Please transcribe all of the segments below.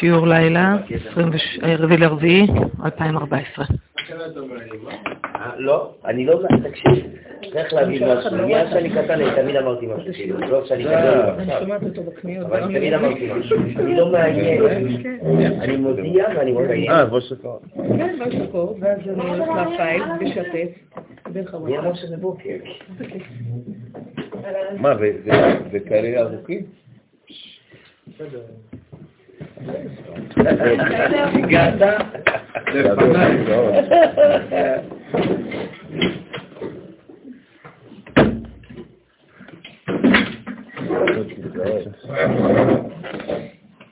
שיעור לילה, 4 לרביעי, 2014. לא, אני לא, תקשיב, צריך להבין משהו, מאז שאני קטן אני תמיד אמרתי משהו, כאילו, לא שאני קטן, אני שומעת אותו בקניות. אבל אני תמיד אמרתי משהו, אני לא מעניין, אני מודיע ואני מקיים. אה, וושקור. כן, משהו ואז אני הולך לפייל, משתף. מי אמר שזה בוקר? מה, זה כאלה ארוכים? הגעת?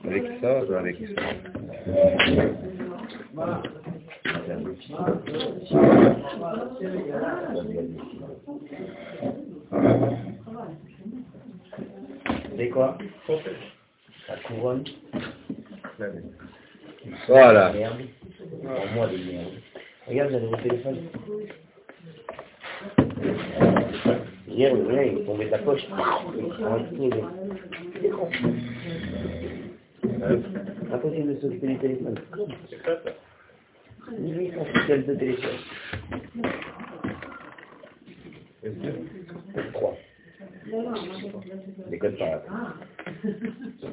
אלכסה זה אלכסה. C'est quoi la couronne. Voilà. Moi. Regarde, vous avez votre téléphone. Hier, le vrai, il est tombé de la poche. Impossible de s'occuper du téléphone. C'est quoi ça Lui, son spécial de téléphone. 3. Déconne pas.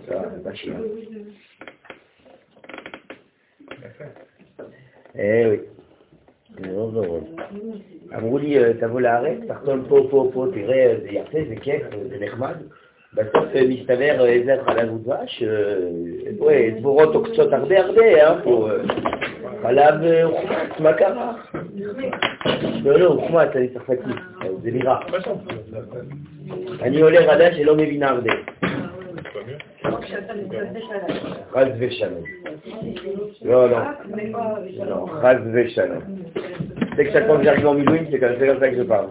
Ça, c'est pas chiant. Eh oui. לא זורם. אמרו לי, תבוא לארץ, תחתום פה, פה, פה, תראה, זה יפה, זה כיף, זה נחמד. בסוף מסתבר איזה חלב ודבש, ouais, דבורות עוקצות הרבה הרבה, אה, פה. חלב הוחמץ, מה קרה? לא, לא, הוחמץ, אני צרפתי, זה נראה. אני עולה חדש שלא מבין הרבה. חס ושלום. לא, לא. לא, חס ושלום. C'est que chaque fois que j'arrive en mille c'est comme, comme ça que je parle.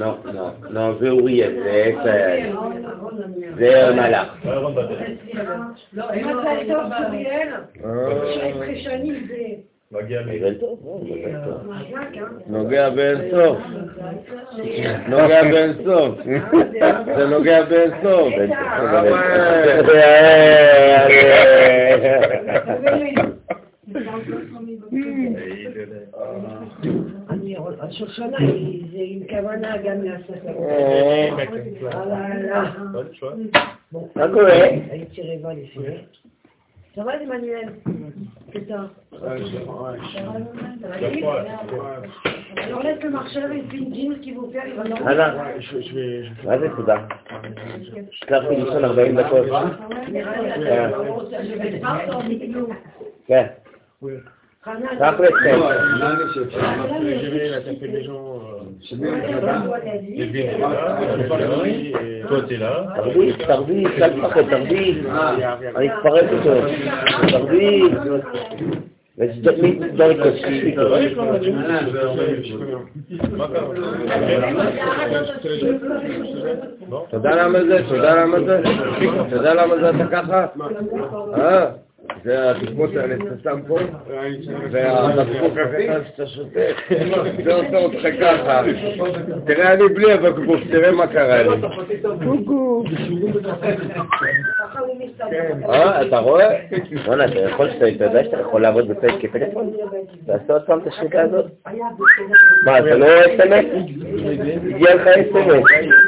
Non, non, non, זה אוריאל, זה זה מלאך. נוגע באין סוף. נוגע באין סוף. זה נוגע באין סוף. השושנה זה עם כוונה גם לעשות מה קורה? הייתי רעבה לפני. Ça va, Emmanuel Putain. Alors laisse le marcheur et puis une jean qui vous fait, il va dans הלאה. מה זה תודה? שלח לי לישון 40 דקות. כן. קח אתכם. Toi, t'es là. תרביץ, תרביץ, אל תפחד, תרביץ. אני אפרק אותו. תרביץ. ותדמיד dans les costumes. אתה יודע למה זה? אתה יודע למה זה? אתה יודע למה זה אתה ככה? זה התקמות האלה שאתה שם פה, והבקבוק הקטן שאתה שותה, זה עושה אותך ככה. תראה, אני בלי הבקבוק, תראה מה קרה לי. קוקו. אה, אתה רואה? בוא'נה, אתה יכול, אתה יודע שאתה יכול לעבוד בפייס כפלאפון? תעשה עוד פעם את השריקה הזאת? מה, אתה לא אס.אם.אס? הגיע לך אס.אם.אס.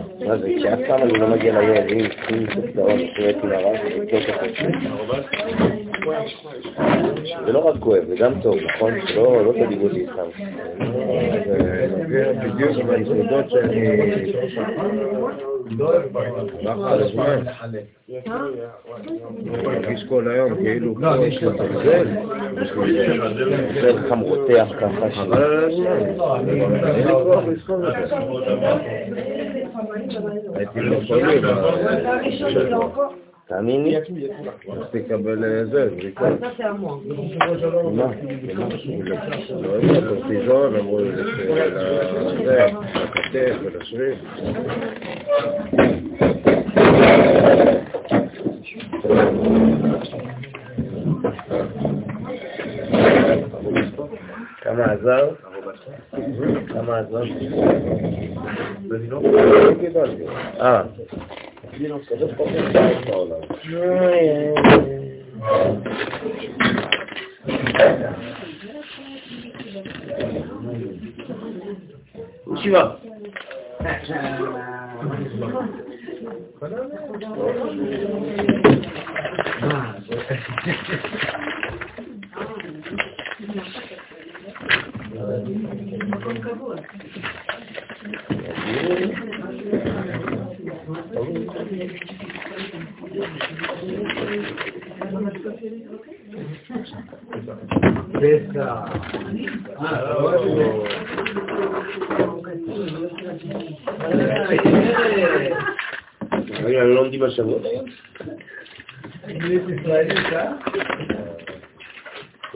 מה זה, כשאף פעם אני לא מגיע לילדים, צריכים תוצאות, שואלת מהרב, זה זה לא רק כואב, זה גם טוב, נכון? לא, לא תדיגו אותי סתם. זה בדיוק בנקודות שאני כל כאילו לי. הייתי מכוני, תאמין לי. מספיק לקבל אה, זה, זריקות. מה? למה? לא יודע, קורטיזון, אמרו לי לזה, לכתף ולשריר. כמה עזר? כמה עזר? לא קיבלתי. אה. ישיבה. רגע, לא לומדים השבועות היום?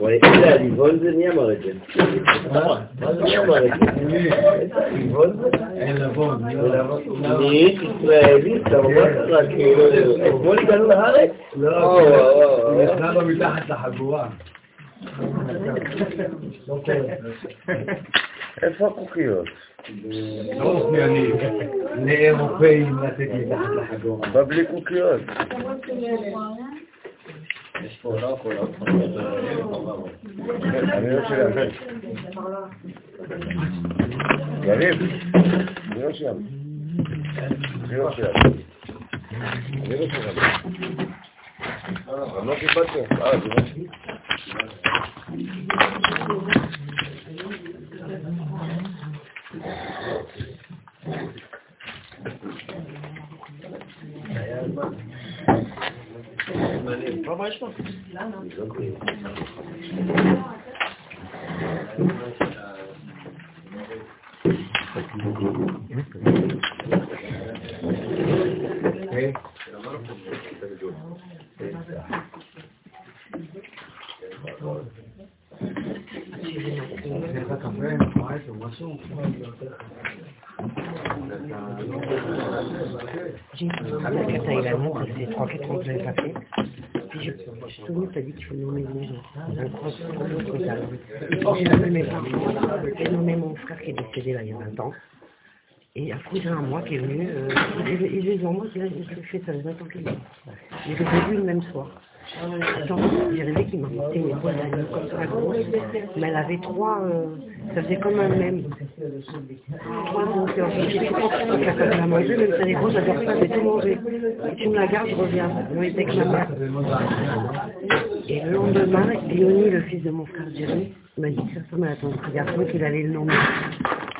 וואי, איזה עליבון זה? מי אמר את זה? מי אמר את זה? איזה עליבון זה? אני ישראלי, אתה אומר ככה, כאילו, אתמול הגענו לארץ? לא, וואו, וואו. נכנע לו מתחת לחגורה. קורה. איפה הקוקיות? לא אופייני לאירופאים לתת מתחת לחגורה. בא בלי קוקיות. אני לא שלם. יריב, אני לא שלם. אני לא שלם. אני לא שלם. גם לא קיבלתם. אה, זה לא... J'ai que t'as l'amour, c'est 3 4 ans que j'avais pas fait. Puis je, je dit tu veux nommer puis j'ai nommé mon frère qui est décédé là il y a 20 ans. Et un cousin à moi qui est venu, euh, il est- devant moi, il a fait ça, 20 ans qu'il est. J'ai revu le même soir. Attends, j'ai rêvé qu'il m'a monté une boîte d'anneaux comme ça mais elle avait trois, euh, ça faisait comme un même. Trois. J'ai tout compris quand elle a mangé, même si elle est j'adore ça, j'ai tout mangé. Tu me la gardes, je reviens. Était avec ma mère. Et le lendemain, Léonie, le fils de mon frère Jérémy, m'a dit que ressemble à ton petit garçon, qu'il allait le nommer.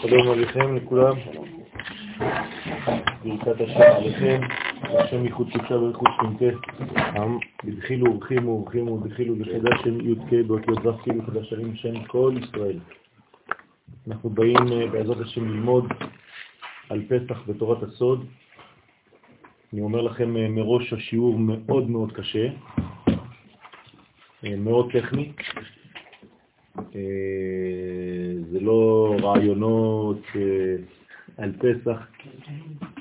שלום עליכם לכולם. ברכת השם עליכם, השם ייחוד קודשה וייחוד שכינתה. עם בדחילו ורחימו ורחימו ובדחילו לחדש שם י"ק באותיות ו' כאילו חדש ערים שם כל ישראל. אנחנו באים אה, בעזרת השם ללמוד על פסח בתורת הסוד. אני אומר לכם אה, מראש השיעור מאוד מאוד קשה, אה, מאוד טכני. אה, זה לא רעיונות אה, על פסח,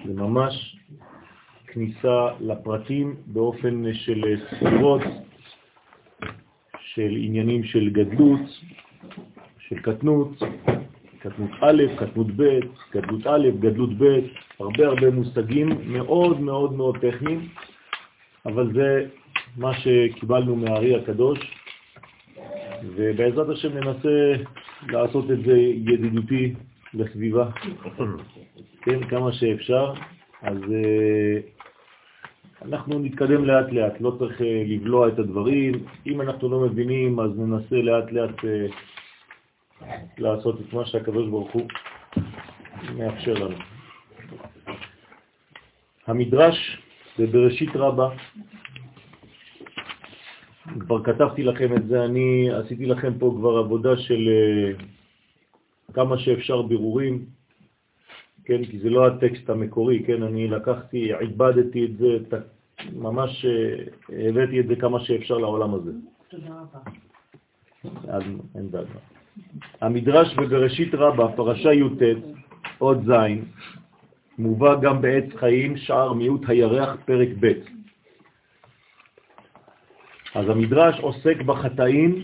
זה ממש כניסה לפרטים באופן של ספירות, של עניינים של גדלות, של קטנות, קטנות א', קטנות ב', גדלות א', גדלות ב', הרבה הרבה מושגים מאוד מאוד מאוד טכניים, אבל זה מה שקיבלנו מהארי הקדוש, ובעזרת השם ננסה לעשות את זה ידידותי לסביבה, כן, כמה שאפשר. אז uh, אנחנו נתקדם לאט לאט, לא צריך uh, לבלוע את הדברים. אם אנחנו לא מבינים, אז ננסה לאט לאט uh, לעשות את מה שהקדוש ברוך הוא מאפשר לנו. המדרש זה בראשית רבה, כבר כתבתי לכם את זה, אני עשיתי לכם פה כבר עבודה של כמה שאפשר בירורים, כן, כי זה לא הטקסט המקורי, כן, אני לקחתי, עיבדתי את זה, ממש הבאתי את זה כמה שאפשר לעולם הזה. תודה רבה. אין דאגה. המדרש בבראשית רבה, פרשה י"ט, עוד ז', מובא גם בעץ חיים, שער מיעוט הירח, פרק ב'. אז המדרש עוסק בחטאים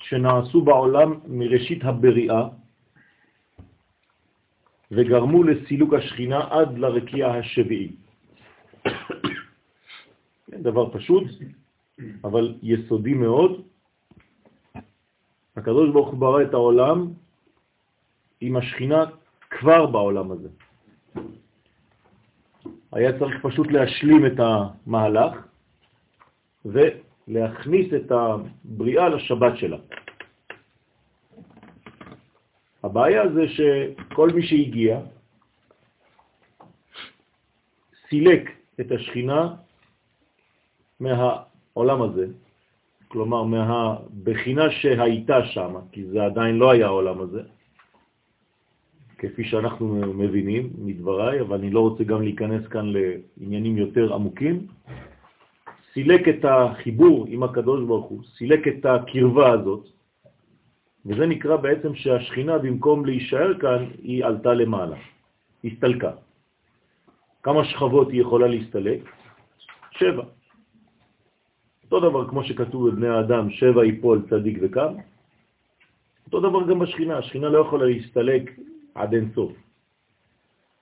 שנעשו בעולם מראשית הבריאה, וגרמו לסילוק השכינה עד לרקיע השביעי. כן, דבר פשוט, אבל יסודי מאוד. הקדוש ברוך הוא ברא את העולם עם השכינה כבר בעולם הזה. היה צריך פשוט להשלים את המהלך ולהכניס את הבריאה לשבת שלה. הבעיה זה שכל מי שהגיע סילק את השכינה מהעולם הזה, כלומר מהבחינה שהייתה שם, כי זה עדיין לא היה העולם הזה, כפי שאנחנו מבינים מדבריי, אבל אני לא רוצה גם להיכנס כאן לעניינים יותר עמוקים, סילק את החיבור עם הקדוש ברוך הוא, סילק את הקרבה הזאת, וזה נקרא בעצם שהשכינה במקום להישאר כאן היא עלתה למעלה, הסתלקה. כמה שכבות היא יכולה להסתלק? שבע. אותו דבר כמו שכתוב בבני האדם, שבע יפול צדיק וקם, אותו דבר גם בשכינה, השכינה לא יכולה להסתלק עד אין סוף.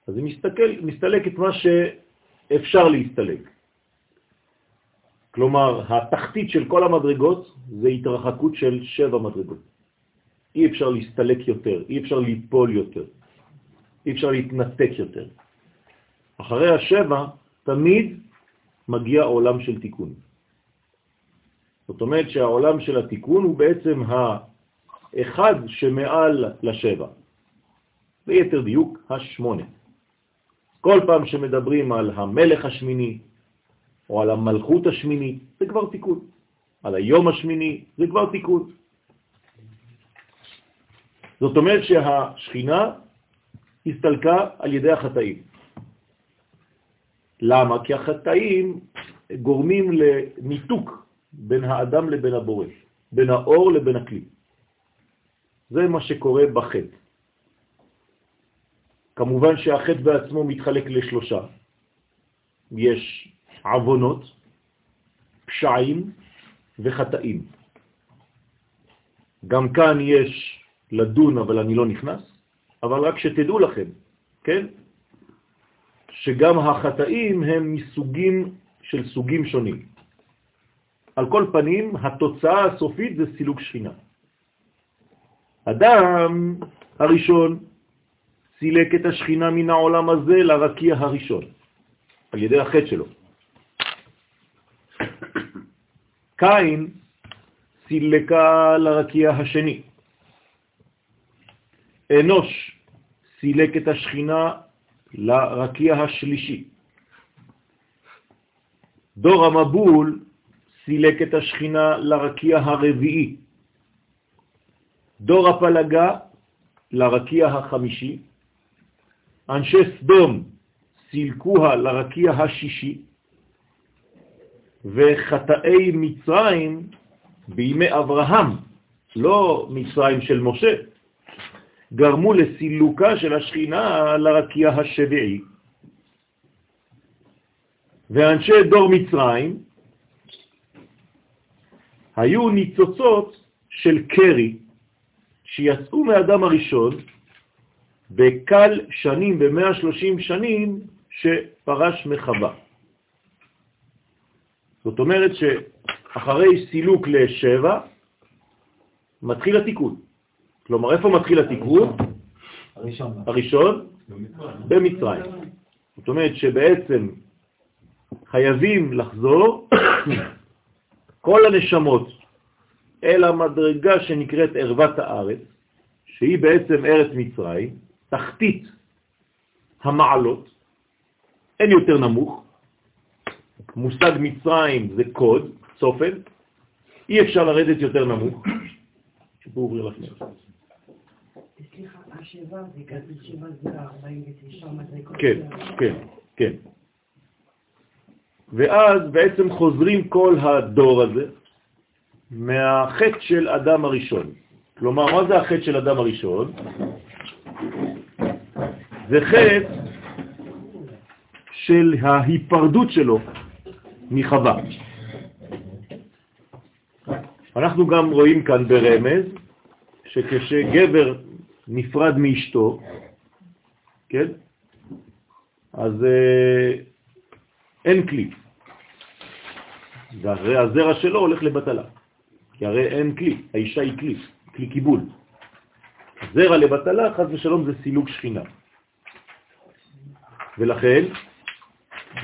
אז היא מסתלקת מה שאפשר להסתלק. כלומר, התחתית של כל המדרגות זה התרחקות של שבע מדרגות. אי אפשר להסתלק יותר, אי אפשר ליפול יותר, אי אפשר להתנתק יותר. אחרי השבע תמיד מגיע עולם של תיקון. זאת אומרת שהעולם של התיקון הוא בעצם האחד שמעל לשבע, ביתר דיוק השמונה. כל פעם שמדברים על המלך השמיני או על המלכות השמינית, זה כבר תיקון. על היום השמיני, זה כבר תיקון. זאת אומרת שהשכינה הסתלקה על ידי החטאים. למה? כי החטאים גורמים לניתוק בין האדם לבין הבורא, בין האור לבין הכלי. זה מה שקורה בחטא. כמובן שהחטא בעצמו מתחלק לשלושה. יש עוונות, פשעים וחטאים. גם כאן יש לדון, אבל אני לא נכנס, אבל רק שתדעו לכם, כן? שגם החטאים הם מסוגים של סוגים שונים. על כל פנים, התוצאה הסופית זה סילוק שכינה. אדם הראשון סילק את השכינה מן העולם הזה לרקיע הראשון, על ידי החטא שלו. קין סילקה לרקיע השני. אנוש סילק את השכינה לרקיע השלישי. דור המבול סילק את השכינה לרקיע הרביעי. דור הפלגה לרקיע החמישי. אנשי סדום סילקוה לרקיע השישי. וחטאי מצרים בימי אברהם, לא מצרים של משה, גרמו לסילוקה של השכינה לרקיע השביעי. ואנשי דור מצרים היו ניצוצות של קרי שיצאו מאדם הראשון בקל שנים, ב-130 שנים, שפרש מחווה. זאת אומרת שאחרי סילוק לשבע, מתחיל התיקון. כלומר, איפה מתחיל התיקון? הראשון. הראשון? במצרים. זאת אומרת שבעצם חייבים לחזור כל הנשמות אל המדרגה שנקראת ערוות הארץ, שהיא בעצם ארץ מצרים, תחתית המעלות, אין יותר נמוך, מושג מצרים זה קוד, צופן, אי אפשר לרדת יותר נמוך. שיפור בריאה לפני. סליחה, השבע זה גדול שבע זה 49 מדרגות. כן, כן, כן. ואז בעצם חוזרים כל הדור הזה מהחטא של אדם הראשון. כלומר, מה זה החטא של אדם הראשון? זה חטא של ההיפרדות שלו מחווה. אנחנו גם רואים כאן ברמז שכשגבר נפרד מאשתו, כן? אז אה, אין כלי. והרי הזרע שלו הולך לבטלה. כי הרי אין כלי, האישה היא כלי, כלי קיבול. זרע לבטלה, חז ושלום, זה סילוק שכינה. ולכן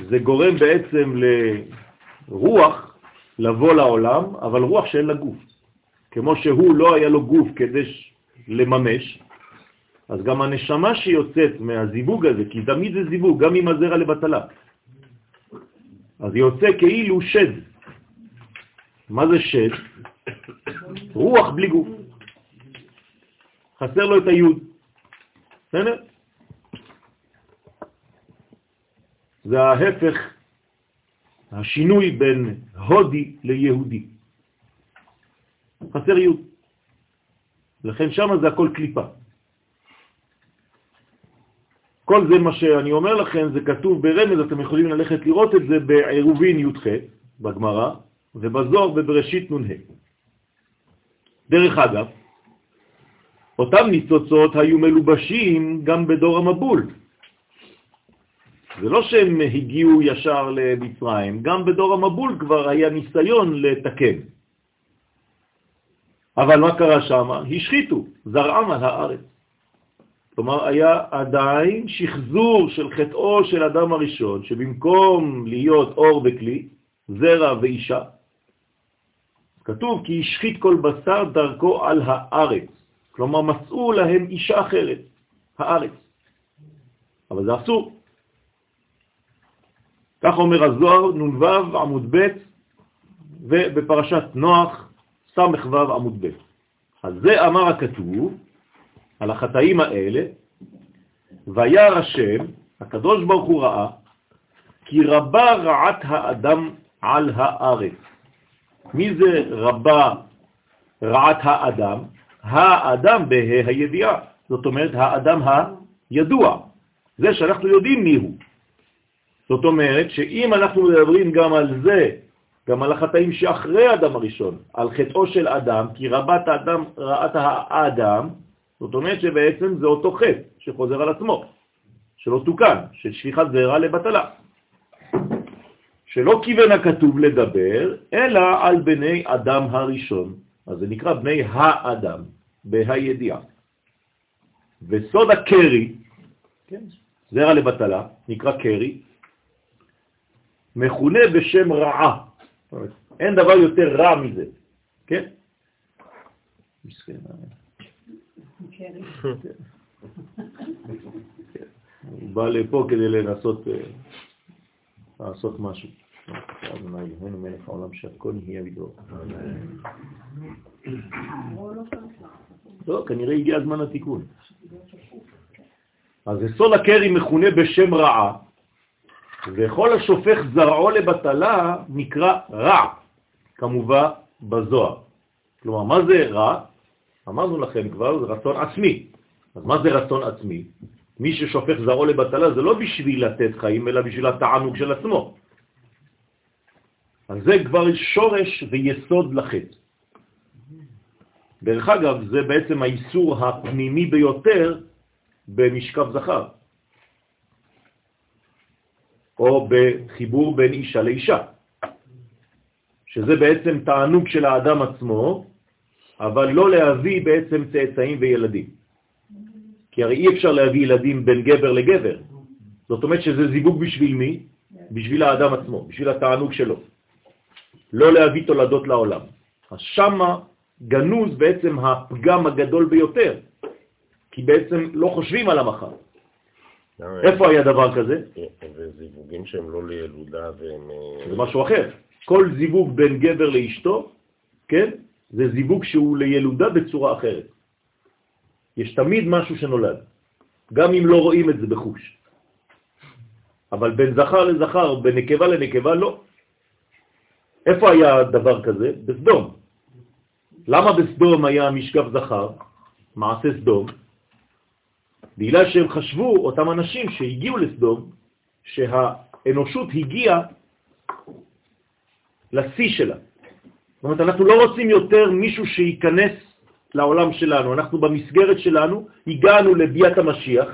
זה גורם בעצם לרוח לבוא לעולם, אבל רוח שאין לה גוף. כמו שהוא לא היה לו גוף כדי לממש, אז גם הנשמה שיוצאת מהזיווג הזה, כי תמיד זה זיווג, גם עם הזרע לבטלה. אז יוצא כאילו שד. מה זה שד? רוח בלי גוף. חסר לו את היוד. בסדר? זה ההפך, השינוי בין הודי ליהודי. חסר יוד. לכן שם זה הכל קליפה. כל זה מה שאני אומר לכם, זה כתוב ברמז, אתם יכולים ללכת לראות את זה בעירובין י"ח בגמרא, ובזוהר בבראשית נ"ה. דרך אגב, אותם ניצוצות היו מלובשים גם בדור המבול. זה לא שהם הגיעו ישר למצרים, גם בדור המבול כבר היה ניסיון לתקן. אבל מה קרה שם? השחיתו, זרעם על הארץ. כלומר, היה עדיין שחזור של חטאו של אדם הראשון, שבמקום להיות אור וכלי, זרע ואישה, כתוב כי השחית כל בשר דרכו על הארץ. כלומר, מצאו להם אישה אחרת, הארץ. אבל זה אסור. כך אומר הזוהר, נ"ו עמוד ב', ובפרשת נוח, ס"ו עמוד ב'. אז זה אמר הכתוב על החטאים האלה, וירא השם, הקדוש ברוך הוא ראה, כי רבה רעת האדם על הארץ. מי זה רבה רעת האדם? האדם בה הידיעה, זאת אומרת האדם הידוע, זה שאנחנו יודעים מי הוא. זאת אומרת שאם אנחנו מדברים גם על זה, גם על החטאים שאחרי האדם הראשון, על חטאו של אדם, כי רבת האדם, רעת האדם, זאת אומרת שבעצם זה אותו חטא שחוזר על עצמו, שלא תוקן, של שפיכת זרע לבטלה. שלא כיוון הכתוב לדבר, אלא על בני אדם הראשון. אז זה נקרא בני האדם, בהידיעה. וסוד הקרי, כן, זרע לבטלה, נקרא קרי, מכונה בשם רעה. אין דבר יותר רע מזה, כן? מסכן. הוא בא לפה כדי לנסות אה, לעשות משהו. אדוני אלוהינו מלך העולם שהכל נהיה בדברו. לא, כנראה הגיע הזמן התיקון. אז סול הקרי מכונה בשם רעה, וכל השופך זרעו לבטלה נקרא רע, כמובן בזוהר. כלומר, מה זה רע? אמרנו לכם כבר, זה רצון עצמי. אז מה זה רצון עצמי? מי ששופך זרעו לבטלה זה לא בשביל לתת חיים, אלא בשביל התענוג של עצמו. אז זה כבר שורש ויסוד לחטא. דרך אגב, זה בעצם האיסור הפנימי ביותר במשכב זכר, או בחיבור בין אישה לאישה, שזה בעצם תענוג של האדם עצמו, אבל לא להביא בעצם צאצאים וילדים. כי הרי אי אפשר להביא ילדים בין גבר לגבר. זאת אומרת שזה זיווג בשביל מי? בשביל האדם עצמו, בשביל התענוג שלו. לא להביא תולדות לעולם. אז שמה גנוז בעצם הפגם הגדול ביותר, כי בעצם לא חושבים על המחר. איפה היה דבר כזה? וזיווגים שהם לא לילודה והם... אה, זה משהו אחר. כל זיווג בין גבר לאשתו, כן, זה זיווג שהוא לילודה בצורה אחרת. יש תמיד משהו שנולד, גם אם לא רואים את זה בחוש. אבל בין זכר לזכר, בין נקבה לנקבה, לא. איפה היה דבר כזה? בסדום. למה בסדום היה משכב זכר, מעשה סדום? בגלל שהם חשבו, אותם אנשים שהגיעו לסדום, שהאנושות הגיעה לשיא שלה. זאת אומרת, אנחנו לא רוצים יותר מישהו שייכנס לעולם שלנו. אנחנו במסגרת שלנו הגענו לביאת המשיח,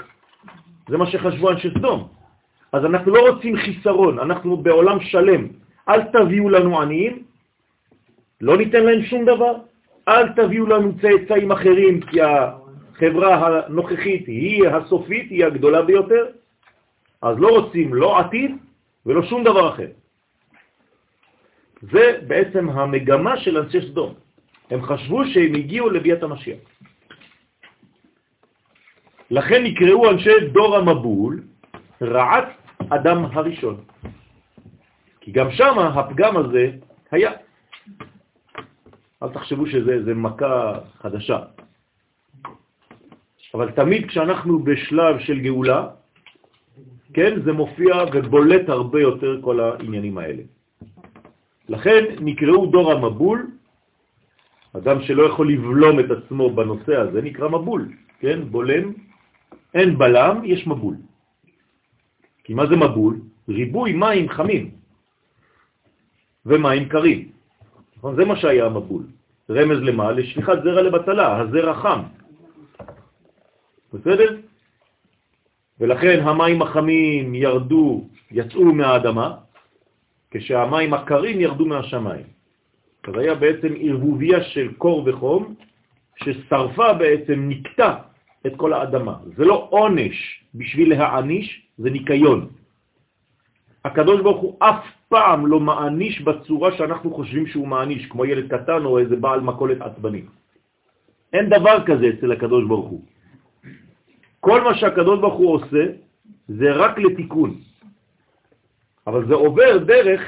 זה מה שחשבו אנשי סדום. אז אנחנו לא רוצים חיסרון, אנחנו בעולם שלם. אל תביאו לנו עניים, לא ניתן להם שום דבר, אל תביאו לנו צאצאים אחרים, כי החברה הנוכחית היא הסופית, היא הגדולה ביותר, אז לא רוצים לא עתיד ולא שום דבר אחר. זה בעצם המגמה של אנשי סדום. הם חשבו שהם הגיעו לביאת המשיח. לכן נקראו אנשי דור המבול רעת אדם הראשון. כי גם שם הפגם הזה היה. אל תחשבו שזה מכה חדשה. אבל תמיד כשאנחנו בשלב של גאולה, כן, זה מופיע ובולט הרבה יותר כל העניינים האלה. לכן נקראו דור המבול, אדם שלא יכול לבלום את עצמו בנושא הזה נקרא מבול, כן, בולם, אין בלם, יש מבול. כי מה זה מבול? ריבוי מים חמים ומים קרים. נכון? זה מה שהיה המבול. רמז למה? לשליחת זרע לבטלה, הזרע חם. בסדר? ולכן המים החמים ירדו, יצאו מהאדמה, כשהמים הקרים ירדו מהשמיים. אז היה בעצם ערבוביה של קור וחום, ששרפה בעצם, נקטה את כל האדמה. זה לא עונש בשביל להעניש, זה ניקיון. הקדוש ברוך הוא אף פעם לא מעניש בצורה שאנחנו חושבים שהוא מעניש, כמו ילד קטן או איזה בעל מקולת עצבני. אין דבר כזה אצל הקדוש ברוך הוא. כל מה שהקדוש ברוך הוא עושה זה רק לתיקון. אבל זה עובר דרך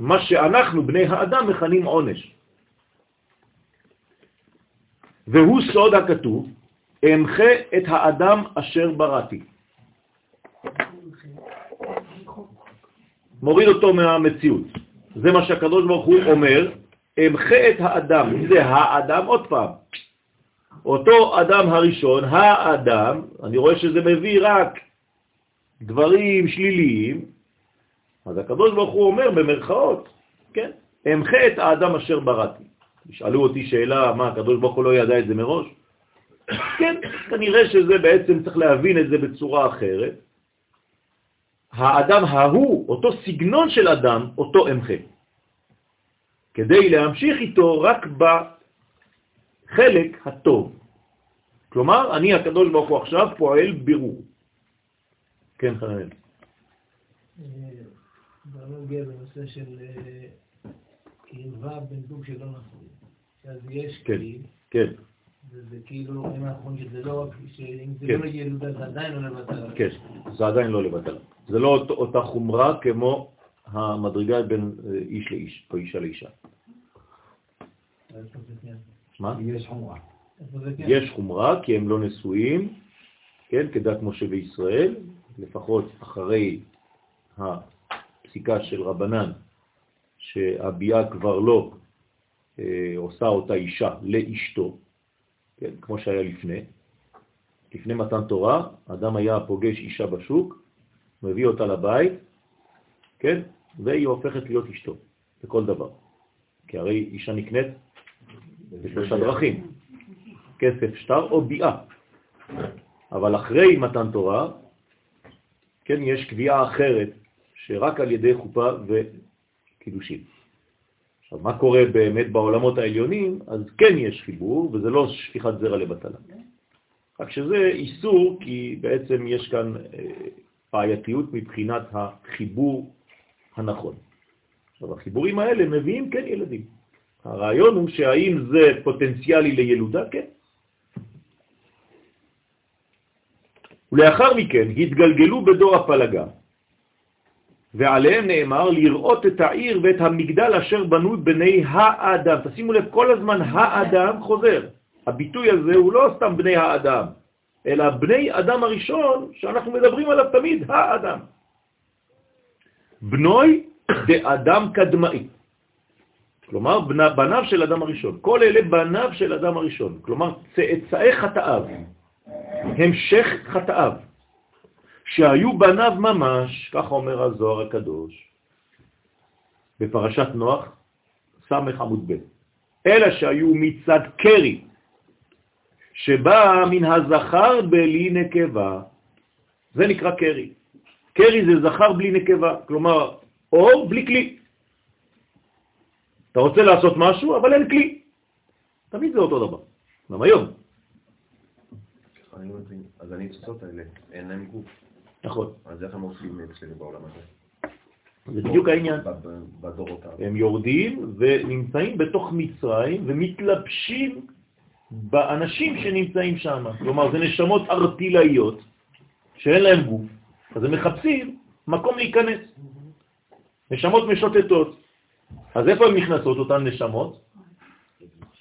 מה שאנחנו, בני האדם, מכנים עונש. והוא סוד הכתוב, אמחה את האדם אשר בראתי. מוריד אותו מהמציאות. זה מה שהקדוש ברוך הוא אומר, אמחה את האדם. זה האדם, עוד פעם. אותו אדם הראשון, האדם, אני רואה שזה מביא רק דברים שליליים, אז הקדוש ברוך הוא אומר במרכאות, כן, אמחה את האדם אשר בראתי. ישאלו אותי שאלה, מה, הקדוש ברוך הוא לא ידע את זה מראש? כן, כנראה שזה בעצם צריך להבין את זה בצורה אחרת. האדם ההוא, אותו סגנון של אדם, אותו אמחה. כדי להמשיך איתו רק בחלק הטוב. כלומר, אני הקדוש ברוך הוא עכשיו פועל בירור. כן, חנן. בנוגע בנושא של אה, קרבה בן זוג שלא נשוי. אז יש כן, כלי, כן, וזה כאילו, אם אנחנו אומרים שזה לא רק, שאם זה כן. לא ילודה זה עדיין לא לבטל. כן, זה עדיין לא לבטל. זה לא אות- אותה חומרה כמו המדרגה בין אה, איש לאיש, או אישה לאישה. מה? יש חומרה. כן? יש חומרה כי הם לא נשואים, כן, כדת משה וישראל, לפחות אחרי הפסיקה של רבנן, שהביאה כבר לא אה, עושה אותה אישה לאשתו, כן, כמו שהיה לפני. לפני מתן תורה, אדם היה פוגש אישה בשוק, מביא אותה לבית, כן, והיא הופכת להיות אשתו, לכל דבר. כי הרי אישה נקנית בשלושה דרכים, כסף, שטר או ביאה. אבל אחרי מתן תורה, כן, יש קביעה אחרת, שרק על ידי חופה וקידושים. עכשיו, מה קורה באמת בעולמות העליונים? אז כן יש חיבור, וזה לא שפיכת זרע לבטלה. רק שזה איסור, כי בעצם יש כאן אה, בעייתיות מבחינת החיבור הנכון. עכשיו, החיבורים האלה מביאים כן ילדים. הרעיון הוא שהאם זה פוטנציאלי לילודה? כן. ולאחר מכן התגלגלו בדור הפלגה, ועליהם נאמר לראות את העיר ואת המגדל אשר בנו בני האדם. תשימו לב, כל הזמן האדם חוזר. הביטוי הזה הוא לא סתם בני האדם, אלא בני אדם הראשון שאנחנו מדברים עליו תמיד, האדם. בנוי דאדם קדמאי. כלומר, בניו של אדם הראשון. כל אלה בניו של אדם הראשון. כלומר, צאצאי חטאיו, המשך חטאיו, שהיו בניו ממש, כך אומר הזוהר הקדוש, בפרשת נוח, סמך עמוד ב', אלא שהיו מצד קרי, שבא מן הזכר בלי נקבה, זה נקרא קרי. קרי זה זכר בלי נקבה, כלומר, אור בלי כלי. אתה רוצה לעשות משהו, אבל אין כלי. תמיד זה אותו דבר. גם היום. אז הניצוצות האלה, אין להם גוף. נכון. אז איך הם עושים אצלנו בעולם הזה? זה בדיוק העניין. הם יורדים ונמצאים בתוך מצרים ומתלבשים באנשים שנמצאים שם. כלומר, זה נשמות ארטילאיות שאין להם גוף, אז הם מחפשים מקום להיכנס. נשמות משוטטות. אז איפה הן נכנסות, אותן נשמות?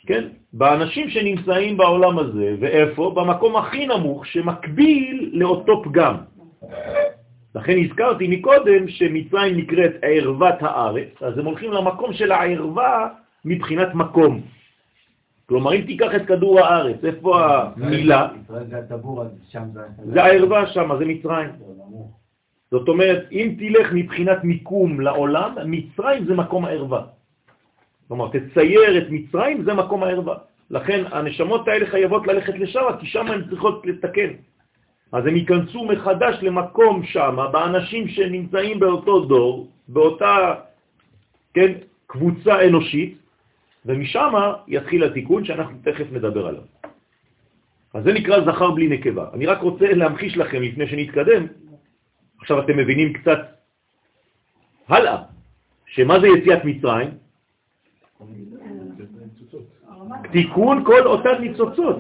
כן, באנשים שנמצאים בעולם הזה, ואיפה? במקום הכי נמוך שמקביל לאותו פגם. לכן הזכרתי מקודם שמצרים נקראת ערוות הארץ, אז הם הולכים למקום של הערווה מבחינת מקום. כלומר, אם תיקח את כדור הארץ, איפה המילה? זה הערווה שם, זה מצרים. זאת אומרת, אם תלך מבחינת מיקום לעולם, מצרים זה מקום הערווה. כלומר, תצייר את מצרים, זה מקום הערווה. לכן הנשמות האלה חייבות ללכת לשם, כי שם הן צריכות לתקן. אז הם ייכנסו מחדש למקום שם, באנשים שנמצאים באותו דור, באותה כן, קבוצה אנושית, ומשם יתחיל התיקון שאנחנו תכף נדבר עליו. אז זה נקרא זכר בלי נקבה. אני רק רוצה להמחיש לכם לפני שנתקדם, עכשיו אתם מבינים קצת הלאה, שמה זה יציאת מצרים? תיקון כל אותן ניצוצות.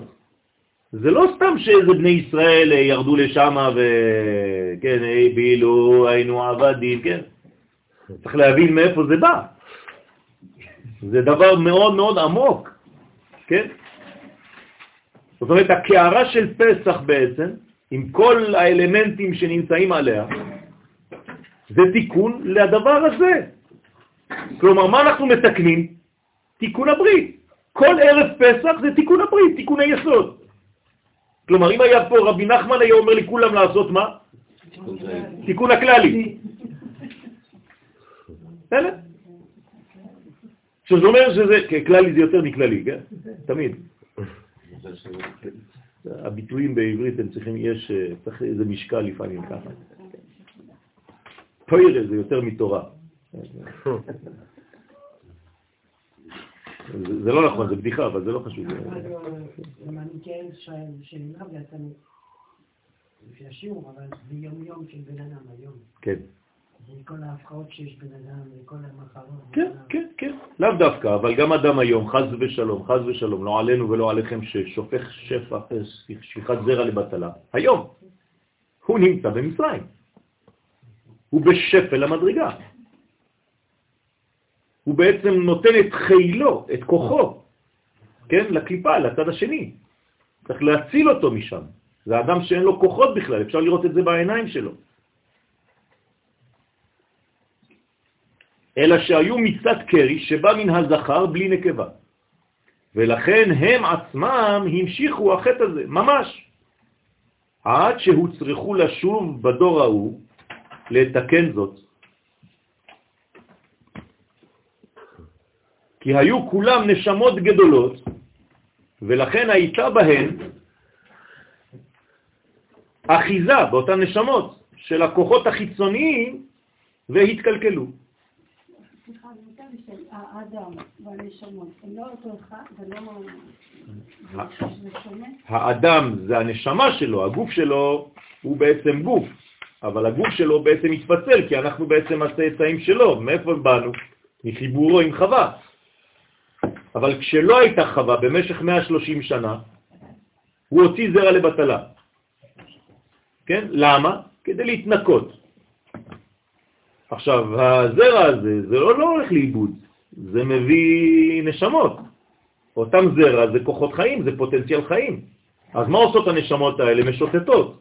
זה לא סתם שאיזה בני ישראל ירדו לשם וכן, בילו, היינו עבדים, כן? צריך להבין מאיפה זה בא. זה דבר מאוד מאוד עמוק, כן? זאת אומרת, הקערה של פסח בעצם, עם כל האלמנטים שנמצאים עליה, זה תיקון לדבר הזה. כלומר, מה אנחנו מתקנים? תיקון הברית. כל ערב פסח זה תיקון הברית, תיקון היסוד. כלומר, אם היה פה רבי נחמן, היה אומר לכולם לעשות מה? תיקון הכללי. שזה אומר שזה, כללי זה יותר מכללי, כן? תמיד. הביטויים בעברית הם צריכים, יש, צריך איזה משקל לפעמים ככה. פוירה זה יותר מתורה. זה לא נכון, זה בדיחה, אבל זה לא חשוב. כן שאלה בעצם, לפי השיעור, אבל זה יום-יום של בן אדם היום. כן. כל ההפרעות שיש בן אדם, וכל המחלות. כן, כן, כן. לאו דווקא, אבל גם אדם היום, חז ושלום, חז ושלום, לא עלינו ולא עליכם, ששופך שפע, שפיכת זרע לבטלה. היום. הוא נמצא במצרים. הוא בשפל המדרגה. הוא בעצם נותן את חילו, את כוחו, כן, לקליפה, לצד השני. צריך להציל אותו משם. זה אדם שאין לו כוחות בכלל, אפשר לראות את זה בעיניים שלו. אלא שהיו מצד קרי שבא מן הזכר בלי נקבה. ולכן הם עצמם המשיכו החטא הזה, ממש. עד שהוצרכו לשוב בדור ההוא לתקן זאת. כי היו כולם נשמות גדולות, ולכן הייתה בהן אחיזה באותן נשמות של הכוחות החיצוניים והתקלקלו. האדם זה הנשמה שלו, הגוף שלו הוא בעצם גוף, אבל הגוף שלו בעצם מתפצל, כי אנחנו בעצם הצאצאים שלו. מאיפה באנו? מחיבורו עם חווה. אבל כשלא הייתה חווה במשך 130 שנה, הוא הוציא זרע לבטלה. כן? למה? כדי להתנקות. עכשיו, הזרע הזה, זה לא, לא הולך לאיבוד, זה מביא נשמות. אותם זרע זה כוחות חיים, זה פוטנציאל חיים. אז מה עושות הנשמות האלה? משוטטות.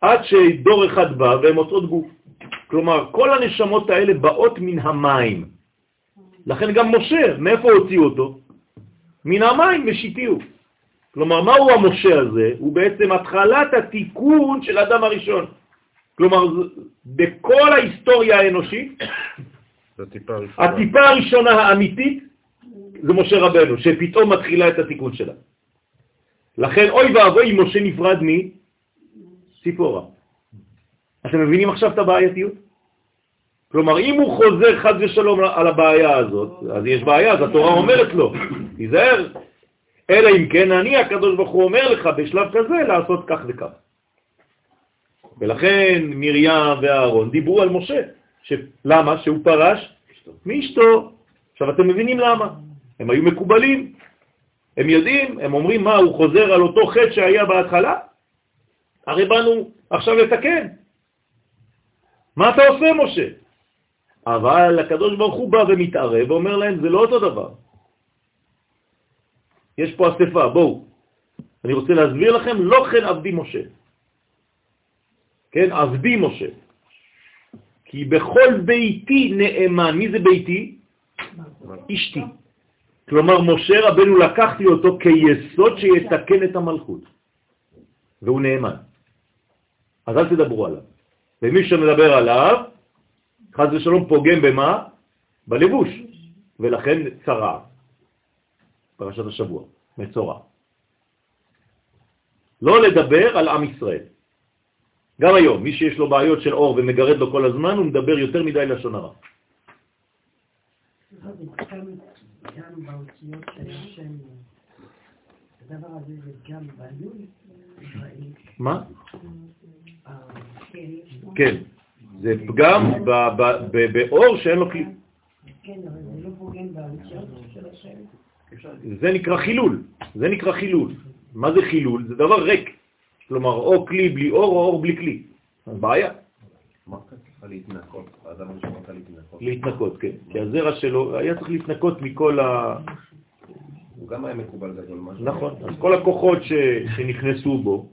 עד שדור אחד בא והן מוצאות גוף. כלומר, כל הנשמות האלה באות מן המים. לכן גם משה, מאיפה הוציאו אותו? מן המים משיתיהו. כלומר, מהו המשה הזה? הוא בעצם התחלת התיקון של אדם הראשון. כלומר, בכל ההיסטוריה האנושית, הטיפה הראשונה האמיתית זה משה רבנו, שפתאום מתחילה את התיקון שלה. לכן אוי ואבוי משה נפרד מציפורה. אתם מבינים עכשיו את הבעייתיות? כלומר, אם הוא חוזר חד ושלום על הבעיה הזאת, אז יש בעיה, אז התורה אומרת לו, תיזהר, אלא אם כן אני, הקדוש ברוך הוא אומר לך בשלב כזה לעשות כך וכך. ולכן מרים ואהרון דיברו על משה. ש... למה? שהוא פרש מאשתו. עכשיו אתם מבינים למה. הם היו מקובלים. הם יודעים, הם אומרים מה, הוא חוזר על אותו חטא שהיה בהתחלה? הרי באנו עכשיו לתקן. מה אתה עושה, משה? אבל הקדוש ברוך הוא בא ומתערב ואומר להם, זה לא אותו דבר. יש פה אספה, בואו. אני רוצה להסביר לכם, לא כן עבדי משה. כן, עבדי משה. כי בכל ביתי נאמן, מי זה ביתי? אשתי. כלומר, משה רבנו לקחתי אותו כיסוד שיתקן את המלכות, והוא נאמן. אז אל תדברו עליו. ומי שמדבר עליו, חז ושלום פוגם במה? בלבוש, ולכן צרה. פרשת השבוע, מצורע. לא לדבר על עם ישראל. גם היום, מי שיש לו בעיות של אור ומגרד לו כל הזמן, הוא מדבר יותר מדי לשון הרע. מה? אה, כן, זה פגם באור שאין לו כלי. כן, לא. זה נקרא חילול, זה נקרא חילול. מה זה חילול? זה דבר ריק. כלומר, או כלי בלי אור או אור בלי כלי. אז בעיה. להתנקות? כן. כי הזרע שלו היה צריך להתנקות מכל ה... הוא גם היה מקובל גדול. נכון. אז כל הכוחות. שנכנסו בו,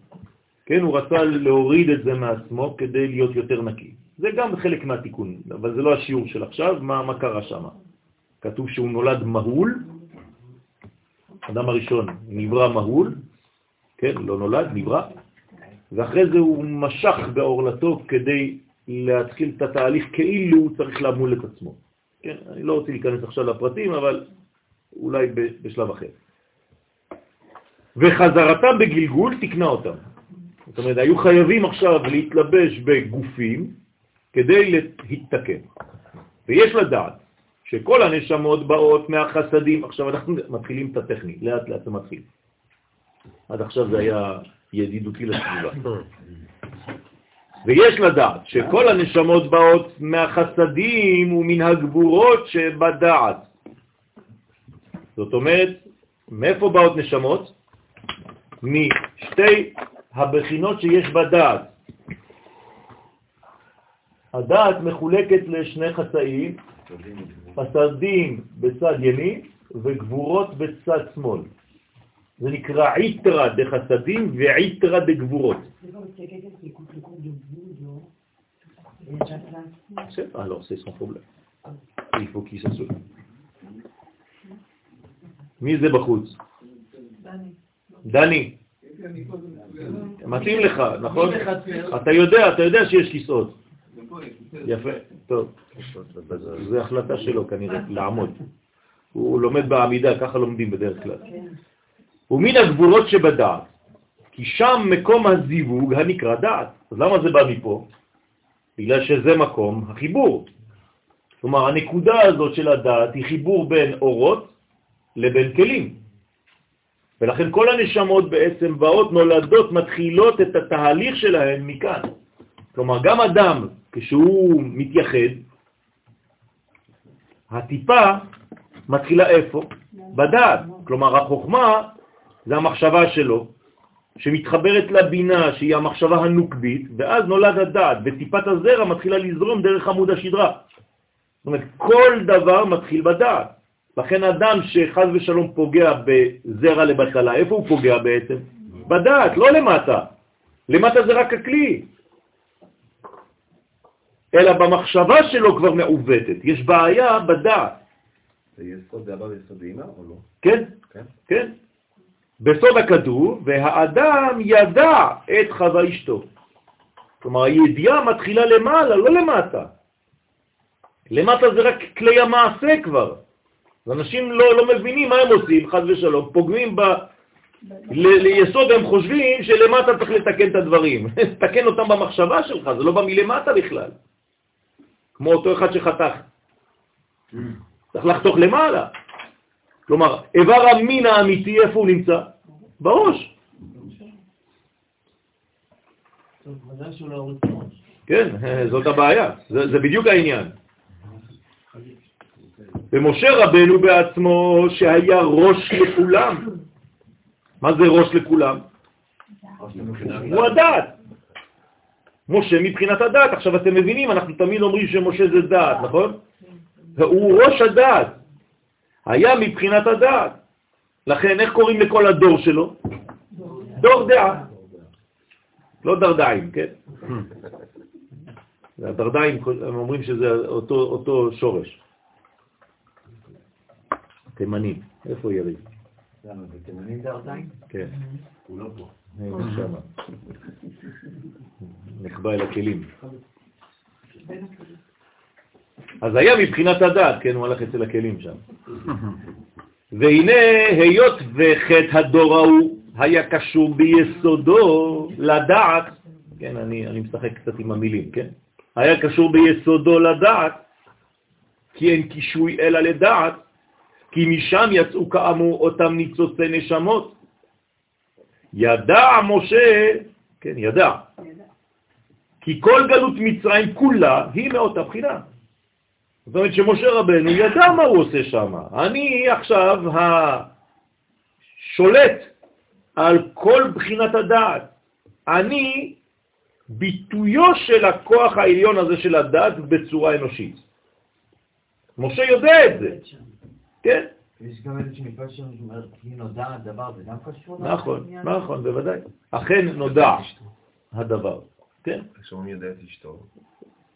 כן, הוא רצה להוריד את זה מעצמו כדי להיות יותר נקי. זה גם חלק מהתיקון, אבל זה לא השיעור של עכשיו, מה, מה קרה שם. כתוב שהוא נולד מהול, אדם הראשון נברא מהול, כן, לא נולד, נברא, ואחרי זה הוא משך בעורלתו כדי להתחיל את התהליך כאילו הוא צריך למול את עצמו. כן, אני לא רוצה להיכנס עכשיו לפרטים, אבל אולי בשלב אחר. וחזרתם בגלגול תקנה אותם. זאת אומרת, היו חייבים עכשיו להתלבש בגופים כדי להתתקן. ויש לדעת שכל הנשמות באות מהחסדים, עכשיו אנחנו מתחילים את הטכני, לאט לאט זה מתחיל. עד עכשיו זה היה ידידותי לסביבה. ויש לדעת שכל הנשמות באות מהחסדים ומן הגבורות שבדעת. זאת אומרת, מאיפה באות נשמות? משתי הבחינות שיש בדעת. הדעת מחולקת לשני חסאים, חסדים בצד ימין וגבורות בצד שמאל. זה נקרא עיתרה דחסדים ועיתרה דגבורות. Souvienne. מי זה בחוץ? דני. מתאים לך, נכון? אתה יודע, אתה יודע שיש כיסאות. יפה, טוב. זו החלטה שלו כנראה, לעמוד. הוא לומד בעמידה, ככה לומדים בדרך כלל. ומן הגבורות שבדעת, כי שם מקום הזיווג הנקרא דעת. אז למה זה בא מפה? בגלל שזה מקום החיבור. כלומר, הנקודה הזאת של הדעת היא חיבור בין אורות לבין כלים. ולכן כל הנשמות בעצם באות, נולדות, מתחילות את התהליך שלהן מכאן. כלומר, גם אדם, כשהוא מתייחד, הטיפה מתחילה איפה? בדעת. כלומר, החוכמה זה המחשבה שלו, שמתחברת לבינה, שהיא המחשבה הנוקבית, ואז נולד הדעת, וטיפת הזרע מתחילה לזרום דרך עמוד השדרה. זאת אומרת, כל דבר מתחיל בדעת. לכן אדם שחז ושלום פוגע בזרע לבטלה, איפה הוא פוגע בעצם? בדעת, לא למטה. למטה זה רק הכלי. אלא במחשבה שלו כבר מעוותת. יש בעיה בדעת. זה יסוד, זה הבא ביסוד אימא או לא? כן, כן. בסוד הכתוב, והאדם ידע את חווה אשתו. כלומר, הידיעה מתחילה למעלה, לא למטה. למטה זה רק כלי המעשה כבר. אנשים לא, לא מבינים מה הם עושים, חד ושלום, פוגמים ב... ל- ליסוד הם חושבים שלמטה צריך לתקן את הדברים. תקן אותם במחשבה שלך, זה לא בא מלמטה בכלל. כמו אותו אחד שחתך. צריך לחתוך למעלה. כלומר, איבר המין האמיתי, איפה הוא נמצא? בראש. כן, זאת הבעיה, זה, זה בדיוק העניין. ומשה רבנו בעצמו שהיה ראש לכולם. מה זה ראש לכולם? הוא הדעת. משה מבחינת הדעת. עכשיו אתם מבינים, אנחנו תמיד אומרים שמשה זה דעת, נכון? והוא ראש הדעת. היה מבחינת הדעת. לכן, איך קוראים לכל הדור שלו? דור דעה. לא דרדיים, כן? הדרדיים, הם אומרים שזה אותו, אותו שורש. תימנים. איפה יריב? למה, זה תימנים דרדיים? כן. הוא לא פה. שמה. נחבא אל הכלים. אז היה מבחינת הדת, כן, הוא הלך אצל הכלים שם. והנה, היות וחטא הדור ההוא היה קשור ביסודו לדעת, כן, אני, אני משחק קצת עם המילים, כן? היה קשור ביסודו לדעת, כי אין קישוי אלא לדעת, כי משם יצאו כאמור אותם ניצוצי נשמות. ידע משה, כן, ידע, כי כל גלות מצרים כולה היא מאותה בחינה. זאת אומרת שמשה רבנו ידע מה הוא עושה שם. אני עכשיו השולט על כל בחינת הדעת. אני ביטויו של הכוח העליון הזה של הדעת בצורה אנושית. משה יודע את זה, כן? יש גם איזושהי משפט שאומר, כי נודע הדבר, זה גם קשור? נכון, נכון, בוודאי. אכן נודע הדבר, כן? כשאומרים יודע את אשתו,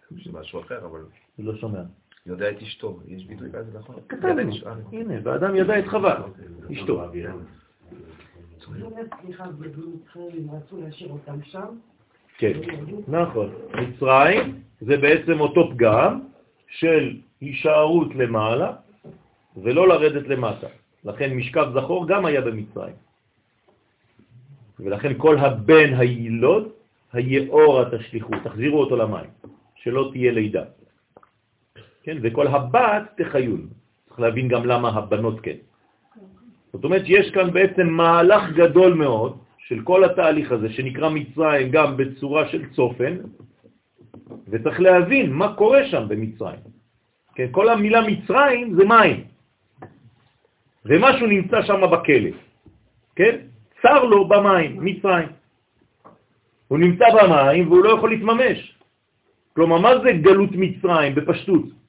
זה משהו אחר, אבל לא שומע. יודע את אשתו, יש ביטוי כזה, נכון? כתבנו, הנה, ואדם ידע את חווה, אשתו. כן, נכון. מצרים זה בעצם אותו פגם של הישארות למעלה ולא לרדת למטה. לכן משכב זכור גם היה במצרים. ולכן כל הבן הילוד, היאורה תשליחו, תחזירו אותו למים, שלא תהיה לידה. כן, וכל הבת תחיון. צריך להבין גם למה הבנות כן. זאת אומרת שיש כאן בעצם מהלך גדול מאוד של כל התהליך הזה שנקרא מצרים גם בצורה של צופן, וצריך להבין מה קורה שם במצרים. כן, כל המילה מצרים זה מים, ומשהו נמצא שם בכלא, כן? צר לו במים, מצרים. הוא נמצא במים והוא לא יכול להתממש. כלומר, מה זה גלות מצרים בפשטות?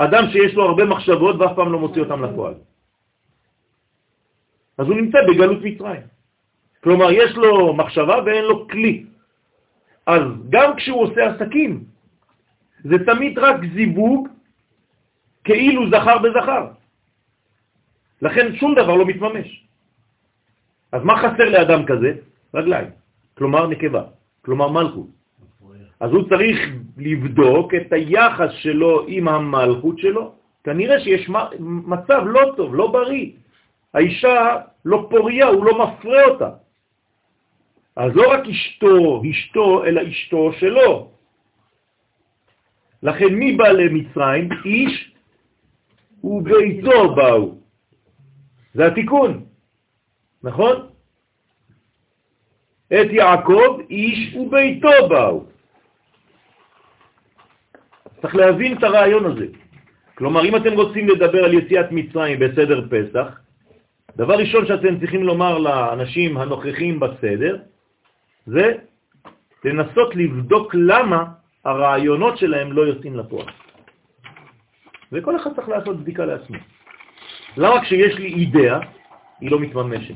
אדם שיש לו הרבה מחשבות ואף פעם לא מוציא אותם לפועל. אז הוא נמצא בגלות מצרים. כלומר, יש לו מחשבה ואין לו כלי. אז גם כשהוא עושה עסקים, זה תמיד רק זיווג כאילו זכר בזכר. לכן שום דבר לא מתממש. אז מה חסר לאדם כזה? רגליים, כלומר נקבה, כלומר מלכות. אז הוא צריך לבדוק את היחס שלו עם המלכות שלו. כנראה שיש מצב לא טוב, לא בריא. האישה לא פוריה, הוא לא מפרה אותה. אז לא רק אשתו, אשתו, אלא אשתו שלו. לכן מי בא למצרים? איש וביתו באו. זה התיקון, נכון? את יעקב איש וביתו באו. צריך להבין את הרעיון הזה. כלומר, אם אתם רוצים לדבר על יציאת מצרים בסדר פסח, דבר ראשון שאתם צריכים לומר לאנשים הנוכחים בסדר, זה לנסות לבדוק למה הרעיונות שלהם לא יוצאים לפועל. וכל אחד צריך לעשות בדיקה לעצמו. למה כשיש לי אידאה, היא לא מתממשת?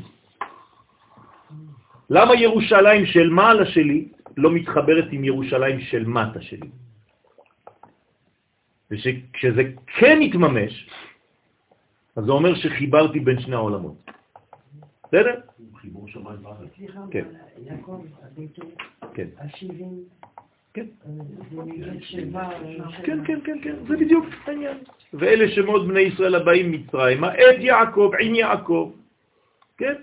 למה ירושלים של מעלה שלי לא מתחברת עם ירושלים של מטה שלי? וכשזה כן יתממש, אז זה אומר שחיברתי בין שני העולמות. בסדר? חיבור שמיים בארץ. סליחה, כן. יעקב, הביתו, כן. השבעים, כן. אה, מגיל שבע, כן, כן, כן, כן, זה בדיוק העניין. ואלה שמות בני ישראל הבאים מצרימה, את יעקב, עם יעקב, כן?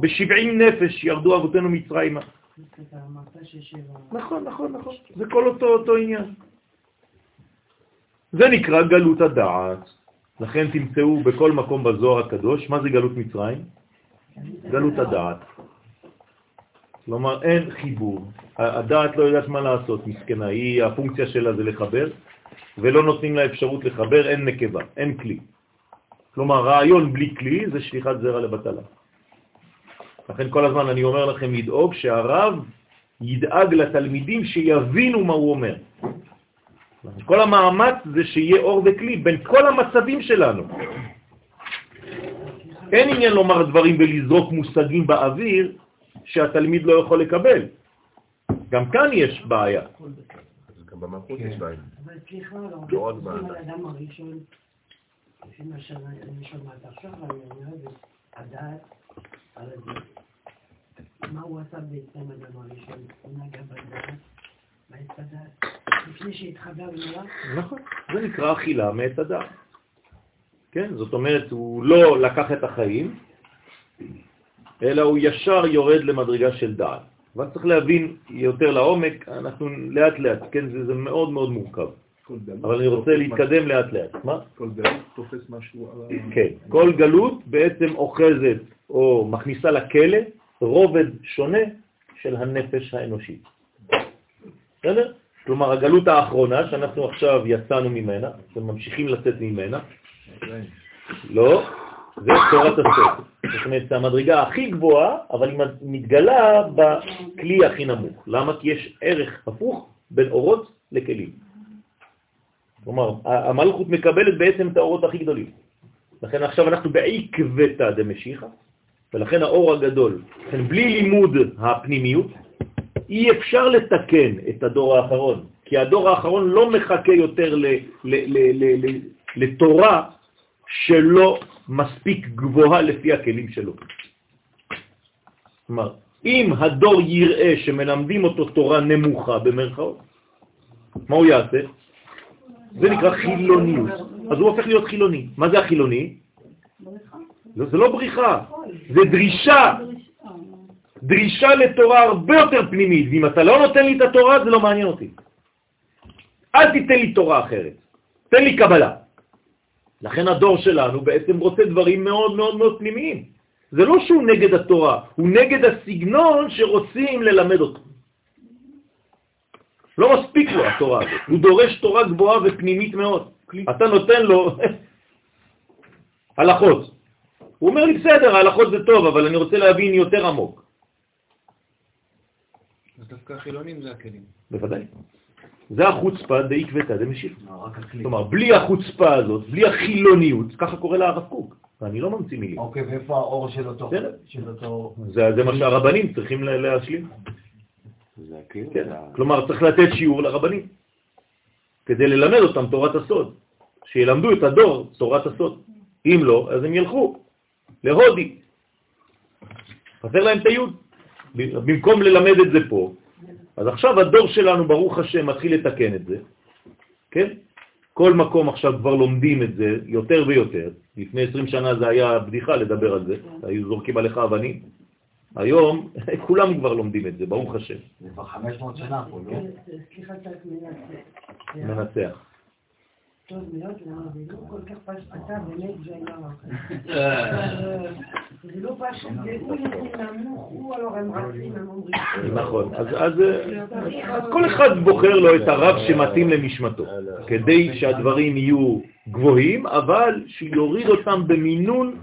בשבעים נפש ירדו אבותינו מצרימה. נכון, נכון, נכון. זה כל אותו אותו עניין. זה נקרא גלות הדעת. לכן תמצאו בכל מקום בזוהר הקדוש, מה זה גלות מצרים? גלות הדעת. כלומר, אין חיבור. הדעת לא יודעת מה לעשות, מסכנה. היא, הפונקציה שלה זה לחבר, ולא נותנים לה אפשרות לחבר, אין נקבה, אין כלי. כלומר, רעיון בלי כלי זה שליחת זרע לבטלה. לכן כל הזמן אני אומר לכם לדאוג שהרב ידאג לתלמידים שיבינו מה הוא אומר. כל המאמץ זה שיהיה אור וכלי בין כל המצבים שלנו. אין עניין לומר דברים ולזרוק מושגים באוויר שהתלמיד לא יכול לקבל. גם כאן יש בעיה. גם במלכות יש בעיה. אבל סליחה, לא, רק באדם. הראשון, לפי מה שאני שומעת עכשיו, אני אומר, זה הדעת על הדין. מה הוא עשה בעצם האדם הראשון? הוא נגע בדעת, בעץ הדעת, לפני שהתחבר למעלה, נכון. זה נקרא אכילה מעץ הדעת. כן, זאת אומרת, הוא לא לקח את החיים, אלא הוא ישר יורד למדרגה של דעת. אבל צריך להבין יותר לעומק, אנחנו לאט לאט, כן, זה, זה מאוד מאוד מורכב. אבל אני רוצה להתקדם לאט לאט. מה? כל גלות תופס משהו על. כן, כל גלות בעצם אוחזת או מכניסה לכלא רובד שונה של הנפש האנושית. בסדר? כלומר, הגלות האחרונה, שאנחנו עכשיו יצאנו ממנה, וממשיכים לצאת ממנה, לא, זה תורת הסוד. זאת אומרת, זה המדרגה הכי גבוהה, אבל היא מתגלה בכלי הכי נמוך. למה? כי יש ערך הפוך בין אורות לכלים. כלומר, המלכות מקבלת בעצם את האורות הכי גדולים. לכן עכשיו אנחנו בעקבתא דמשיחא, ולכן האור הגדול, לכן בלי לימוד הפנימיות, אי אפשר לתקן את הדור האחרון, כי הדור האחרון לא מחכה יותר ל, ל, ל, ל, ל, לתורה שלא מספיק גבוהה לפי הכלים שלו. כלומר, אם הדור יראה שמלמדים אותו תורה נמוכה במרכאות, מה הוא יעשה? זה נקרא חילוניות. אז הוא הופך להיות חילוני. מה זה החילוני? לא, זה לא בריחה, זה דרישה. דרישה לתורה הרבה יותר פנימית, ואם אתה לא נותן לי את התורה, זה לא מעניין אותי. אל תיתן לי תורה אחרת, תן לי קבלה. לכן הדור שלנו בעצם רוצה דברים מאוד מאוד מאוד פנימיים. זה לא שהוא נגד התורה, הוא נגד הסגנון שרוצים ללמד אותו. לא מספיק לו התורה הזאת, הוא דורש תורה גבוהה ופנימית מאוד. אתה נותן לו הלכות. הוא אומר לי, בסדר, ההלכות זה טוב, אבל אני רוצה להבין יותר עמוק. דווקא החילונים זה הכלים. בוודאי. זה החוצפה דאיקבתא דמשיך. כלומר, בלי החוצפה הזאת, בלי החילוניות, ככה קורא לה הרב קוק. ואני לא ממציא מילים. אוקיי, ואיפה האור של אותו... בסדר. של אותו... זה זה מה שהרבנים צריכים לה- להשלים. זה. כן. כלומר, צריך לתת שיעור לרבנים, כדי ללמד אותם תורת הסוד, שילמדו את הדור תורת הסוד. אם לא, אז הם ילכו להודי. חסר להם את היוד. במקום ללמד את זה פה, אז עכשיו הדור שלנו, ברוך השם, מתחיל לתקן את זה, כן? כל מקום עכשיו כבר לומדים את זה יותר ויותר. לפני 20 שנה זה היה בדיחה לדבר על זה, היו זורקים עליך אבנים. היום כולם כבר לומדים את זה, ברוך השם. זה כבר 500 שנה פה, לא? סליחה קצת מנצח. טוב מאוד, למה זה לא כל כך פשוט, אתה באמת ג'נגר. זה לא פשוט, זה הוא נמוך, הוא הלוא הם רצים, הם אומרים. נכון, אז, אז, אז כל אחד בוחר לו את הרב שמתאים למשמתו, כדי שהדברים יהיו גבוהים, אבל שיוריד אותם במינון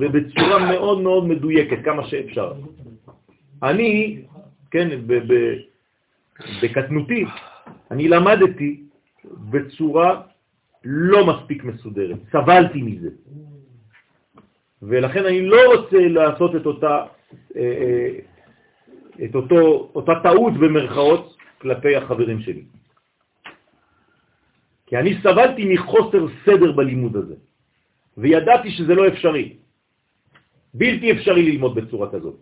ובצורה מאוד מאוד מדויקת, כמה שאפשר. אני, כן, ב- ב- בקטנותי, אני למדתי בצורה לא מספיק מסודרת, סבלתי מזה. ולכן אני לא רוצה לעשות את אותה, אה, אה, את אותו, אותה טעות במרכאות כלפי החברים שלי. כי אני סבלתי מחוסר סדר בלימוד הזה, וידעתי שזה לא אפשרי. בלתי אפשרי ללמוד בצורה כזאת.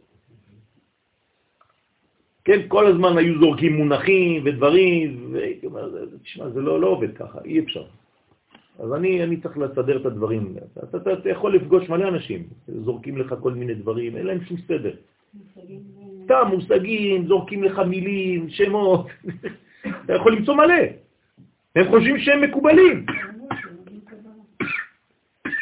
כן, כל הזמן היו זורקים מונחים ודברים, והייתי אומר, תשמע, זה לא, לא עובד ככה, אי אפשר. אז אני, אני צריך לסדר את הדברים. אתה, אתה, אתה יכול לפגוש מלא אנשים, זורקים לך כל מיני דברים, אין להם שום סדר. סתם מושגים, זורקים לך מילים, שמות, אתה יכול למצוא מלא. הם חושבים שהם מקובלים.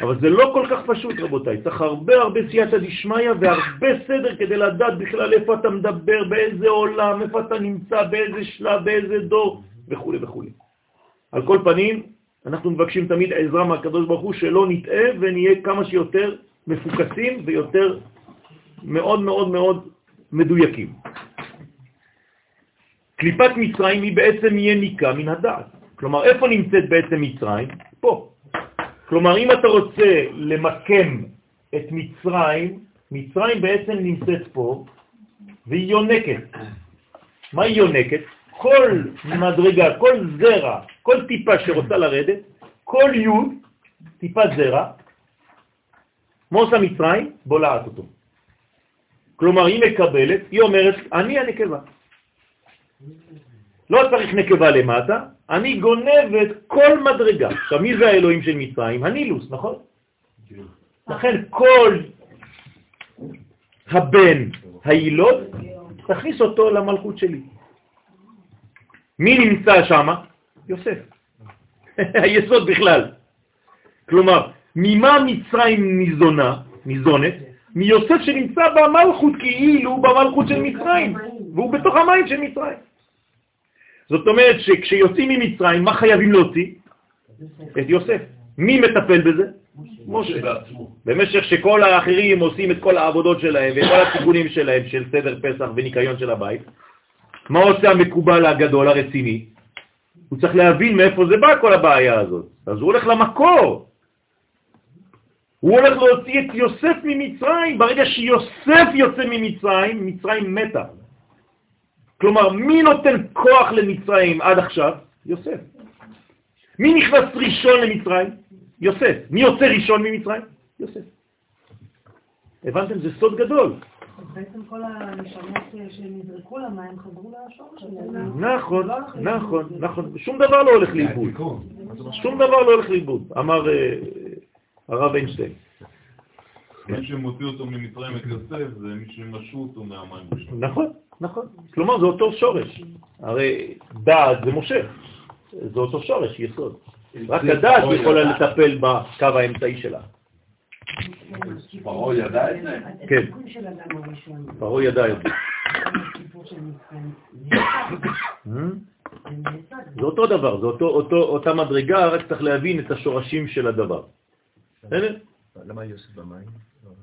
אבל זה לא כל כך פשוט, רבותיי. צריך הרבה הרבה סייעתא דשמיא והרבה סדר כדי לדעת בכלל איפה אתה מדבר, באיזה עולם, איפה אתה נמצא, באיזה שלב, באיזה דור, וכו' וכו'. על כל פנים, אנחנו מבקשים תמיד עזרה מהקדוש ברוך הוא שלא נטעה ונהיה כמה שיותר מפוקסים ויותר מאוד מאוד מאוד מדויקים. קליפת מצרים היא בעצם יניקה מן הדעת. כלומר, איפה נמצאת בעצם מצרים? פה. כלומר, אם אתה רוצה למקם את מצרים, מצרים בעצם נמצאת פה, והיא יונקת. מה היא יונקת? כל מדרגה, כל זרע, כל טיפה שרוצה לרדת, כל יוד, טיפת זרע, מה עושה מצרים? בולעת אותו. כלומר, היא מקבלת, היא אומרת, אני הנקבה. לא צריך נקבה למטה, אני גונב את כל מדרגה. עכשיו, מי זה האלוהים של מצרים? הנילוס, נכון? לכן כל הבן, הילוד, תכניס אותו למלכות שלי. מי נמצא שם? יוסף. היסוד בכלל. כלומר, ממה מצרים ניזונה, ניזונת? מיוסף שנמצא במלכות כאילו במלכות של מצרים, והוא בתוך המים של מצרים. זאת אומרת שכשיוצאים ממצרים, מה חייבים להוציא? את יוסף. מי מטפל בזה? משה. במשך שכל האחרים עושים את כל העבודות שלהם ואת כל התיקונים שלהם של סדר פסח וניקיון של הבית, מה עושה המקובל הגדול, הרציני? הוא צריך להבין מאיפה זה בא כל הבעיה הזאת. אז הוא הולך למקור. הוא הולך להוציא את יוסף ממצרים. ברגע שיוסף יוצא ממצרים, מצרים מתה. כלומר, מי נותן כוח למצרים עד עכשיו? יוסף. מי נכנס ראשון למצרים? יוסף. מי יוצא ראשון ממצרים? יוסף. הבנתם? זה סוד גדול. בעצם כל הנשמות שנזרקו למים חזרו לשורש שלהם. נכון, נכון, נכון. שום דבר לא הולך לאיבוד. שום דבר לא הולך לאיבוד, אמר אה, הרב איינשטיין. מי שמוציא אותו ממצרים את יוסף זה מי שמשו אותו מהמים. נכון, נכון. כלומר, זה אותו שורש. הרי דעת זה משה. זה אותו שורש, יסוד. רק הדעת יכולה לטפל בקו האמצעי שלה. פרעה ידע את זה? כן. פרעה ידע את זה. זה אותו דבר, זה אותו, אותו, אותה מדרגה, רק צריך להבין את השורשים של הדבר. בסדר? למה יוסף במים?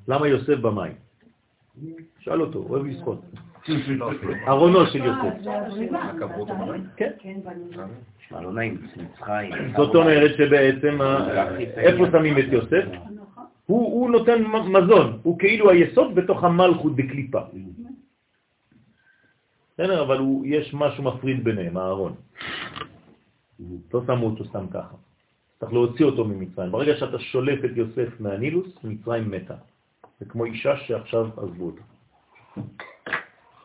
למה יוסף במים? שאל אותו, הוא אוהב לשחות. ארונו של יוסף. כן. לא נעים, מצרים. זאת אומרת שבעצם, איפה שמים את יוסף? הוא, הוא נותן מזון, הוא כאילו היסוד בתוך המלכות בקליפה. בסדר, אבל הוא, יש משהו מפריד ביניהם, הארון. לא שמו אותו סתם ככה. צריך להוציא אותו ממצרים. ברגע שאתה שולף את יוסף מהנילוס, מצרים מתה. זה כמו אישה שעכשיו עזבו אותה.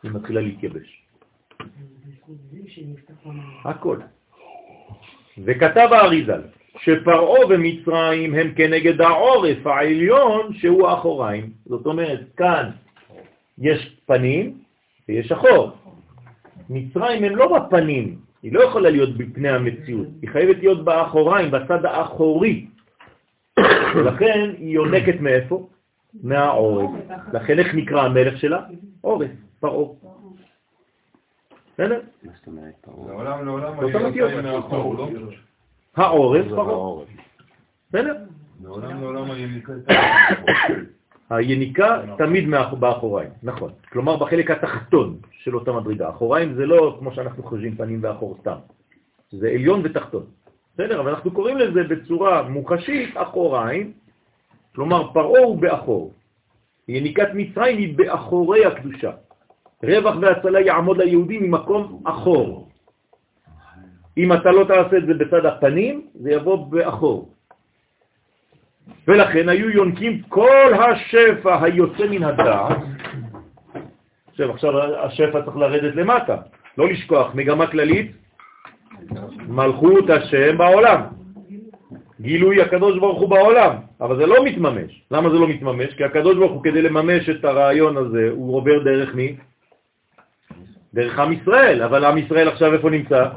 היא מתחילה להתייבש. הכל. וכתב האריזל שפרעה ומצרים הם כנגד העורף העליון שהוא האחוריים. זאת אומרת, כאן יש פנים ויש אחור. מצרים הם לא בפנים, היא לא יכולה להיות בפני המציאות, היא חייבת להיות באחוריים, בצד האחורי. לכן היא יונקת מאיפה? מהעורף. לכן איך נקרא המלך שלה? עורף, פרעה. בסדר? מה זאת אומרת פרעה? לעולם לעולם מהחור, לא? העורף פרעה. בסדר? היניקה תמיד מאח- באחוריים, נכון. כלומר בחלק התחתון של אותה מדרגה. אחוריים זה לא כמו שאנחנו חושבים פנים ואחור סתם. זה עליון ותחתון. בסדר, אבל אנחנו קוראים לזה בצורה מוחשית אחוריים, כלומר פרעה הוא באחור. יניקת מצרים היא באחורי הקדושה. רווח והצלה יעמוד ליהודי ממקום אחור. אם אתה לא תעשה את זה בצד הפנים, זה יבוא באחור. ולכן היו יונקים כל השפע היוצא מן הדעת. עכשיו, עכשיו השפע צריך לרדת למטה, לא לשכוח, מגמה כללית, מלכות השם בעולם. גילוי הקדוש ברוך הוא בעולם, אבל זה לא מתממש. למה זה לא מתממש? כי הקדוש ברוך הוא כדי לממש את הרעיון הזה, הוא עובר דרך מי? דרך עם ישראל, אבל עם ישראל עכשיו איפה נמצא?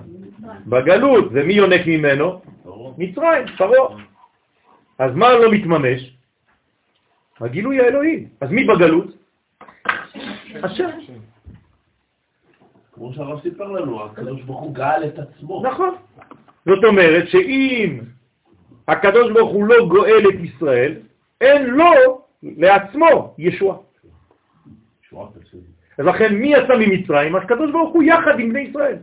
בגלות, ומי יונק ממנו? מצרים, פרעה. אז מה לא מתממש? הגילוי האלוהי. אז מי בגלות? השם. כמו שהרב סיפר לנו, הקדוש ברוך הוא גאל את עצמו. נכון. זאת אומרת שאם הקדוש ברוך הוא לא גואל את ישראל, אין לו לעצמו ישוע. אז לכן מי יצא ממצרים? הקדוש ברוך הוא יחד עם בני ישראל.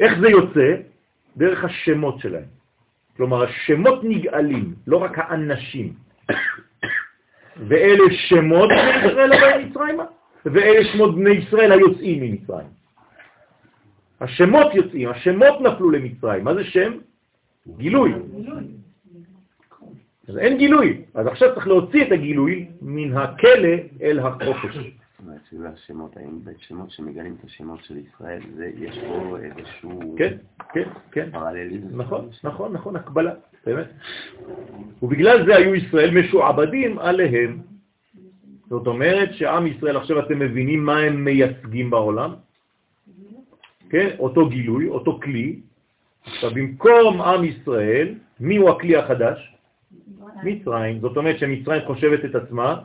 איך זה יוצא? דרך השמות שלהם. כלומר, השמות נגאלים, לא רק האנשים. ואלה שמות בני ישראל הבאים מצרימה, ואלה שמות בני ישראל היוצאים ממצרים. השמות יוצאים, השמות נפלו למצרים. מה זה שם? גילוי. אז אין גילוי. אז עכשיו צריך להוציא את הגילוי מן הכלא אל החופש. שזה השמות, האם בשמות שמגלים את השמות של ישראל, זה, יש פה איזשהו כן, כן, כן. פרלליזם. נכון, נכון, נכון, הקבלה, באמת. ובגלל זה היו ישראל משועבדים עליהם. זאת אומרת שעם ישראל, עכשיו אתם מבינים מה הם מייצגים בעולם? כן, אותו גילוי, אותו כלי. עכשיו, במקום עם ישראל, מי הוא הכלי החדש? מצרים. זאת אומרת שמצרים חושבת את עצמה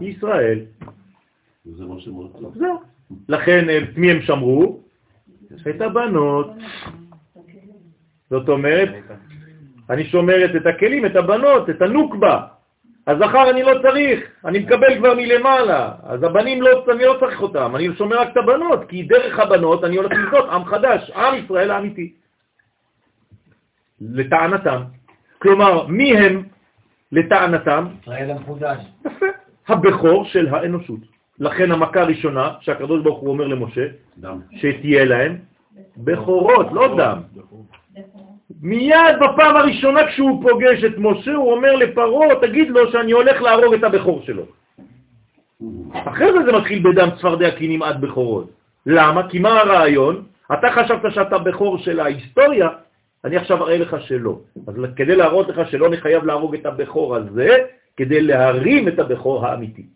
ישראל. זה מה שמות. זהו. לכן, את מי הם שמרו? את הבנות. זאת אומרת, אני שומרת את הכלים, את הבנות, את הנוקבה. הזכר אני לא צריך, אני מקבל כבר מלמעלה. אז הבנים לא, אני לא צריך אותם, אני שומר רק את הבנות, כי דרך הבנות אני הולך לבנות עם חדש, עם ישראל האמיתי. לטענתם. כלומר, מי הם לטענתם? ישראל המחודש. יפה. הבכור של האנושות. לכן המכה הראשונה שהקדוש ברוך הוא אומר למשה, דם. שתהיה להם בכורות, לא דם. מיד בפעם הראשונה כשהוא פוגש את משה, הוא אומר לפרעה, תגיד לו שאני הולך להרוג את הבכור שלו. אחרי זה זה מתחיל בדם צפרדע כי נמעט בכורות. למה? כי מה הרעיון? אתה חשבת שאתה בכור של ההיסטוריה, אני עכשיו אראה לך שלא. אז כדי להראות לך שלא, אני חייב להרוג את הבכור הזה, כדי להרים את הבכור האמיתי.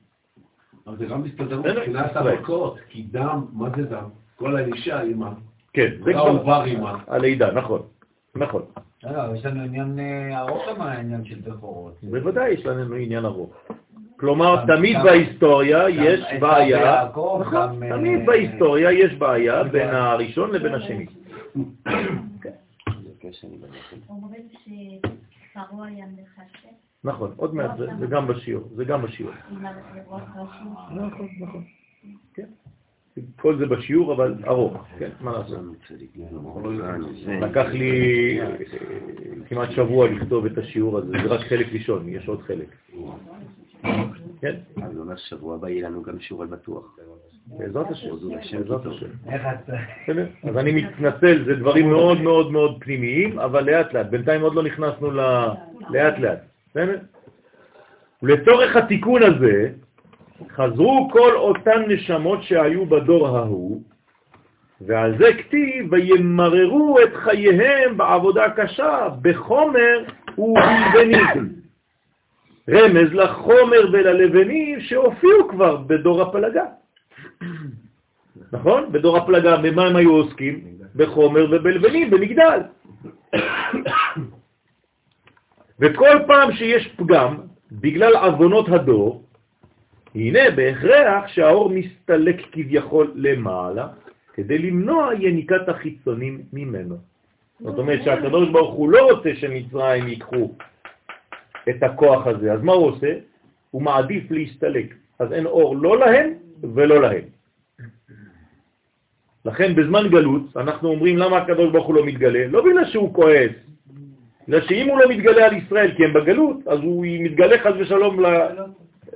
אבל זה גם מסתדר מבחינת. המכות, כי דם, מה זה דם? כל האישה אימה. כן, זה כל העובר אימה. הלידה, נכון, נכון. לא, יש לנו עניין אה, ארוך עם העניין של בכורות. בוודאי יש לנו עניין ארוך. כלומר, תמיד בהיסטוריה יש בעיה, נכון, תמיד בהיסטוריה יש בעיה בין הראשון לבין השני. הנכד. אומרים שפרעה היה מחשב נכון, עוד מעט, זה- גם בשיעור, זה גם בשיעור. נכון, נכון. כן. כל זה בשיעור, אבל ארוך, כן, מה לעשות. לקח לי אה, כמעט שבוע לכתוב את השיעור הזה, זה רק חלק ראשון, יש עוד חלק. כן, אז הוא אומר שבוע הבא יהיה לנו גם שיעור על בטוח. בעזרת השם, בעזרת. השם. אז אני מתנצל, זה דברים מאוד מאוד מאוד פנימיים, אבל לאט לאט, בינתיים עוד לא נכנסנו ל... לאט לאט, לצורך התיקון הזה, חזרו כל אותן נשמות שהיו בדור ההוא, ועל זה כתיב, וימררו את חייהם בעבודה קשה, בחומר ובלבנים. רמז לחומר וללבנים שהופיעו כבר בדור הפלגה. נכון? בדור הפלגה, במה הם היו עוסקים? בחומר ובלבנים, במגדל. וכל פעם שיש פגם, בגלל עוונות הדור, הנה בהכרח שהאור מסתלק כביכול למעלה, כדי למנוע יניקת החיצונים ממנו. זאת אומרת שהקדוש ברוך הוא לא רוצה שמצרים ייקחו את הכוח הזה, אז מה הוא עושה? הוא מעדיף להסתלק, אז אין אור לא להם ולא להם. לכן בזמן גלות אנחנו אומרים למה הקדוש ברוך הוא לא מתגלה? לא בגלל שהוא כועס, בגלל שאם הוא לא מתגלה על ישראל כי הם בגלות, אז הוא מתגלה חז ושלום ל...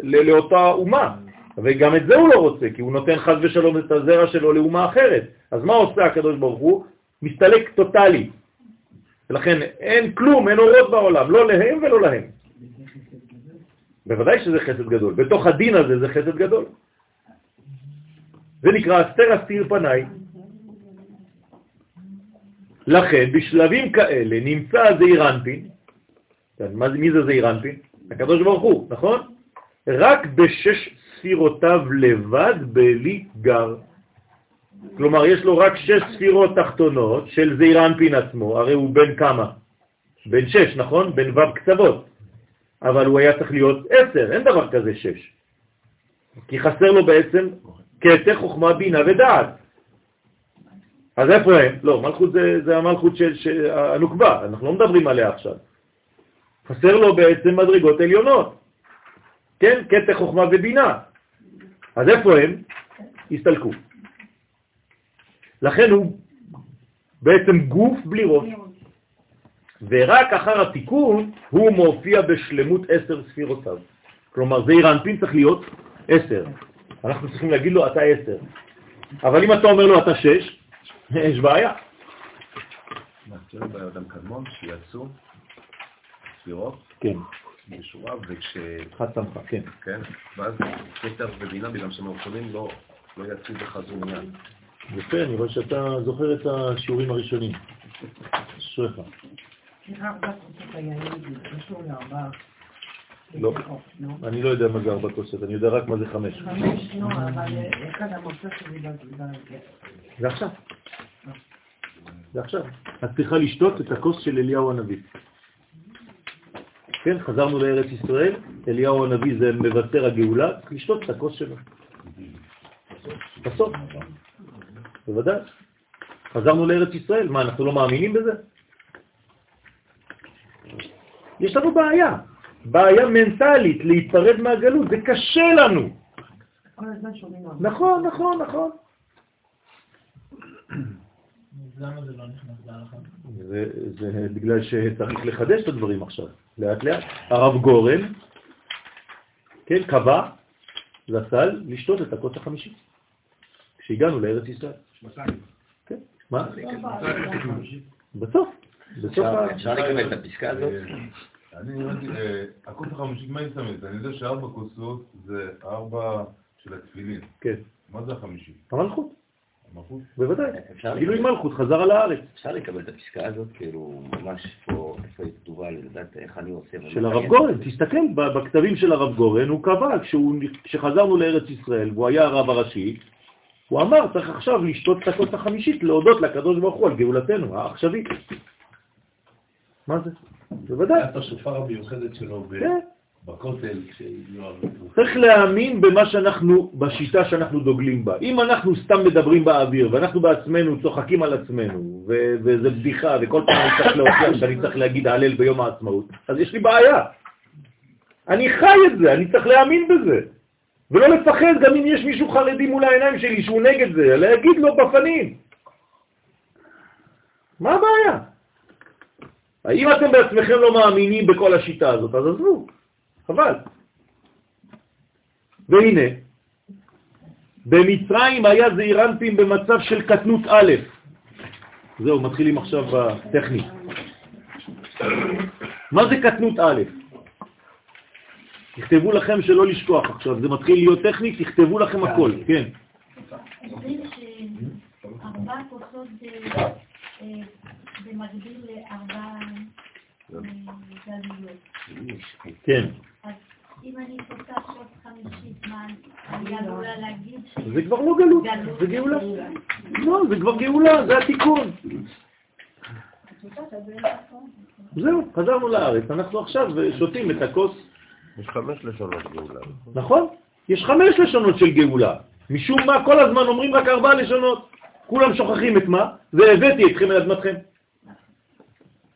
ל... לאותה אומה. וגם את זה הוא לא רוצה, כי הוא נותן חז ושלום את הזרע שלו לאומה אחרת. אז מה עושה הקדוש ברוך הוא? מסתלק טוטלי. ולכן אין כלום, אין אורות בעולם, לא להם ולא להם. בוודאי שזה חסד גדול. בתוך הדין הזה זה חסד גדול. זה נקרא אסתר אסתיר פניי. לכן, בשלבים כאלה נמצא זעיר אנפין, מי זה זעיר אנפין? הקדוש ברוך הוא, נכון? רק בשש ספירותיו לבד בלי גר. כלומר, יש לו רק שש ספירות תחתונות של זעיר אנפין עצמו, הרי הוא בן כמה? בן שש, נכון? בן ו' קצוות. אבל הוא היה צריך להיות עשר, אין דבר כזה שש. כי חסר לו בעצם קטע, חוכמה, בינה ודעת. אז איפה הם? לא, מלכות זה, זה המלכות של, של הנוקבה, אנחנו לא מדברים עליה עכשיו. חסר לו בעצם מדרגות עליונות. כן? קטע, חוכמה ובינה. אז איפה הם? הסתלקו. לכן הוא בעצם גוף בלי ראש. ורק אחר התיקון הוא מופיע בשלמות עשר ספירותיו. כלומר, זה אירנפין צריך להיות עשר. אנחנו צריכים להגיד לו, אתה עשר. אבל אם אתה אומר לו, אתה שש, יש בעיה. מכירים באדם קדמון שיצאו ספירות? כן. בשורה, וכש... חד סמכה, כן. כן, ואז ובינה, בגלל שהם הראשונים, לא, לא יצאו בחזו מיד. יפה, אני רואה שאתה זוכר את השיעורים הראשונים. אשריך. לא, אני לא יודע מה זה ארבע כוסות, אני יודע רק מה זה חמש. חמש, לא, אבל אחד המוצא שלי זה עכשיו. זה עכשיו. את צריכה לשתות את הכוס של אליהו הנביא. כן, חזרנו לארץ ישראל, אליהו הנביא זה מבשר הגאולה, לשתות את הכוס שלו. בסוף. בוודאי. חזרנו לארץ ישראל, מה, אנחנו לא מאמינים בזה? יש לנו בעיה, בעיה מנטלית להיפרד מהגלות, זה קשה לנו. נכון, נכון, נכון. למה זה לא נכנס להלכה? זה, זה בגלל שצריך לחדש את הדברים עכשיו, לאט לאט. הרב גורן, כן, קבע, זצ"ל, לשתות את הכוס החמישי, כשהגענו לארץ ישראל. כן, מה? בסוף. אפשר לקבל את הפסקה הזאת? אני הבנתי, אה, הכוס החמישית, מה היא מסתמלת? אני יודע שארבע כוסות זה ארבע של התפילין. כן. מה זה החמישית? המלכות. המלכות? בוודאי. אפשר גילוי מלכות חזר על הארץ. אפשר לקבל את הפסקה הזאת, כאילו, ממש פה, איפה היא כתובה, לדעת איך אני עושה. של הרב גורן, תסתכל בכתבים של הרב גורן, הוא קבע, כשחזרנו לארץ ישראל, והוא היה הרב הראשי, הוא אמר, צריך עכשיו לשתות את הכוס החמישית, להודות לקדוש ברוך הוא על גאולתנו העכשווית. מה זה? בוודאי. את השופר המיוחדת שלו כן. בכותל, כשיואב... צריך להאמין במה שאנחנו, בשיטה שאנחנו דוגלים בה. אם אנחנו סתם מדברים באוויר, ואנחנו בעצמנו צוחקים על עצמנו, וזה בדיחה, וכל פעם אני צריך להוכיח שאני צריך להגיד הלל ביום העצמאות, אז יש לי בעיה. אני חי את זה, אני צריך להאמין בזה. ולא לפחד גם אם יש מישהו חרדי מול העיניים שלי שהוא נגד זה, להגיד לו בפנים. מה הבעיה? האם אתם בעצמכם לא מאמינים בכל השיטה הזאת, אז עזבו, חבל. והנה, במצרים היה זעירנטים במצב של קטנות א', זהו, מתחילים עכשיו בטכני. מה זה קטנות א'? תכתבו לכם שלא לשכוח עכשיו, זה מתחיל להיות טכני, תכתבו לכם הכל, כן. במקביל לארבע... גלויות. כן. אז אם אני פותח עוד חמישית, מה, אני עלולה להגיד ש... זה כבר לא גלות, זה גאולה. לא, זה כבר גאולה, זה התיקון. זהו, חזרנו לארץ, אנחנו עכשיו שותים את הכוס. יש חמש לשונות גאולה. נכון? יש חמש לשונות של גאולה. משום מה כל הזמן אומרים רק ארבע לשונות. כולם שוכחים את מה? והבאתי אתכם אל אדמתכם.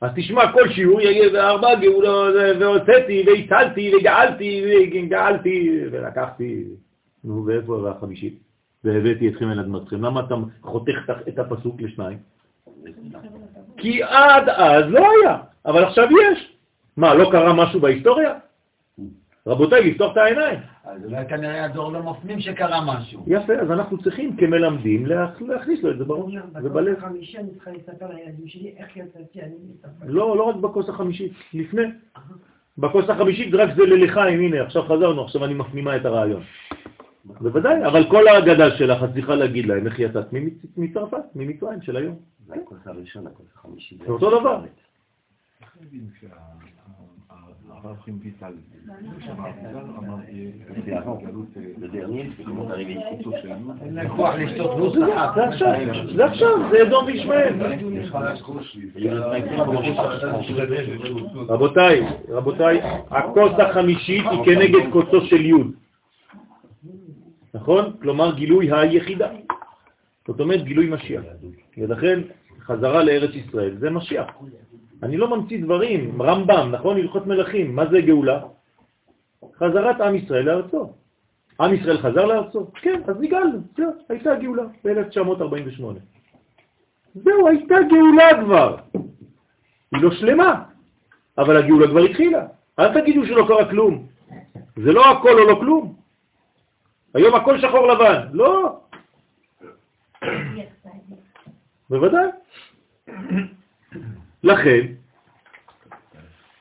אז תשמע, כל שיעור יהיה בארבע גאולה, והוצאתי, והצלתי, וגאלתי, וגאלתי, ולקחתי. נו, ואיפה החמישית? והבאתי אתכם אל אדמתכם. למה אתה חותך את הפסוק לשניים? כי עד אז לא היה, אבל עכשיו יש. מה, לא קרה משהו בהיסטוריה? רבותיי, לפתוח את העיניים. אז אולי כנראה הדור לא מפנים שקרה משהו. יפה, אז אנחנו צריכים כמלמדים להכ- להכניס לו את זה בראש ובלב. בכוס החמישי אני צריכה לספר לילדים שלי איך יצאתי, אני מספר. לא, לא רק בכוס החמישית, לפני. בכוס החמישית רק זה ללחיים, הנה, עכשיו חזרנו, עכשיו אני מפנימה את הרעיון. בוודאי, אבל כל ההגדה שלך, את צריכה להגיד להם איך יצאת מצרפת, ממצרים של היום. הכוס הראשון, הכוס החמישית. זה אותו דבר. כוח לשתות זה. זה עכשיו, זה אדום וישמעאל. רבותיי, רבותיי, הכוס החמישית היא כנגד קוצו של י', נכון? כלומר גילוי היחידה. זאת אומרת גילוי משיח. ולכן חזרה לארץ ישראל זה משיח. אני לא ממציא דברים, רמב"ם, נכון? הלכות מלכים, מה זה גאולה? חזרת עם ישראל לארצו. עם ישראל חזר לארצו? כן, אז נגאלנו, זהו, הייתה גאולה ב-1948. זהו, הייתה גאולה כבר. היא לא שלמה, אבל הגאולה כבר התחילה. אל תגידו שלא קרה כלום. זה לא הכל או לא כלום. היום הכל שחור לבן. לא, בוודאי. לכן,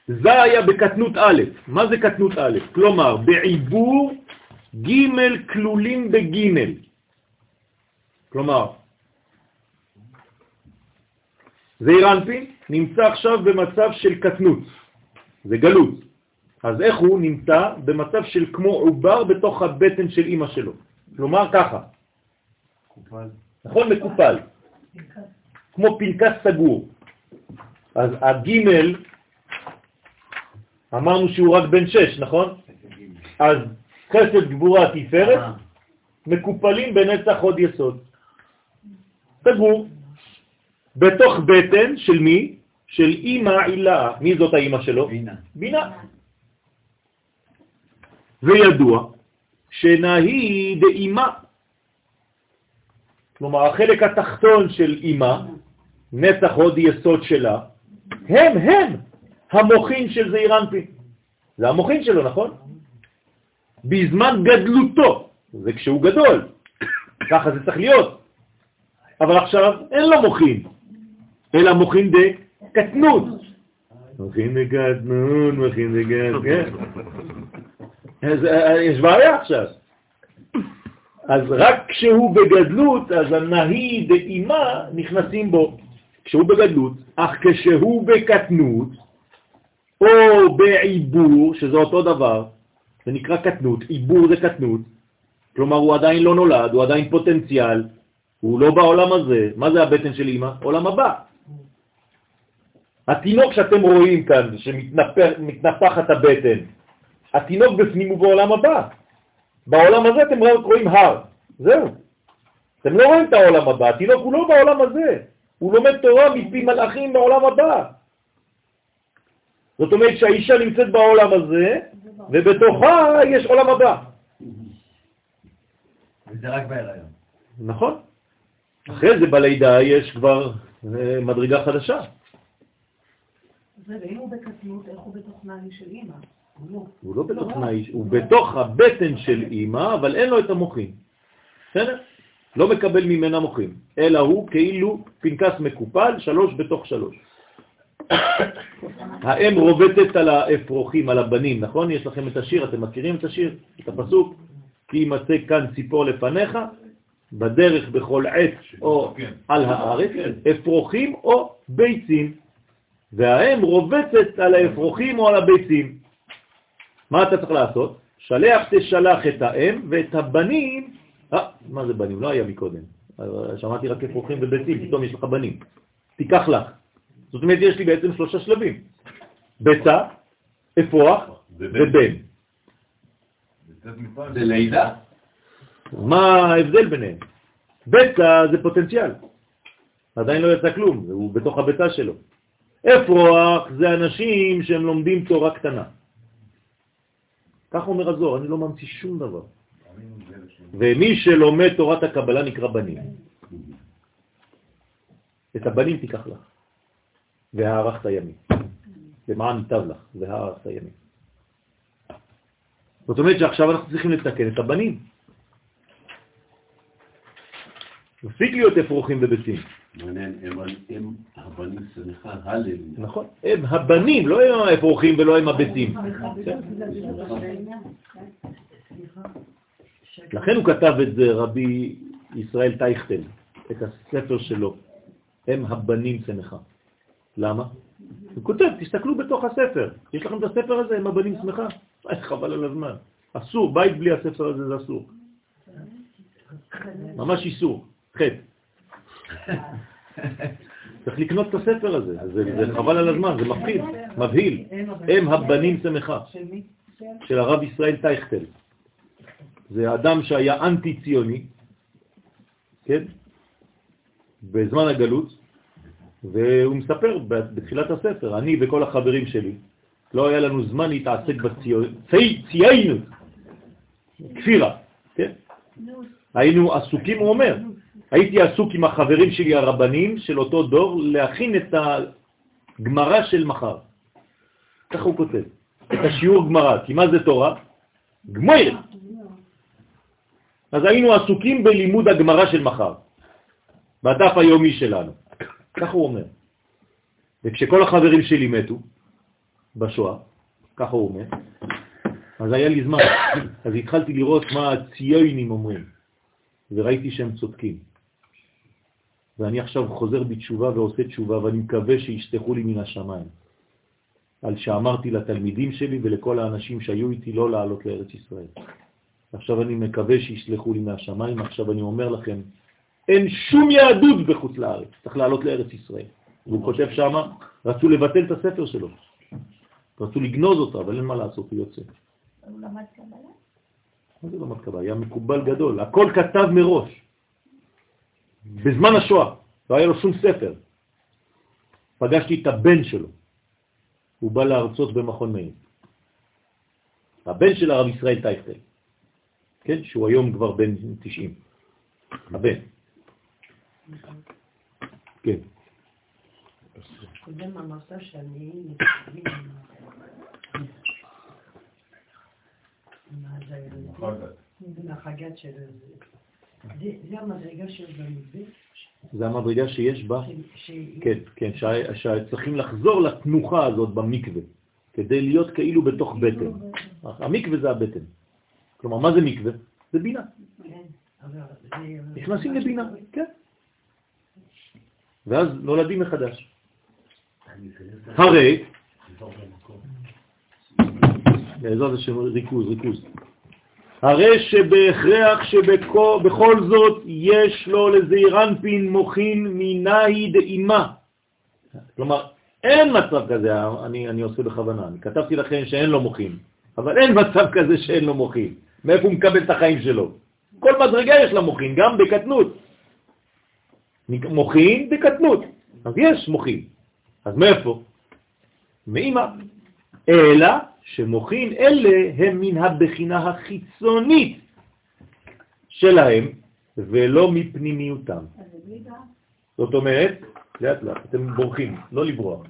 זה היה בקטנות א', מה זה קטנות א'? כלומר, בעיבור ג' כלולים בג'. כלומר, זעיר אנפין נמצא עכשיו במצב של קטנות, זה גלות. אז איך הוא נמצא? במצב של כמו עובר בתוך הבטן של אמא שלו. כלומר ככה, נכון? מקופל, כמו פנקס סגור. אז הגימל, אמרנו שהוא רק בן שש, נכון? אז חסד גבורה תפארת, מקופלים בנצח עוד יסוד. סגור. בתוך בטן של מי? של אימא עילה. מי זאת האימא שלו? בינה. בינה. וידוע שנהי דאימה. כלומר, החלק התחתון של אימא, נצח עוד יסוד שלה, הם הם המוחין של זעיר אנפין. זה המוחין שלו, נכון? בזמן גדלותו, זה כשהוא גדול, ככה זה צריך להיות. אבל עכשיו אין לו מוחין, אלא מוחין דקטנות. מוחין דקטנות, מוחין דקטנות, כן. אה, יש בעיה עכשיו. אז רק כשהוא בגדלות, אז הנהי דאימה נכנסים בו. כשהוא בגדלות, אך כשהוא בקטנות, או בעיבור, שזה אותו דבר, זה נקרא קטנות, עיבור זה קטנות, כלומר הוא עדיין לא נולד, הוא עדיין פוטנציאל, הוא לא בעולם הזה. מה זה הבטן של אמא? עולם הבא. התינוק שאתם רואים כאן, שמתנפחת הבטן, התינוק בפנים הוא בעולם הבא. בעולם הזה אתם רואים הר, זהו. אתם לא רואים את העולם הבא, התינוק הוא לא בעולם הזה, הוא לומד תורה מפי מלאכים בעולם הבא. זאת אומרת שהאישה נמצאת בעולם הזה, ובתוכה יש עולם הבא. וזה רק בהיריון. נכון. אחרי זה בלידה יש כבר אה, מדרגה חדשה. ואם הוא בקטנות, איך הוא בתוך נעלי של אימא? הוא לא. הוא לא בתוך תנאי, הוא בתוך הבטן של אימא, אבל אין לו את המוחים. בסדר? לא מקבל ממנה מוחים, אלא הוא כאילו פנקס מקופל, שלוש בתוך שלוש. האם רובטת על האפרוחים, על הבנים, נכון? יש לכם את השיר, אתם מכירים את השיר? את הפסוק? כי ימצא כאן ציפור לפניך, בדרך בכל עץ או על הארץ, אפרוחים או ביצים. והאם רובצת על האפרוחים או על הביצים. מה אתה צריך לעשות? שלח תשלח את האם ואת הבנים, אה, מה זה בנים? לא היה מקודם. שמעתי רק אפרוחים וביצים, פתאום יש לך בנים. תיקח לך. זאת אומרת, יש לי בעצם שלושה שלבים. ביצה, אפרוח ובן. זה לידה? מה ההבדל ביניהם? ביצה זה פוטנציאל. עדיין לא יצא כלום, הוא בתוך הביצה שלו. אפרוח זה אנשים שהם לומדים תורה קטנה. כך אומר הזוהר, אני לא ממציא שום דבר. ומי שלומד תורת הקבלה נקרא בנים. את הבנים תיקח לך, והערכת ימים. למען ייטב לך, והערכת ימים. זאת אומרת שעכשיו אנחנו צריכים לתקן את הבנים. מפסיק להיות אפרוחים וביצים. מעניין, הם הבנים סליחה, הלל. נכון, הם הבנים, לא הם האפרוחים ולא הם הביצים. לכן הוא כתב את זה, רבי ישראל טייכטל, את הספר שלו, הם הבנים שמחה. למה? הוא כותב, תסתכלו בתוך הספר, יש לכם את הספר הזה, הם הבנים שמחה? חבל על הזמן. אסור, בית בלי הספר הזה זה אסור. ממש איסור, חטא. צריך לקנות את הספר הזה, זה, זה חבל על הזמן, זה מפחיד, מבהיל. הם הבנים שמחה, של הרב ישראל טייכטל. זה אדם שהיה אנטי-ציוני, כן? בזמן הגלות, והוא מספר בתחילת הספר, אני וכל החברים שלי, לא היה לנו זמן להתעסק בציינות, כפירה, כן? היינו עסוקים, הוא אומר, הייתי עסוק עם החברים שלי הרבנים של אותו דור להכין את הגמרה של מחר. ככה הוא כותב, את השיעור גמרה, כי מה זה תורה? גמר. אז היינו עסוקים בלימוד הגמרה של מחר, בדף היומי שלנו. ככה הוא אומר. וכשכל החברים שלי מתו בשואה, ככה הוא אומר, אז היה לי זמן, אז התחלתי לראות מה הציונים אומרים, וראיתי שהם צודקים. ואני עכשיו חוזר בתשובה ועושה תשובה, ואני מקווה שישתחו לי מן השמיים. על שאמרתי לתלמידים שלי ולכל האנשים שהיו איתי לא לעלות לארץ ישראל. עכשיו אני מקווה שישלחו לי מהשמיים, עכשיו אני אומר לכם, אין שום יהדות בחוץ לארץ, צריך לעלות לארץ ישראל. והוא כותב שמה, רצו לבטל את הספר שלו. רצו לגנוז אותו, אבל אין מה לעשות, הוא יוצא. הוא למד קבלה? מה זה למד קבלה? היה מקובל גדול. הכל כתב מראש. בזמן השואה, לא היה לו שום ספר. פגשתי את הבן שלו. הוא בא להרצות במכון מאיר. הבן של הרב ישראל טייכטל, כן? שהוא היום כבר בן 90. הבן. כן. קודם אמרת שאני זה המדרגה שיש במתווה? זה המדרגה שיש בה, כן, כן, שצריכים לחזור לתנוחה הזאת במקווה, כדי להיות כאילו בתוך בטן. המקווה זה הבטן. כלומר, מה זה מקווה? זה בינה. נכנסים לבינה, כן. ואז נולדים מחדש. הרי, בעזרת השם ריכוז, ריכוז. הרי שבהכרח שבכל זאת יש לו לזעירנפין מוכין מנהי דאימה. כלומר, אין מצב כזה, אני, אני עושה בכוונה, אני כתבתי לכם שאין לו מוכין, אבל אין מצב כזה שאין לו מוכין. מאיפה הוא מקבל את החיים שלו? כל מדרגה יש לה מוכין, גם בקטנות. מוכין בקטנות, אז יש מוכין. אז מאיפה? מאמא. אלא שמוכין אלה הם מן הבחינה החיצונית שלהם, ולא מפנימיותם. זאת אומרת, לאט לאט, אתם בורחים, לא לברוח.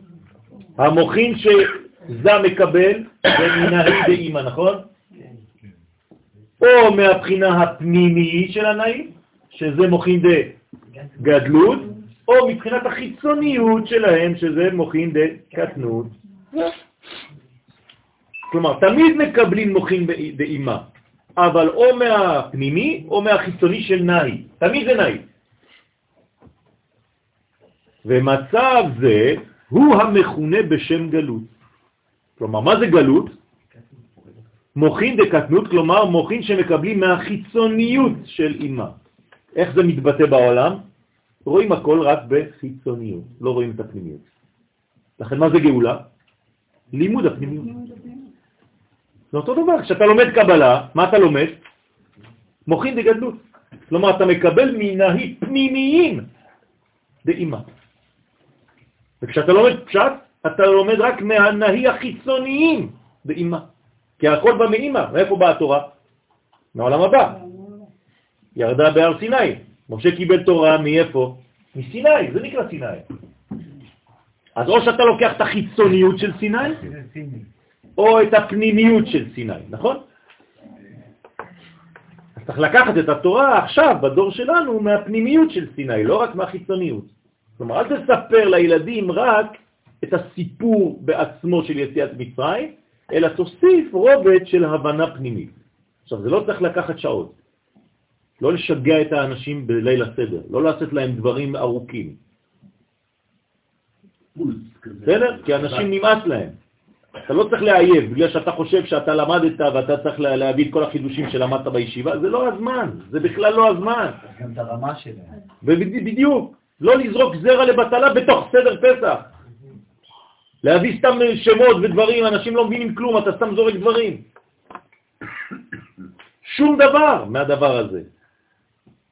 המוכין שזה מקבל זה מנהי באימא, נכון? או מהבחינה הפנימית של הנעים, שזה מוכין דה גדלות, או מבחינת החיצוניות שלהם, שזה מוכין דה קטנות. כלומר, תמיד מקבלים מוכין באימה, אבל או מהפנימי או מהחיצוני של נאי. תמיד זה נאי. ומצב זה הוא המכונה בשם גלות. כלומר, מה זה גלות? מוכין דקטנות, כלומר מוכין שמקבלים מהחיצוניות של אימה. איך זה מתבטא בעולם? רואים הכל רק בחיצוניות, לא רואים את הפנימיות. לכן מה זה גאולה? לימוד הפנימיות. זה אותו דבר, כשאתה לומד קבלה, מה אתה לומד? מוכין דגדלות. כלומר, אתה מקבל מנהי פנימיים באימא. וכשאתה לומד פשט, אתה לומד רק מהנהי החיצוניים באימא. כי הכל בא מאימא. מאיפה באה התורה? מהעולם הבא. ירדה בהר סיני. משה קיבל תורה מאיפה? מסיני, זה נקרא סיני. אז או שאתה לוקח את החיצוניות של סיני, או את הפנימיות של סיני, נכון? אז צריך לקחת את התורה עכשיו, בדור שלנו, מהפנימיות של סיני, לא רק מהחיצוניות. כלומר, אל תספר לילדים רק את הסיפור בעצמו של יציאת מצרים, אלא תוסיף רובד של הבנה פנימית. עכשיו, זה לא צריך לקחת שעות. לא לשגע את האנשים בליל הסדר, לא לעשות להם דברים ארוכים. בסדר? כי אנשים נמאס להם. אתה לא צריך לאייב, בגלל שאתה חושב שאתה למדת ואתה צריך להביא את כל החידושים שלמדת בישיבה, זה לא הזמן, זה בכלל לא הזמן. גם את הרמה שלהם. בדיוק, לא לזרוק זרע לבטלה בתוך סדר פסח. להביא סתם שמות ודברים, אנשים לא מבינים כלום, אתה סתם זורק דברים. שום דבר מהדבר הזה.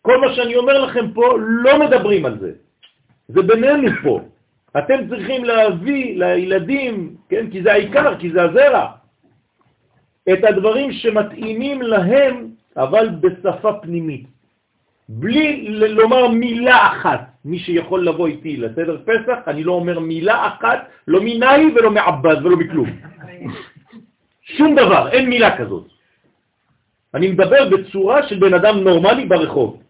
כל מה שאני אומר לכם פה, לא מדברים על זה. זה בינינו פה. אתם צריכים להביא לילדים, כן, כי זה העיקר, כי זה הזרע, את הדברים שמתאימים להם, אבל בשפה פנימית. בלי לומר מילה אחת. מי שיכול לבוא איתי לסדר פסח, אני לא אומר מילה אחת, לא מנאי ולא מעבד ולא מכלום. שום דבר, אין מילה כזאת. אני מדבר בצורה של בן אדם נורמלי ברחוב.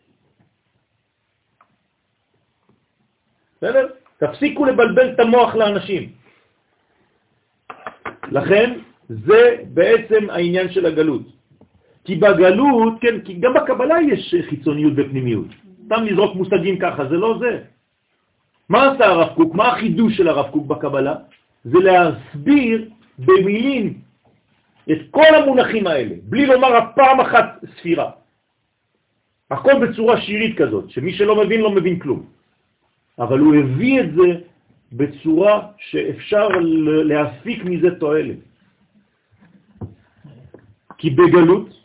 בסדר? תפסיקו לבלבל את המוח לאנשים. לכן, זה בעצם העניין של הגלות. כי בגלות, כן, כי גם בקבלה יש חיצוניות ופנימיות. סתם לזרוק מושגים ככה, זה לא זה. מה עשה הרב קוק? מה החידוש של הרב קוק בקבלה? זה להסביר במילים את כל המונחים האלה, בלי לומר הפעם אחת ספירה. הכל בצורה שירית כזאת, שמי שלא מבין לא מבין כלום. אבל הוא הביא את זה בצורה שאפשר להפיק מזה תועלת. כי בגלות,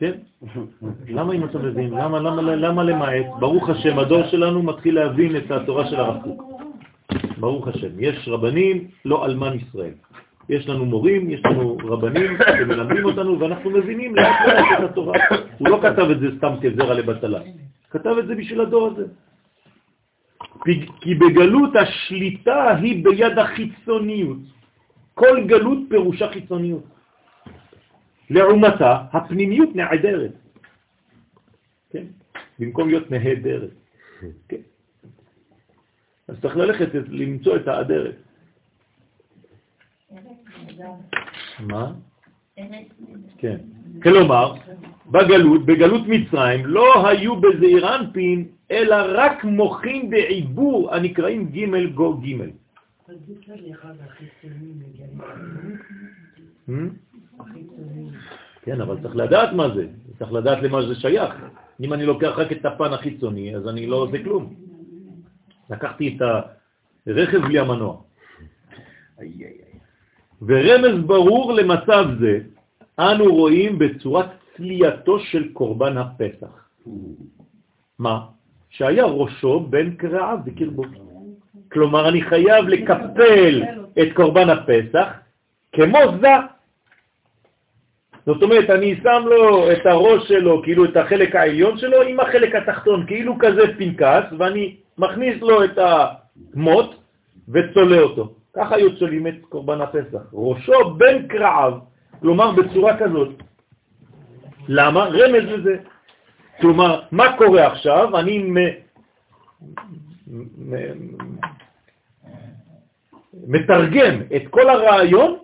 כן? למה אם אתה מבין? למה, למה, למה למעט? ברוך השם, הדור שלנו מתחיל להבין את התורה של הרב קוק. ברוך השם. יש רבנים, לא אלמן ישראל. יש לנו מורים, יש לנו רבנים שמלמדים אותנו, ואנחנו מבינים לאט לאט את התורה. הוא לא כתב את זה סתם כזרע לבטלה, כתב את זה בשביל הדור הזה. כי בגלות השליטה היא ביד החיצוניות. כל גלות פירושה חיצוניות. לעומתה, הפנימיות נעדרת. כן? במקום להיות נהדרת. כן? אז צריך ללכת למצוא את האדרת. מה? כן. כלומר, בגלות, בגלות מצרים, לא היו בזעיר אנפין, אלא רק מוחים בעיבור הנקראים ג' גו ג'. כן, אבל צריך לדעת מה זה, צריך לדעת למה זה שייך. אם אני לוקח רק את הפן החיצוני, אז אני לא עושה כלום. לקחתי את הרכב בלי המנוע. ורמז ברור למצב זה, אנו רואים בצורת צלייתו של קורבן הפסח. מה? שהיה ראשו בין קרעיו בקרבו. כלומר, אני חייב לקפל את קורבן הפסח כמו זה. זאת אומרת, אני שם לו את הראש שלו, כאילו את החלק העליון שלו, עם החלק התחתון, כאילו כזה פנקס, ואני מכניס לו את המוט וצולה אותו. ככה היו צולים את קורבן הפסח. ראשו בין קרעיו, כלומר בצורה כזאת. למה? רמז לזה. כלומר, מה קורה עכשיו? אני מ... מ... מתרגם את כל הרעיון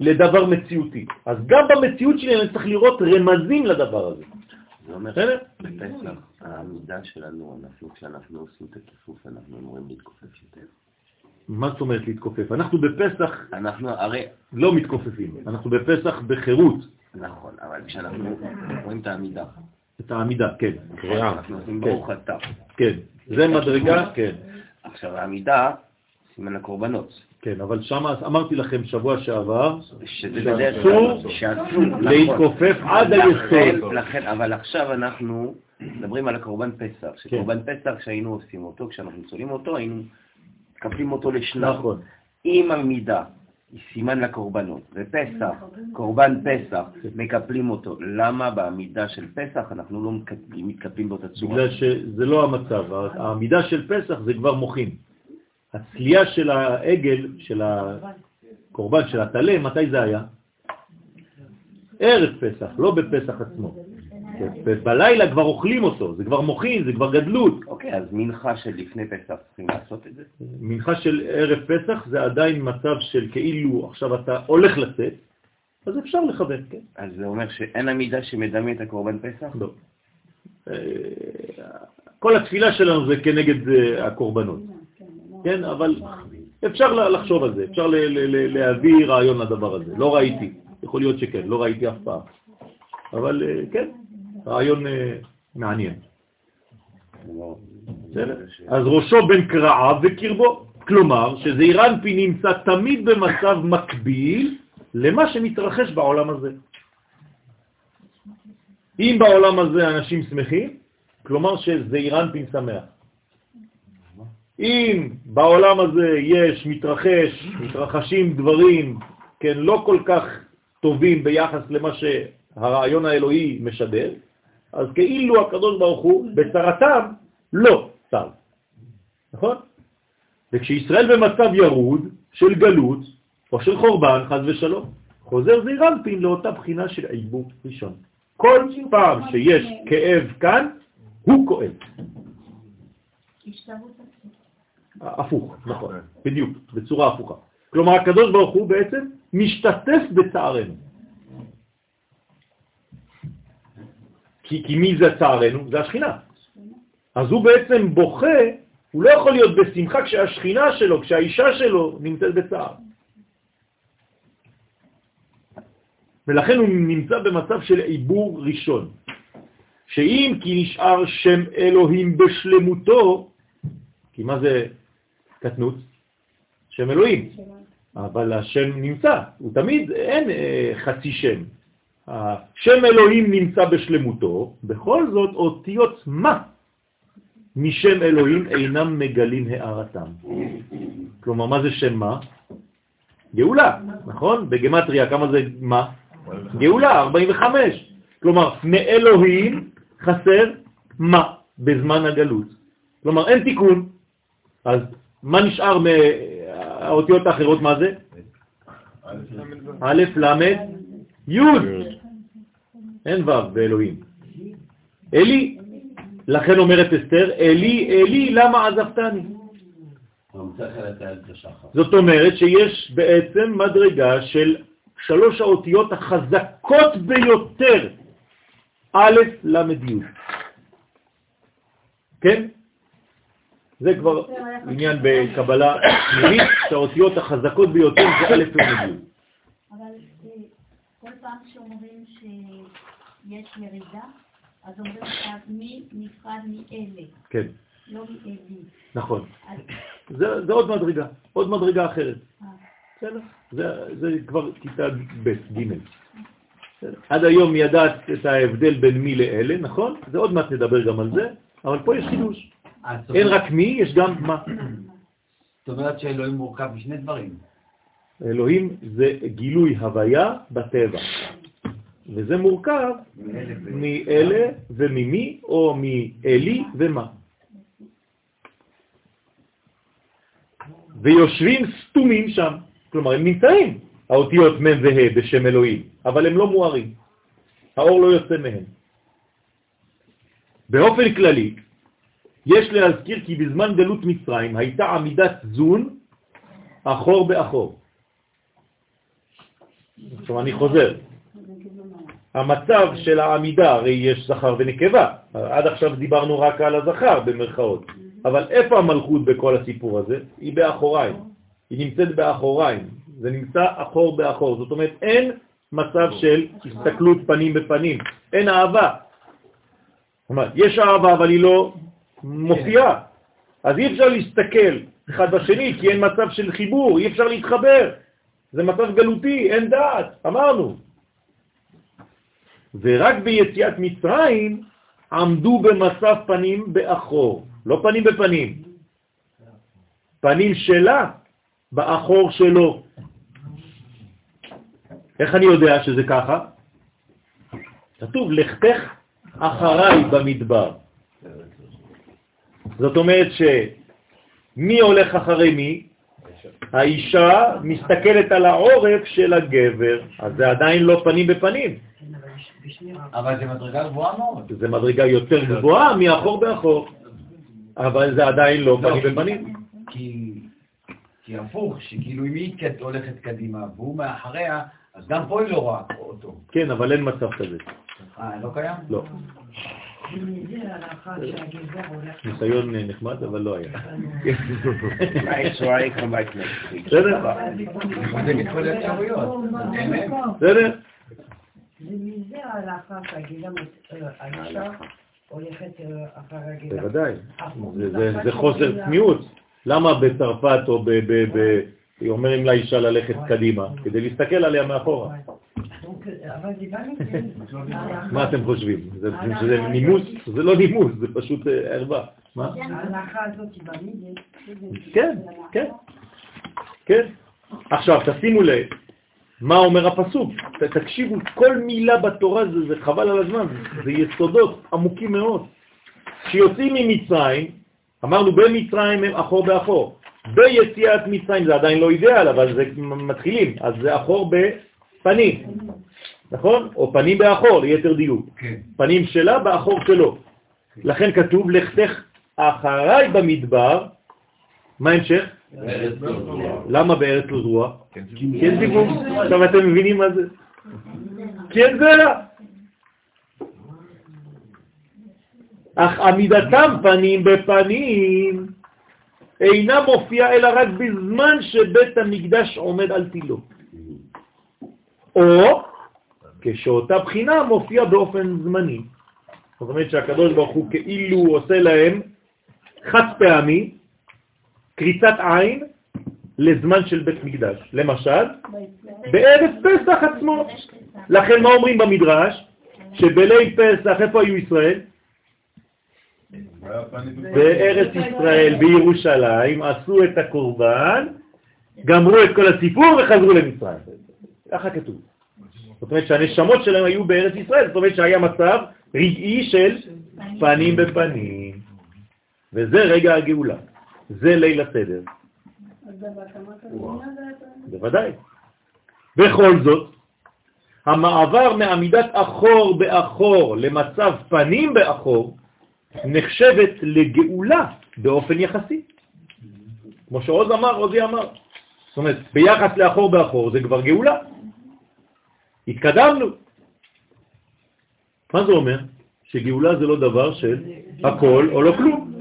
לדבר מציאותי. אז גם במציאות שלי אני צריך לראות רמזים לדבר הזה. זה אומר שבפסח העמידה שלנו, אנחנו, כשאנחנו עושים את הכיפוף, אנחנו אמורים להתכופף יותר. מה זאת אומרת להתכופף? אנחנו בפסח אנחנו הרי... לא מתכופפים, אנחנו בפסח בחירות. נכון, אבל כשאנחנו רואים את העמידה. את העמידה, כן. אנחנו עושים ברוך אתה. כן, זה מדרגה, כן. עכשיו העמידה, סימן הקורבנות. כן, אבל שם אמרתי לכם שבוע שעבר, בדרך שאסור להתכופף עד היסוד. לכן, אבל עכשיו אנחנו מדברים על הקורבן פסח, כן. שקורבן פסח כשהיינו עושים אותו, כשאנחנו צולים אותו, היינו מקפלים אותו לשניים. נכון. אם עמידה היא סימן לקורבנות, ופסח, קורבן פסח, מקפלים אותו, למה בעמידה של פסח אנחנו לא מתקפלים באותה צורה? בגלל שזה לא המצב, העמידה של פסח זה כבר מוכין. הצלייה של העגל, של הקורבן, של הטלה, מתי זה היה? ערב פסח, לא בפסח עצמו. בלילה כבר אוכלים אותו, זה כבר מוכין, זה כבר גדלות. אוקיי, אז מנחה של לפני פסח צריכים לעשות את זה? מנחה של ערב פסח זה עדיין מצב של כאילו עכשיו אתה הולך לצאת, אז אפשר לכוון, כן. אז זה אומר שאין עמידה שמדמה את הקורבן פסח? לא. אה, כל התפילה שלנו זה כנגד אה, הקורבנות, כן? אבל אפשר לחשוב על זה, אפשר להביא רעיון לדבר הזה. לא ראיתי, יכול להיות שכן, לא ראיתי אף פעם. אבל אה, כן, רעיון אה, מעניין. אז ראשו בין קרעיו וקרבו. כלומר, שזעיר אנפין נמצא תמיד במצב מקביל למה שמתרחש בעולם הזה. אם בעולם הזה אנשים שמחים, כלומר שזעיר אנפין שמח. אם בעולם הזה יש, מתרחש, מתרחשים דברים, כן, לא כל כך טובים ביחס למה שהרעיון האלוהי משדר, אז כאילו הקדוש ברוך הוא בצרתם לא צר. נכון? וכשישראל במצב ירוד של גלות או של חורבן, חז ושלום, חוזר זעיר אנפין לאותה בחינה של עיבוד ראשון. כל פעם שיש כאב כאן, הוא כואב. הפוך, נכון, בדיוק, בצורה הפוכה. כלומר, הקדוש ברוך הוא בעצם משתתף בצערנו. כי, כי מי זה צערנו? זה השכינה. אז הוא בעצם בוכה, הוא לא יכול להיות בשמחה כשהשכינה שלו, כשהאישה שלו נמצאת בצער. ולכן הוא נמצא במצב של עיבור ראשון, שאם כי נשאר שם אלוהים בשלמותו, כי מה זה קטנות? שם אלוהים. אבל השם נמצא, הוא תמיד, אין אה, חצי שם. השם אלוהים נמצא בשלמותו, בכל זאת אותיות מה משם אלוהים אינם מגלים הערתם. כלומר, מה זה שם מה? גאולה, נכון? בגמטריה כמה זה מה? גאולה, 45. כלומר, מאלוהים חסר מה בזמן הגלות. כלומר, אין תיקון. אז מה נשאר מהאותיות האחרות? מה זה? א', ל', י'. אין ו' באלוהים. אלי, לכן אומרת אסתר, אלי, אלי, למה עזבתני? זאת אומרת שיש בעצם מדרגה של שלוש האותיות החזקות ביותר, א', ל', י'. כן? זה כבר עניין בקבלה פנימית, שהאותיות החזקות ביותר זה א' י'. אבל אה, כל פעם שאומרים שיש ירידה, אז אומרים מי נפרד מאלה, כן, לא מאלי. נכון. זה, עוד מדרגה, עוד מדרגה אחרת. אה. בסדר? זה, כבר כיתה ב', ג'. עד היום ידעת את ההבדל בין מי לאלה, נכון? זה עוד מעט נדבר גם על זה, אבל פה יש חידוש. אין רק מי, יש גם מה. זאת אומרת שאלוהים מורכב משני דברים. אלוהים זה גילוי הוויה בטבע, וזה מורכב מאלה וממי, או מאלי ומה. ויושבים סתומים שם, כלומר הם נמצאים, האותיות מ' וה' בשם אלוהים, אבל הם לא מוארים, האור לא יוצא מהם. באופן כללי, יש להזכיר כי בזמן גלות מצרים הייתה עמידת זון אחור באחור. עכשיו אני חוזר. המצב של העמידה, הרי יש זכר ונקבה, עד עכשיו דיברנו רק על הזכר במרכאות, אבל איפה המלכות בכל הסיפור הזה? היא באחוריים. היא נמצאת באחוריים, זה נמצא אחור באחור, זאת אומרת אין מצב של הסתכלות פנים בפנים, אין אהבה. זאת אומרת, יש אהבה אבל היא לא מופיעה, אז אי אפשר להסתכל אחד בשני כי אין מצב של חיבור, אי אפשר להתחבר, זה מצב גלותי, אין דעת, אמרנו. ורק ביציאת מצרים עמדו במצב פנים באחור, לא פנים בפנים, פנים שלה באחור שלו. איך אני יודע שזה ככה? כתוב, לכתך אחריי במדבר. זאת אומרת שמי הולך אחרי מי? האישה מסתכלת על העורף של הגבר, אז זה עדיין לא פנים בפנים. אבל זה מדרגה גבוהה מאוד. זה מדרגה יותר גבוהה מאחור באחור, אבל זה עדיין לא פנים כי- בפנים. כי הפוך, שכאילו אם היא הולכת קדימה והוא מאחריה, אז גם פה היא לא רואה אותו. כן, אבל אין מצב כזה. אה, לא קיים? לא. ניסיון נחמד, אבל לא היה. בסדר? ומזה ההלכה שהגבר, אה, האישה הולכת אחר הגבר. בוודאי. זה- זה- זה חוסר צניעות. למה בצרפת או ב... ב- ב- אומרים לאישה ללכת קדימה? כדי להסתכל עליה מאחורה. אבל זה בא מכן. מה אתם חושבים? זה נימוס? זה לא נימוס, זה פשוט אה, ערווה. מה? כן, כן, כן. עכשיו, תשימו לב, מה אומר הפסוק? תקשיבו, כל מילה בתורה זה, זה חבל על הזמן, זה, יסודות עמוקים מאוד. כשיוצאים ממצרים, אמרנו במצרים הם אחור באחור. ביציאת מצרים זה עדיין לא אידאל, אבל זה מתחילים, אז זה אחור בפנים, נכון? או פנים באחור, ליתר דיוק. כן. פנים שלה באחור שלו. לכן כתוב, לכתך אחריי במדבר, מה ההמשך? למה בארץ לא זרוע? כי אין דיבור. עכשיו אתם מבינים מה זה? כי אין זרע. אך עמידתם פנים בפנים אינה מופיעה אלא רק בזמן שבית המקדש עומד על תילו. או כשאותה בחינה מופיעה באופן זמני. זאת אומרת שהקדוש ברוך הוא כאילו עושה להם חד פעמי, קריצת עין, לזמן של בית מקדש. למשל, בערב פסח עצמו. לכן מה אומרים במדרש? שבליל פסח, איפה היו ישראל? בארץ ישראל, בירושלים, עשו את הקורבן, גמרו את כל הסיפור וחזרו למצרים. ככה כתוב. זאת אומרת שהנשמות שלהם היו בארץ ישראל, זאת אומרת שהיה מצב רגעי של פנים בפנים. וזה רגע הגאולה. זה ליל הסדר. בוודאי. בכל זאת, המעבר מעמידת אחור באחור למצב פנים באחור נחשבת לגאולה באופן יחסי. כמו שעוז אמר, עוזי אמר. זאת אומרת, ביחס לאחור באחור זה כבר גאולה. התקדמנו. מה זה אומר? שגאולה זה לא דבר של הכל או לא כלום.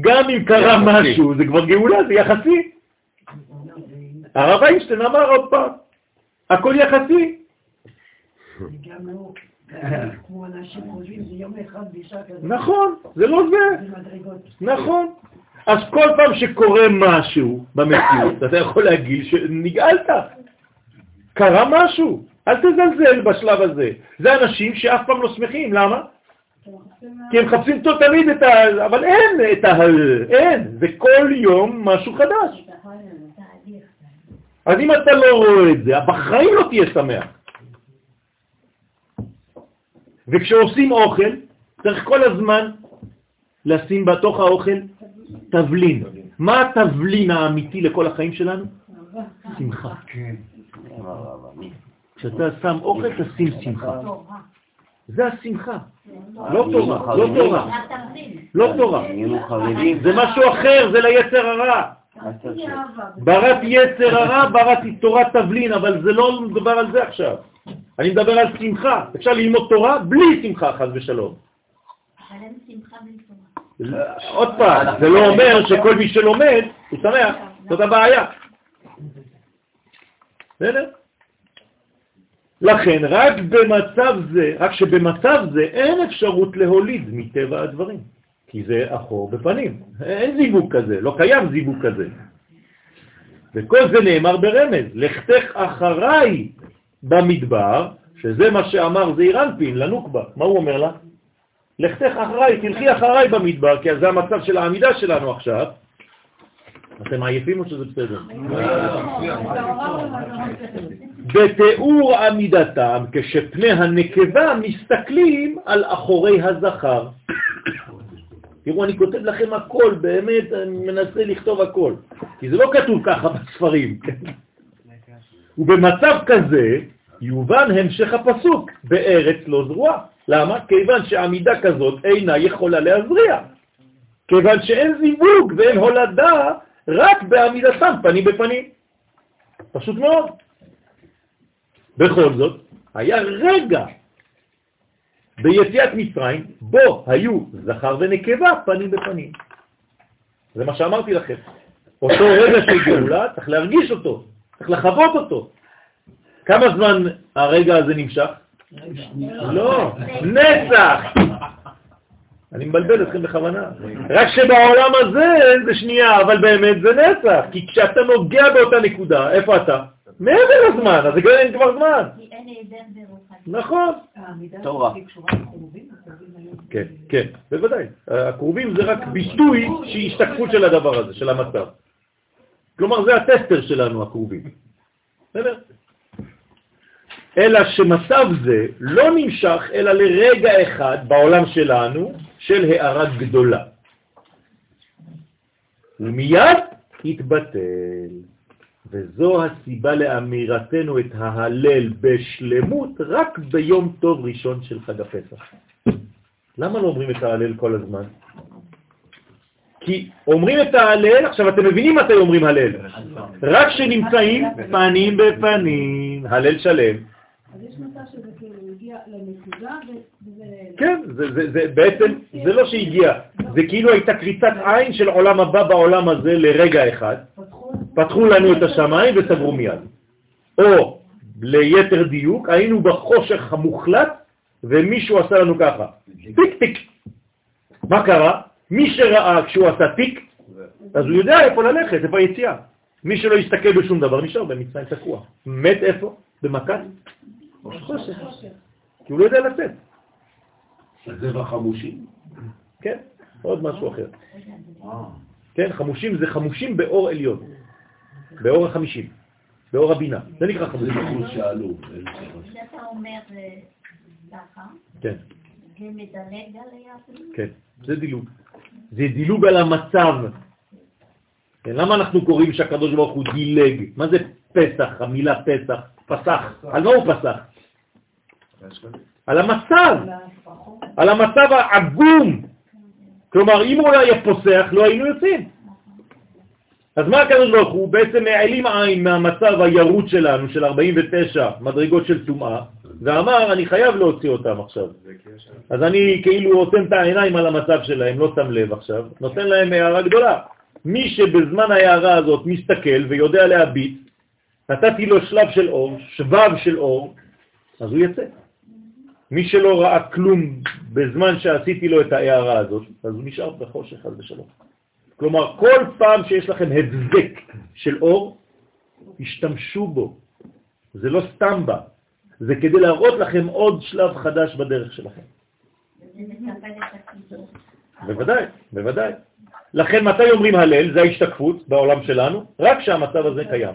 גם אם קרה משהו, זה כבר גאולה, זה יחסי. הרב איינשטיין אמר עוד פעם, הכל יחסי. לא. נכון, זה לא זה. נכון. אז כל פעם שקורה משהו במציאות, אתה יכול להגיד שנגאלת. קרה משהו, אל תזלזל בשלב הזה. זה אנשים שאף פעם לא שמחים, למה? כי הם מחפשים אותו תמיד את ה... אבל אין את ה... אין, זה כל יום משהו חדש. אז אם אתה לא רואה את זה, בחיים לא תהיה שמח. וכשעושים אוכל, צריך כל הזמן לשים בתוך האוכל תבלין. מה התבלין האמיתי לכל החיים שלנו? שמחה. כשאתה שם אוכל, תשים שמחה. זה השמחה. לא תורה, לא תורה. לא תורה. זה משהו אחר, זה ליצר הרע. ברת יצר הרע, בראתי תורת תבלין, אבל זה לא מדבר על זה עכשיו. אני מדבר על שמחה. אפשר ללמוד תורה בלי שמחה, חס ושלום. עוד פעם, זה לא אומר שכל מי שלומד הוא שמח, זאת הבעיה. בסדר? לכן רק במצב זה, רק שבמצב זה אין אפשרות להוליד מטבע הדברים, כי זה אחור בפנים, אין זיווג כזה, לא קיים זיווג כזה. וכל זה נאמר ברמז, לכתך אחריי במדבר, שזה מה שאמר זעיר אנפין לנוקבה, מה הוא אומר לה? לכתך אחריי, תלכי אחריי במדבר, כי זה המצב של העמידה שלנו עכשיו. אתם עייפים או שזה בסדר? בתיאור עמידתם, כשפני הנקבה מסתכלים על אחורי הזכר. תראו, אני כותב לכם הכל, באמת, אני מנסה לכתוב הכל, כי זה לא כתוב ככה בספרים. ובמצב כזה יובן המשך הפסוק, בארץ לא זרועה. למה? כיוון שעמידה כזאת אינה יכולה להזריע. כיוון שאין זיווג ואין הולדה רק בעמידתם פנים בפנים. פשוט מאוד. בכל זאת, היה רגע ביציאת מצרים בו היו זכר ונקבה פנים בפנים. זה מה שאמרתי לכם. אותו רגע של גאולה צריך להרגיש אותו, צריך לחוות אותו. כמה זמן הרגע הזה נמשך? לא, נצח. אני מבלבל אתכם בכוונה. רק שבעולם הזה זה שנייה, אבל באמת זה נצח. כי כשאתה נוגע באותה נקודה, איפה אתה? מעבר לזמן, אז זה אין כבר זמן. נכון. תורה. כן, כן, בוודאי. הקרובים זה רק ביטוי שהיא השתקפות של הדבר הזה, של המצב. כלומר, זה הטסטר שלנו, הקרובים. בסדר? אלא שמצב זה לא נמשך אלא לרגע אחד בעולם שלנו של הערה גדולה. ומיד התבטל. וזו הסיבה לאמירתנו את ההלל בשלמות רק ביום טוב ראשון של חג הפסח. למה לא אומרים את ההלל כל הזמן? כי אומרים את ההלל, עכשיו אתם מבינים מתי אומרים הלל, רק כשנמצאים פנים בפנים, הלל שלם. אז יש מצב שזה כאילו הגיע לנקודה וזה... כן, זה, זה, זה בעצם, זה לא שהגיע, זה כאילו הייתה קריצת עין של עולם הבא בעולם הזה לרגע אחד. פתחו לנו את השמיים וסגרו מיד. או ליתר דיוק, היינו בחושך המוחלט ומישהו עשה לנו ככה, טיק טיק. מה קרה? מי שראה כשהוא עשה טיק, אז הוא יודע איפה ללכת, איפה היציאה. מי שלא יסתכל בשום דבר נשאר במצרים תקוע. מת איפה? במכת חושך. כי הוא לא יודע לצאת. זה בחמושים? כן, עוד משהו אחר. כן, חמושים זה חמושים באור עליון, באור החמישים, באור הבינה. זה נקרא חמושים. כשאתה אומר אה, ככה, כן, זה מדלג על היעדים? כן, זה דילוג. זה דילוג על המצב. כן, למה אנחנו קוראים שהקדוש ברוך הוא דילג? מה זה פסח, המילה פסח? פסח. על מה הוא פסח? על המצב. על המצב העגום. כלומר, אם הוא לא היה פוסח, לא היינו יוצאים. אז מה הקדוש ברוך הוא? בעצם העלים עין מהמצב הירוט שלנו, של 49 מדרגות של טומאה, ואמר, אני חייב להוציא אותם עכשיו. אז אני כאילו עוטם את העיניים על המצב שלהם, לא שם לב עכשיו, נותן להם הערה גדולה. מי שבזמן ההערה הזאת מסתכל ויודע להביט, נתתי לו שלב של אור, שבב של אור, אז הוא יצא. מי שלא ראה כלום בזמן שעשיתי לו את ההערה הזאת, אז הוא נשאר בחושך, חס ושלום. כלומר, כל פעם שיש לכם הבזק של אור, תשתמשו בו. זה לא סתם בא, זה כדי להראות לכם עוד שלב חדש בדרך שלכם. בוודאי, בוודאי. לכן מתי אומרים הלל? זה ההשתקפות בעולם שלנו, רק שהמצב הזה קיים.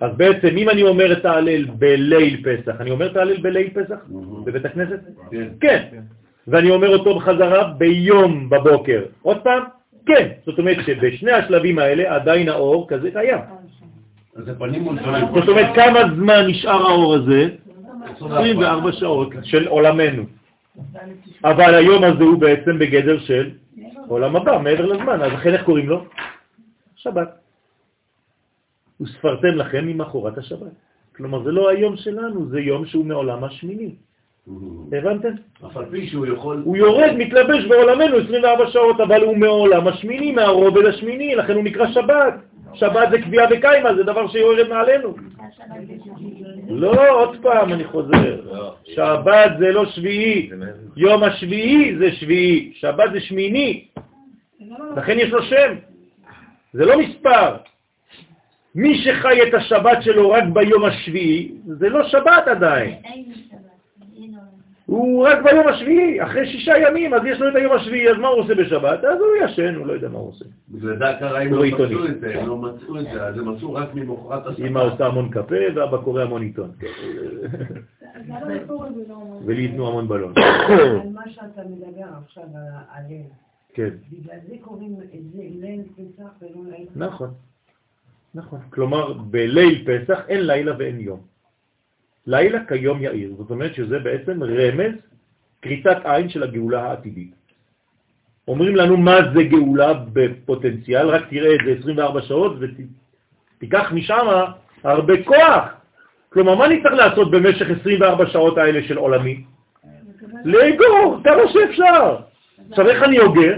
אז בעצם אם אני אומר את ההלל בליל פסח, אני אומר את ההלל בליל פסח? בבית הכנסת? כן. כן. ואני אומר אותו בחזרה ביום בבוקר. עוד פעם? כן. זאת אומרת שבשני השלבים האלה עדיין האור כזה קיים. זאת אומרת כמה זמן נשאר האור הזה? 24 שעות של עולמנו. אבל היום הזה הוא בעצם בגדר של עולם הבא, מעבר לזמן. אז לכן איך קוראים לו? שבת. וספרתם לכם ממחורת השבת. כלומר, זה לא היום שלנו, זה יום שהוא מעולם השמיני. הבנתם? אף על פי שהוא יכול... הוא יורד, מתלבש בעולמנו 24 שעות, אבל הוא מעולם השמיני, מהרובד השמיני, לכן הוא נקרא שבת. שבת זה קביעה וקיימה, זה דבר שיורד מעלינו. לא, עוד פעם אני חוזר. שבת זה לא שביעי, יום השביעי זה שביעי, שבת זה שמיני, לכן יש לו שם. זה לא מספר. מי שחי את השבת שלו רק ביום השביעי, זה לא שבת עדיין. הוא רק ביום השביעי, אחרי שישה ימים, אז יש לו את היום השביעי, אז מה הוא עושה בשבת? אז הוא ישן, הוא לא יודע מה הוא עושה. בגלל זה הקרה אם לא לא. מצאו את זה, הם לא מצאו את זה, אז הם מצאו רק ממחרת השבת. אמא עושה המון קפה ואבא קורא המון עיתון. ולי ייתנו המון בלון. על מה שאתה מדבר עכשיו על- עליהם. כן, בגלל זה קוראים את זה ליל פסח ולא ליל פסח. נכון. נכון. כלומר, בליל פסח אין לילה ואין יום. לילה כיום יאיר. זאת אומרת שזה בעצם רמז, קריצת עין של הגאולה העתידית. אומרים לנו מה זה גאולה בפוטנציאל, רק תראה את זה 24 שעות ותיקח משם הרבה כוח. כלומר, מה אני צריך לעשות במשך 24 שעות האלה של עולמי? לאגור, כמה שאפשר. עכשיו, איך אני אוגר?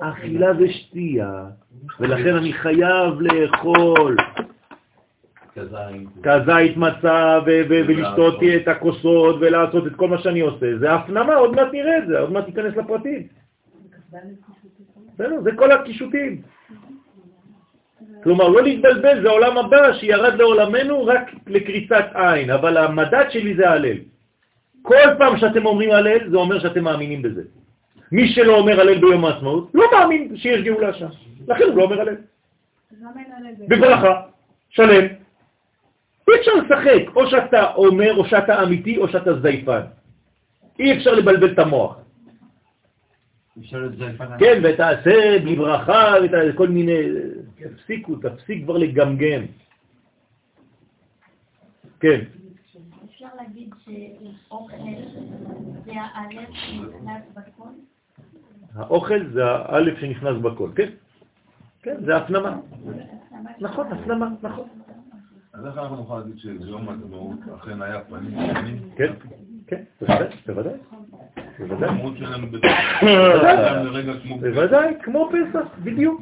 אכילה ושתייה, ולכן אני חייב לאכול כזית מצה ולשתות את הכוסות ולעשות את כל מה שאני עושה. זה הפנמה, עוד מעט נראה את זה, עוד מעט ניכנס לפרטים. זה כל הקישוטים. כלומר, לא להתבלבל, זה עולם הבא שירד לעולמנו רק לקריצת עין, אבל המדד שלי זה הלל. כל פעם שאתם אומרים הלל, זה אומר שאתם מאמינים בזה. מי שלא אומר הלל ביום העצמאות, לא מאמין שיש גאולה שם. לכן הוא לא אומר הלל. בברכה, שלם. אי אפשר לשחק, או שאתה אומר, או שאתה אמיתי, או שאתה זייפן. אי אפשר לבלבל את המוח. כן, ותעשה בלי ברכה, וכל מיני... תפסיקו, תפסיק כבר לגמגם. כן. אפשר להגיד שאוכל זה האלף שנכנס בכל? האוכל זה האלף שנכנס בכל, כן? כן, זה הפנמה. נכון, הפנמה, נכון. אז איך אנחנו נוכל להגיד שביום העצמאות אכן היה פנים פנים? כן, כן, בוודאי, בוודאי. בוודאי. כמו פסח. בדיוק,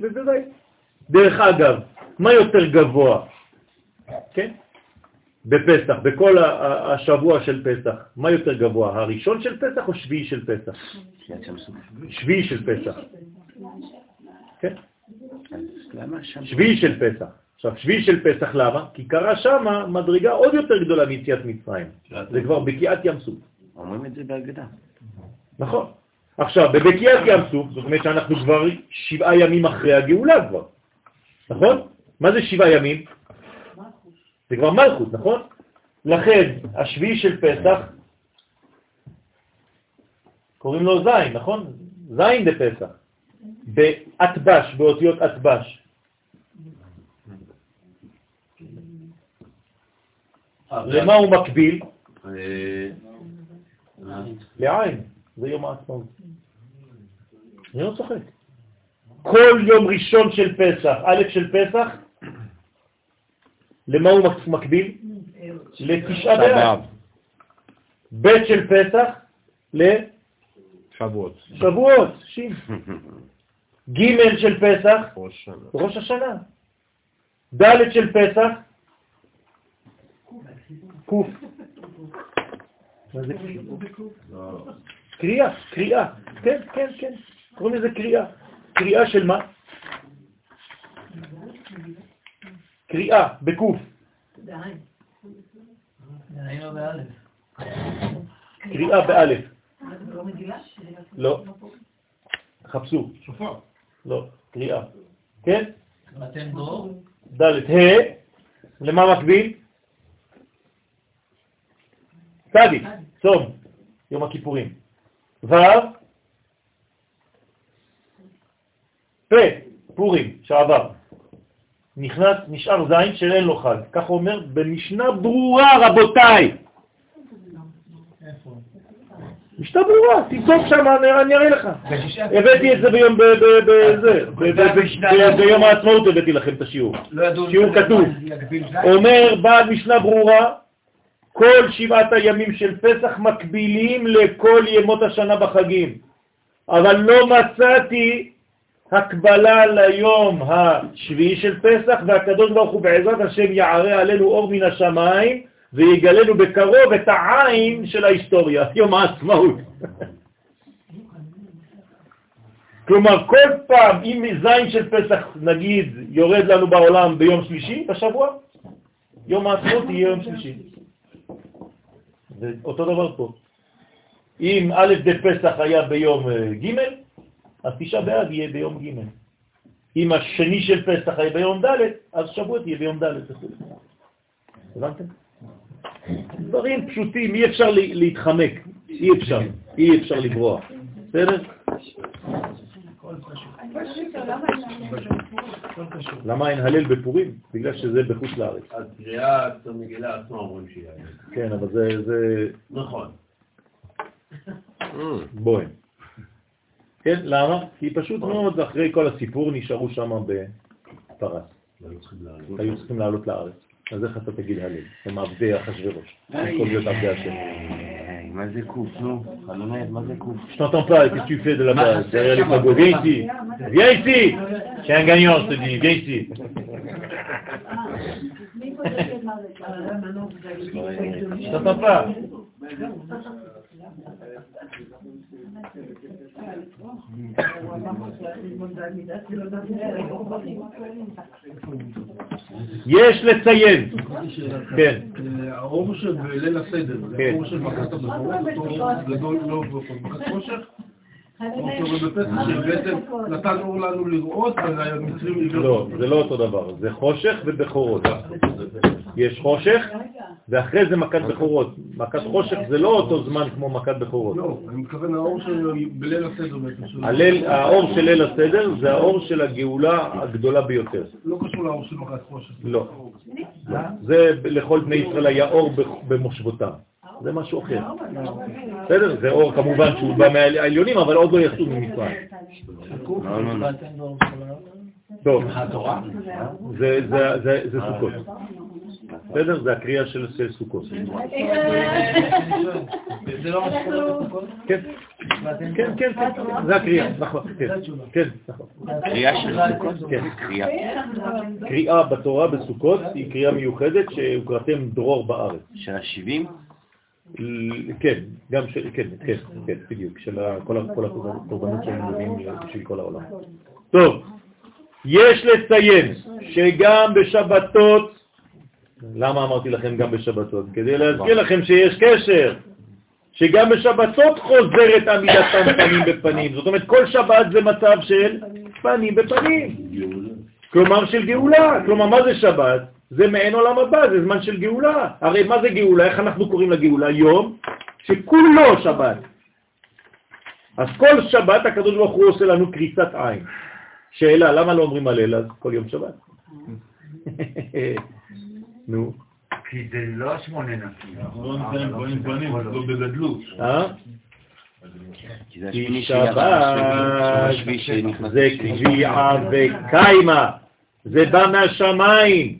בוודאי. דרך אגב, מה יותר גבוה? כן? בפסח, בכל השבוע של פסח, מה יותר גבוה, הראשון של פסח או שביעי של פסח? שביעי של פסח. כן? שביעי של פסח. עכשיו, שביעי של פסח, למה? כי קרה שם מדרגה עוד יותר גדולה מיציאת מצרים. זה כבר בקיעת ים סוף. אומרים את זה בהגדה. נכון. עכשיו, בבקיעת ים סוף, זאת אומרת שאנחנו כבר שבעה ימים אחרי הגאולה כבר. נכון? מה זה שבעה ימים? זה כבר מלכות, נכון? לכן, השביעי של פסח, קוראים לו זין, נכון? זין בפסח. באטבש, באותיות אטבש. למה הוא מקביל? לעין, זה יום העצמאות. אני לא צוחק. כל יום ראשון של פסח, א' של פסח, למה הוא מקביל? לתשעה באב. ב' של פסח, שבועות. לשבועות, שין. ג' של פסח, ראש שנה. ראש השנה. ד' של פסח, קוף. מה זה קריאה, קריאה. כן, כן, כן. קוראים לזה קריאה. קריאה של מה? קריאה, בקוף. קריאה באלף. לא. חפשו. שופר. לא. קריאה. כן? מתן דור. ד' ה', למה מקביל? צדיק, צום, יום הכיפורים. ו', פ', פורים, שעבר. נכנס, נשאר זין שאין לו חג. כך אומר במשנה ברורה, רבותיי. משנה ברורה, תבדוק שם, אני אראה לך. הבאתי את זה ביום, ביום העצמאות הבאתי לכם את השיעור. לא שיעור כתוב. אומר בעל משנה ברורה, כל שבעת הימים של פסח מקבילים לכל ימות השנה בחגים, אבל לא מצאתי הקבלה ליום השביעי של פסח, והקדוש ברוך הוא בעזרת השם יערה עלינו אור מן השמיים, ויגלנו בקרוב את העין של ההיסטוריה, יום העצמאות. כלומר, כל פעם, אם זין של פסח, נגיד, יורד לנו בעולם ביום שלישי, בשבוע, יום העצמאות יהיה יום שלישי. זה אותו דבר פה. אם א' פסח היה ביום אה, ג', אז תשעה באב יהיה ביום ג'. אם השני של פסח היה ביום ד', אז שבוע תהיה ביום ד'. הבנתם? דברים פשוטים, אי אפשר להתחמק, אי אפשר, אי אפשר לברוח. בסדר? למה אין הלל בפורים? בגלל שזה בחוץ לארץ. אז קריאה מגילה עצמה אומרים שיהיה. כן, אבל זה... נכון. בוהם. כן, למה? כי פשוט מאוד אחרי כל הסיפור נשארו שם בפרס. היו צריכים לעלות לארץ. אז איך אתה תגיד הלל? הם עבדי אחשוורוש. הם כל להיות עבדי השם. מה זה קוף, נו? חלומד, מה זה קוף? Je t'entends pas, qu'est-ce que tu fais de là-bas Derrière les fagots. Viens ici Viens ici C'est un יש לציין, כן. האור שבליל הסדר, זה כן. האור של מכת הבכורות, אותו גדול לא מכת חושך, נתן אור לנו לראות, לא, זה לא אותו דבר, זה חושך ובכורות. יש חושך, ואחרי זה מכת בכורות. מכת חושך זה לא אותו זמן כמו מכת בכורות. לא, אני מתכוון האור של בליל הסדר בעצם. האור של ליל הסדר זה האור של הגאולה הגדולה ביותר. לא קשור לאור של מכת חושך. לא. זה לכל בני ישראל היה אור במושבותם. זה משהו אחר. בסדר? זה אור כמובן שהוא בא מהעליונים, אבל עוד לא יצאו ממצרים. טוב, זה- זה- זה זה סוכות. בסדר? זה הקריאה של סוכות. זה לא מה שקורה בסוכות? כן, כן, כן, כן, זה הקריאה, נכון, כן, כן, נכון. קריאה של סוכות? כן. קריאה. קריאה בתורה בסוכות היא קריאה מיוחדת שהוקראתם דרור בארץ. של השבעים? כן, גם של, כן, כן, כן, בדיוק, של כל ה- כל הקורבנות שהם מביאים בשביל כל העולם. טוב, יש לציין שגם בשבתות, למה אמרתי לכם גם בשבתות? כדי להזכיר לכם שיש קשר, שגם בשבתות חוזרת עמידתם פנים בפנים. זאת אומרת, כל שבת זה מצב של פנים בפנים. כלומר של גאולה. כלומר, מה זה שבת? זה מעין עולם הבא, זה זמן של גאולה. הרי מה זה גאולה? איך אנחנו קוראים לגאולה? יום שכולו שבת. אז כל שבת הקדוש ברוך הוא עושה לנו קריצת עין. שאלה, למה לא אומרים הלל אז כל יום שבת? נו. כי זה לא שמונה. אנחנו לא לא בגדלות. אה? כי זה כי שבת זה קביעה וקיימה, זה בא מהשמיים,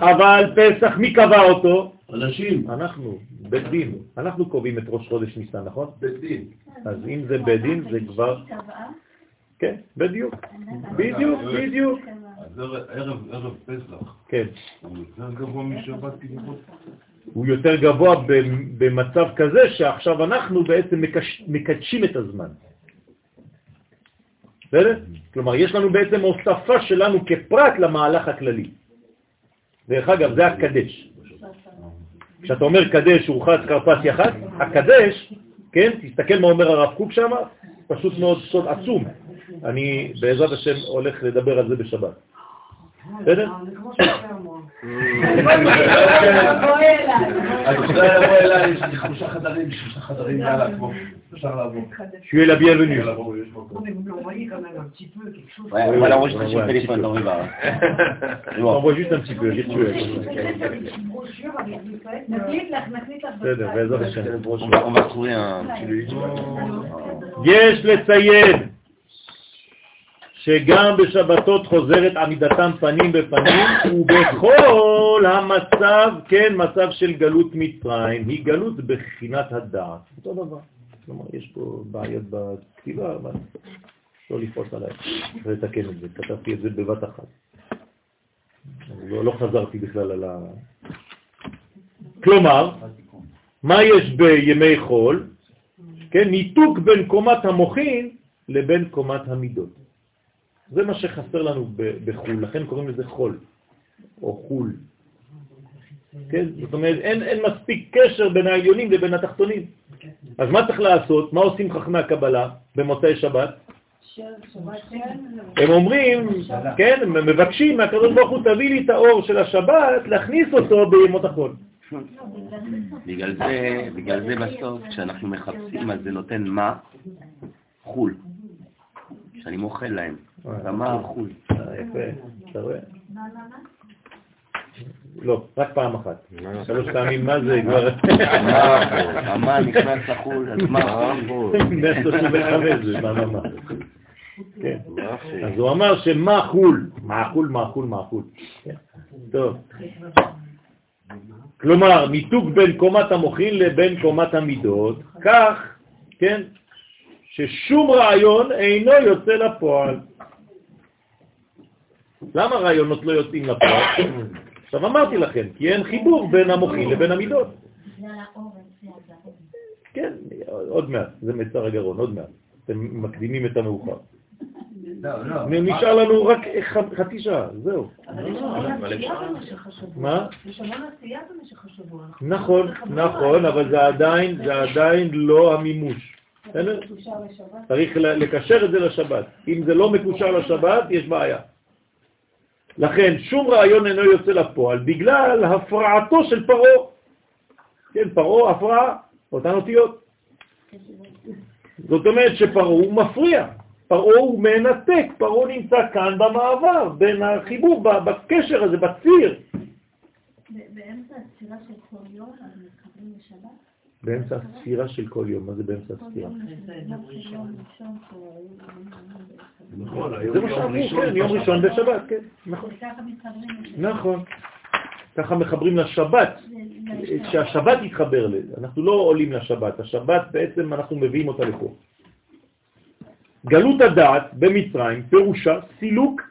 אבל פסח, מי קבע אותו? אנשים. אנחנו, בית דין. אנחנו קובעים את ראש חודש ניסן, נכון? בית דין. אז אם זה בית דין, זה כבר... כן, בדיוק. בדיוק, בדיוק. ערב- פסח, כן. הוא יותר גבוה משבת כביכול. הוא יותר גבוה ב- במצב כזה שעכשיו אנחנו בעצם מקדשים את הזמן. בסדר? כלומר, יש לנו בעצם הוספה שלנו כפרט למהלך הכללי. דרך אגב, זה הקדש. כשאתה אומר קדש ורחץ כרפס יחד, הקדש, כן, תסתכל מה אומר הרב קוק שם, פשוט מאוד סוד עצום. אני בעזרת השם הולך לדבר על זה בשבת. Tu es la bienvenue. vous m'envoyez quand même un petit peu quelque chose. On va téléphone. On envoie juste un petit peu, virtuel. On va trouver un... petit Yes, let's say it שגם בשבתות חוזרת עמידתם פנים בפנים, ובכל המצב, כן, מצב של גלות מצרים, היא גלות בחינת הדעת. אותו דבר. כלומר, יש פה בעיות בכתיבה, אבל לא לפרוס עליי, ולתקן את זה, כתבתי את זה בבת אחת. לא, לא חזרתי בכלל על ה... כלומר, מה יש בימי חול? כן, ניתוק בין קומת המוחין לבין קומת המידות. זה מה שחסר לנו בחול, לכן קוראים לזה חול, או חול. כן? זאת אומרת, אין, אין מספיק קשר בין העליונים לבין התחתונים. אז מה צריך לעשות? מה עושים חכמי הקבלה במוצאי שבת? הם אומרים, כן, מבקשים מהקדוש ברוך הוא, תביא לי את האור של השבת, להכניס אותו בימות החול. בגלל זה, בגלל זה בסוף, כשאנחנו מחפשים, אז זה נותן מה? חול. שאני מוכל להם. אה, מה חול? יפה, אתה רואה? לא, רק פעם אחת. שלוש פעמים מה זה כבר... מה נכנס לחול, אז מה חול? 135 זה מה מה. כן. אז הוא אמר שמה חול, מה חול, מה חול, מה חול. כן. טוב. כלומר, מיתוג בין קומת המוחין לבין קומת המידות, כך, כן, ששום רעיון אינו יוצא לפועל. למה רעיונות לא יוצאים לפועל? עכשיו אמרתי לכם, כי אין חיבור בין המוחין לבין המידות. כן, עוד מעט, זה מצר הגרון, עוד מעט. אתם מקדימים את המאוחר. לא, לא. נשאר לנו רק חצי שעה, זהו. מה? נכון, נכון, אבל זה עדיין, זה עדיין לא המימוש. צריך לקשר את זה לשבת. אם זה לא מקושר לשבת, יש בעיה. לכן שום רעיון אינו יוצא לפועל בגלל הפרעתו של פרו. כן, פרו, הפרעה, אותן אותיות. זאת אומרת שפרו הוא מפריע. פרעה הוא מנתק, פרעה נמצא כאן במעבר, בין החיבור, בקשר הזה, בציר. באמצע הספירה של כל יום, אז מתחברים לשבת? באמצע הספירה של כל יום, מה זה באמצע הספירה? זה מה שאמרו, כן, יום ראשון בשבת, כן, נכון. נכון. ככה מחברים לשבת, שהשבת יתחבר לזה. אנחנו לא עולים לשבת, השבת בעצם אנחנו מביאים אותה לפה. גלות הדעת במצרים פירושה סילוק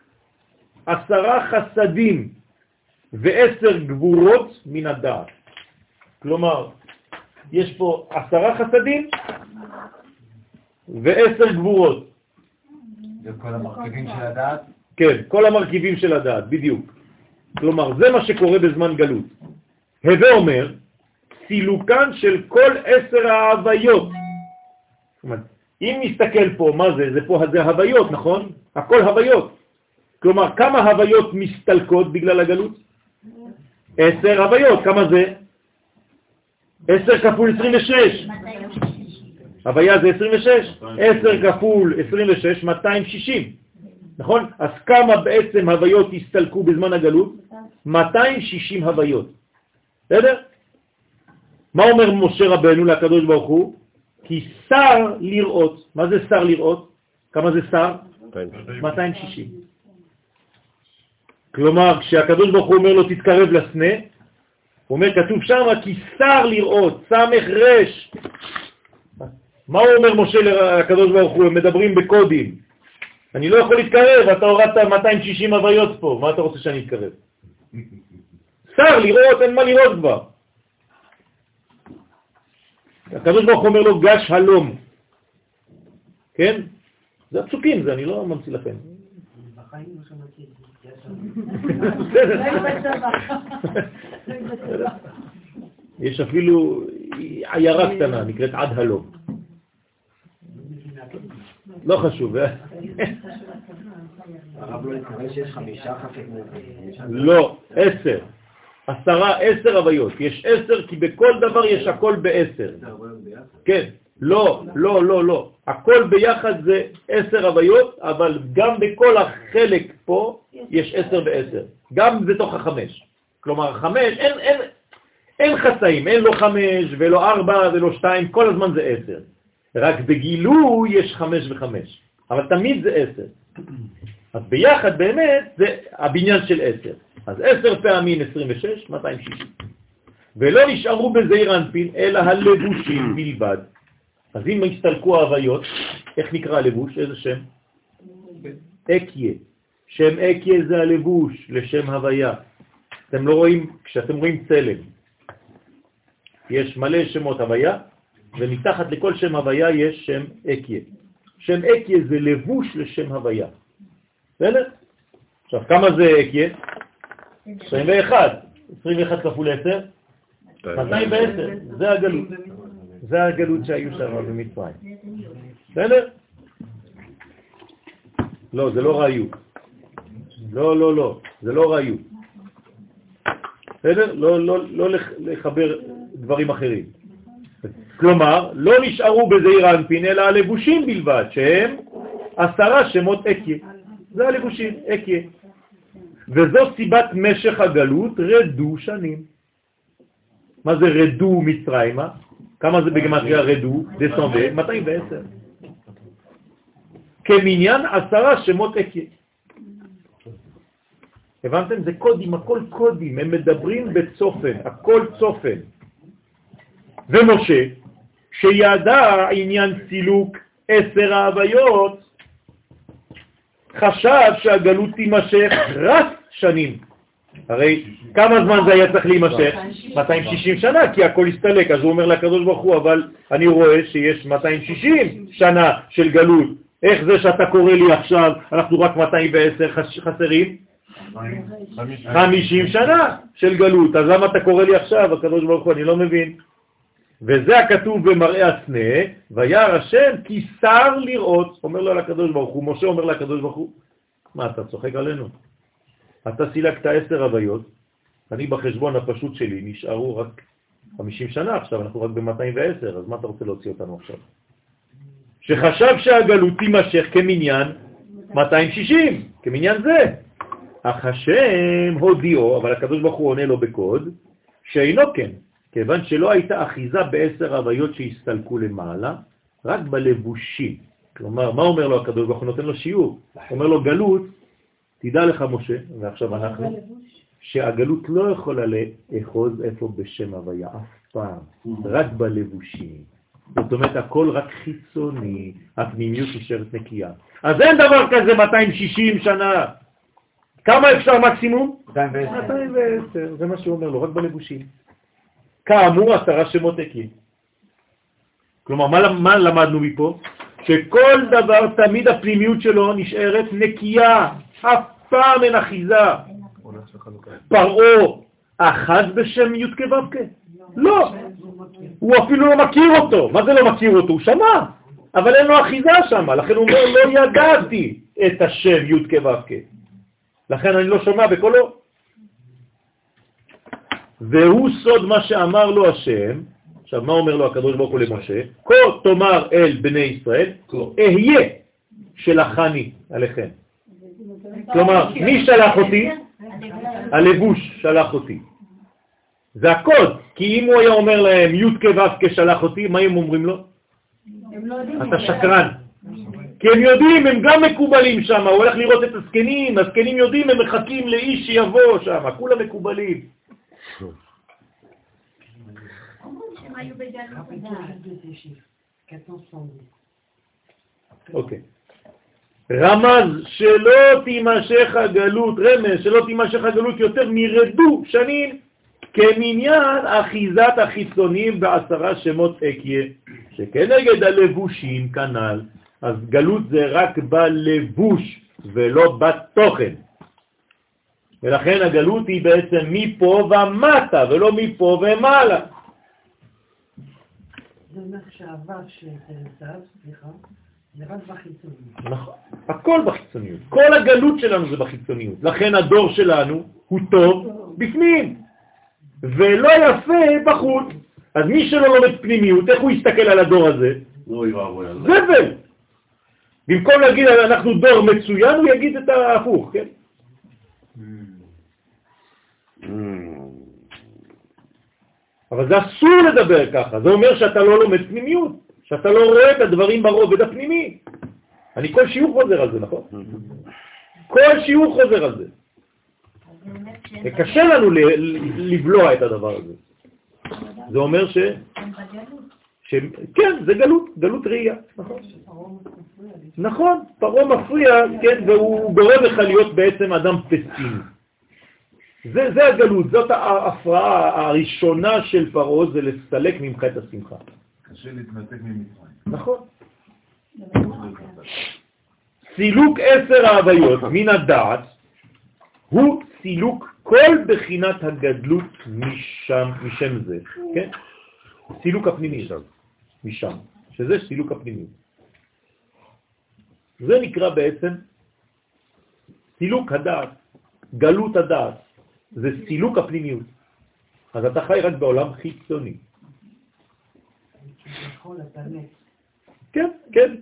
עשרה חסדים ועשר גבורות מן הדעת. כלומר, יש פה עשרה חסדים ועשר גבורות. זה כל המרכיבים של הדעת? כן, כל המרכיבים של הדעת, בדיוק. כלומר, זה מה שקורה בזמן גלות. הווה אומר, סילוקן של כל עשר ההוויות. זאת אומרת, אם נסתכל פה, מה זה? זה פה, זה הוויות, נכון? הכל הוויות. כלומר, כמה הוויות מסתלקות בגלל הגלות? עשר הוויות, כמה זה? עשר כפול 26. הוויה זה 26, עשר כפול 26, 260. נכון? אז כמה בעצם הוויות הסתלקו בזמן הגלות? 260 הוויות. בסדר? מה אומר משה רבנו לקדוש ברוך הוא? כי שר לראות, מה זה שר לראות? כמה זה שר? 260. כלומר, כשהקדוש ברוך הוא אומר לו תתקרב לסנה, הוא אומר, כתוב שם, כי שר לראות, סמך רש. מה הוא אומר משה לקדוש ברוך הוא? הם מדברים בקודים. אני לא יכול להתקרב, אתה הורדת 260 הוויות פה, מה אתה רוצה שאני אתקרב? שר לראות, אין מה לראות כבר. הקדוש ברוך אומר לו, גש הלום. כן? זה הפסוקים, זה אני לא ממציא לכם. יש אפילו עיירה קטנה, נקראת עד הלום. לא חשוב, אה? הרב לא התכוון שיש חמישה חפק לא, עשר. עשרה, עשר הוויות. יש עשר כי בכל דבר יש הכל בעשר. כן, לא, לא, לא, לא. הכל ביחד זה עשר הוויות, אבל גם בכל החלק פה יש עשר בעשר. גם בתוך החמש. כלומר, חמש, אין, אין, אין חצאים, אין לו חמש ולא ארבע ולא שתיים, כל הזמן זה עשר. רק בגילוי יש חמש וחמש, אבל תמיד זה עשר. אז ביחד באמת זה הבניין של עשר. אז עשר פעמים 26, 260. ולא נשארו בזעיר אנפין, אלא הלבושים בלבד. אז אם הסתלקו ההוויות, איך נקרא הלבוש? איזה שם? אקיה. שם אקיה זה הלבוש לשם הוויה. אתם לא רואים, כשאתם רואים צלם, יש מלא שמות הוויה, ומתחת לכל שם הוויה יש שם אקיה. שם אקיה זה לבוש לשם הוויה. בסדר? עכשיו, כמה זה אקיה? 21. 21 כפול 10? 210. זה הגלות. זה הגלות שהיו שם במצרים. בסדר? לא, זה לא ראיו. לא, לא, לא, זה לא ראיו. בסדר? לא, לא, לא לחבר דברים אחרים. כלומר, לא נשארו בזעיר האנפין, אלא הלבושים בלבד, שהם עשרה שמות אקיה. זה הלבושים, אקיה. וזו סיבת משך הגלות, רדו שנים. מה זה רדו מצרימה? כמה זה בגמטריה רדו? דסמבה, 210. כמניין עשרה שמות אקיה. הבנתם? זה קודים, הכל קודים, הם מדברים בצופן, הכל צופן. ומשה, שידע עניין סילוק עשר ההוויות, חשב שהגלות תימשך רק שנים. הרי כמה זמן זה היה צריך להימשך? 260 שנה, כי הכל הסתלק. אז הוא אומר לקדוש ברוך הוא, אבל אני רואה שיש 260 שנה של גלות. איך זה שאתה קורא לי עכשיו, אנחנו רק 210 חסרים? 50 שנה של גלות. אז למה אתה קורא לי עכשיו, הקדוש ברוך הוא? אני לא מבין. וזה הכתוב במראה הסנה, וירא השם כי שר לראות, אומר לו לקדוש ברוך הוא, משה אומר לקדוש ברוך הוא, מה, אתה צוחק עלינו? אתה סילקת עשר הוויות, אני בחשבון הפשוט שלי נשארו רק 50 שנה עכשיו, אנחנו רק ב-210, אז מה אתה רוצה להוציא אותנו עכשיו? שחשב שהגלות תימשך כמניין 260, כמניין זה. אך השם הודיעו, אבל הקדוש ברוך הוא עונה לו בקוד, שאינו כן, כיוון שלא הייתה אחיזה בעשר הוויות שהסתלקו למעלה, רק בלבושים. כלומר, מה אומר לו הקדוש ברוך הוא? נותן לו שיעור. אומר לו, גלות, תדע לך משה, ועכשיו אנחנו, שהגלות לא יכולה לאחוז איפה בשם הוויה, אף פעם, רק בלבושים. זאת אומרת, הכל רק חיצוני, הפנימיות נשארת נקייה. אז אין דבר כזה 260 שנה. כמה אפשר מקסימום? 210. זה מה שהוא אומר לו, רק בלבושים. כאמור עשרה שמות הקים. כלומר, מה, מה למדנו מפה? שכל דבר, תמיד הפנימיות שלו נשארת נקייה, אף פעם אין אחיזה. פרעו אחז בשם י' כו' לא, הוא אפילו לא מכיר אותו. מה זה לא מכיר אותו? הוא שמע, אבל אין לו אחיזה שם, לכן הוא אומר, לא ידעתי את השם י' כו' לכן אני לא שומע בקולו. והוא סוד מה שאמר לו השם, עכשיו מה אומר לו הקדוש ברוך הוא למשה? כה תאמר אל בני ישראל, אהיה שלחני עליכם. כלומר, מי שלח אותי? הלבוש שלח אותי. זה הקוד, כי אם הוא היה אומר להם י' כו' כשלח אותי, מה הם אומרים לו? אתה שקרן. כי הם יודעים, הם גם מקובלים שם, הוא הולך לראות את הזקנים, הזקנים יודעים, הם מחכים לאיש שיבוא שם, כולם מקובלים. אוקיי. רמז שלא תימשך הגלות, רמז שלא תימשך הגלות יותר מרדו שנים כמניין אחיזת החיצונים בעשרה שמות אקיה, שכנגד הלבושים כנ"ל, אז גלות זה רק בלבוש ולא בתוכן. ולכן הגלות היא בעצם מפה ומטה ולא מפה ומעלה. זה אומר שהעבר של סליחה, זה רק בחיצוניות. נכון, הכל בחיצוניות. כל הגלות שלנו זה בחיצוניות. לכן הדור שלנו הוא טוב בפנים, ולא יפה בחוץ. אז מי שלא לומד פנימיות, איך הוא יסתכל על הדור הזה? זבל. במקום להגיד אנחנו דור מצוין, הוא יגיד את ההפוך, כן? אבל זה אסור לדבר ככה, זה אומר שאתה לא לומד פנימיות, שאתה לא רואה את הדברים ברובד הפנימי. אני כל שיעור חוזר על זה, נכון? כל שיעור חוזר על זה. זה קשה לנו לבלוע את הדבר הזה. זה אומר ש... ש... כן, זה גלות, גלות ראייה, נכון. נכון, פרעה מפריע, כן, והוא גורם לך להיות בעצם אדם פסימי. זה, זה הגלות, זאת ההפרעה הראשונה של פרעה, זה לסלק ממך את השמחה. קשה להתנתק ממצרים. נכון. סילוק עשר ההוויות מן הדעת הוא סילוק כל בחינת הגדלות משם, משם זה, כן? סילוק הפנימי, משם, שזה סילוק הפנימי. זה נקרא בעצם סילוק הדעת, גלות הדעת, זה סילוק הפנימיות. אז אתה חי רק בעולם חיצוני. כן, כן.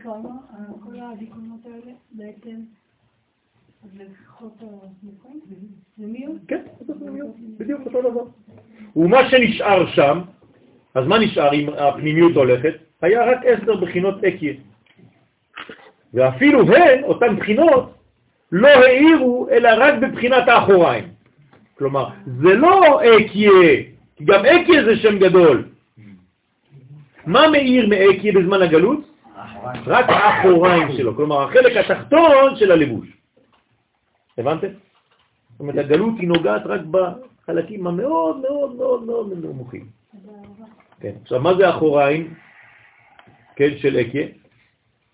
כל הדיכאונות האלה בעצם, כן, בדיוק אותו דבר. ומה שנשאר שם, אז מה נשאר אם הפנימיות הולכת? היה רק עשר בחינות אקיה. ואפילו הן, אותן בחינות, לא העירו אלא רק בבחינת האחוריים. כלומר, זה לא אקיה, כי גם אקיה זה שם גדול. מה מאיר מאקיה בזמן הגלות? רק האחוריים שלו, כלומר החלק התחתון של הלבוש. הבנתם? זאת אומרת, הגלות היא נוגעת רק בחלקים המאוד מאוד מאוד מאוד נמוכים. כן, עכשיו מה זה אחוריים, כן, של אקיה?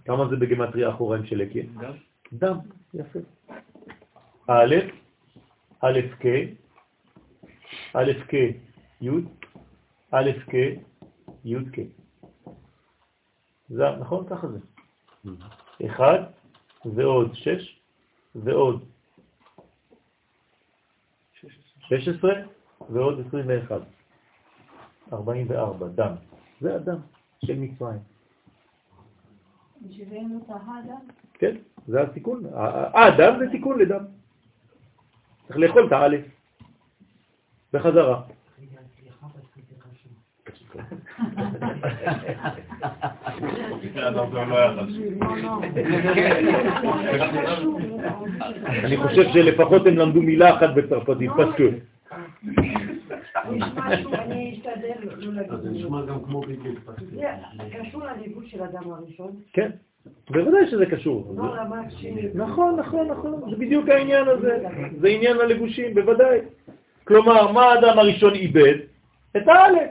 כמה זה בגמטריה אחוריים של אקיה? דם. דם, יפה. א', א' כ', א' כ', י', א' כ', י' כ'. זה, נכון? ככה זה. אחד ועוד שש ועוד שש עשרה ועוד עשרים ואחד. ארבעים וארבע, דם. זה הדם של מצרים. כן, זה התיקון. הדם זה תיקון לדם. צריך לאכול את האלף. בחזרה. אני חושב שלפחות הם למדו מילה אחת בצרפתית, פסקו. אני אשתדל לא להגיד. זה נשמע גם כמו בדיוק. זה קשור לליבוש של אדם הראשון. כן, בוודאי שזה קשור. לא. נכון, נכון, נכון, זה בדיוק העניין הזה. זה עניין הלבושים, בוודאי. כלומר, מה האדם הראשון איבד? את האלף.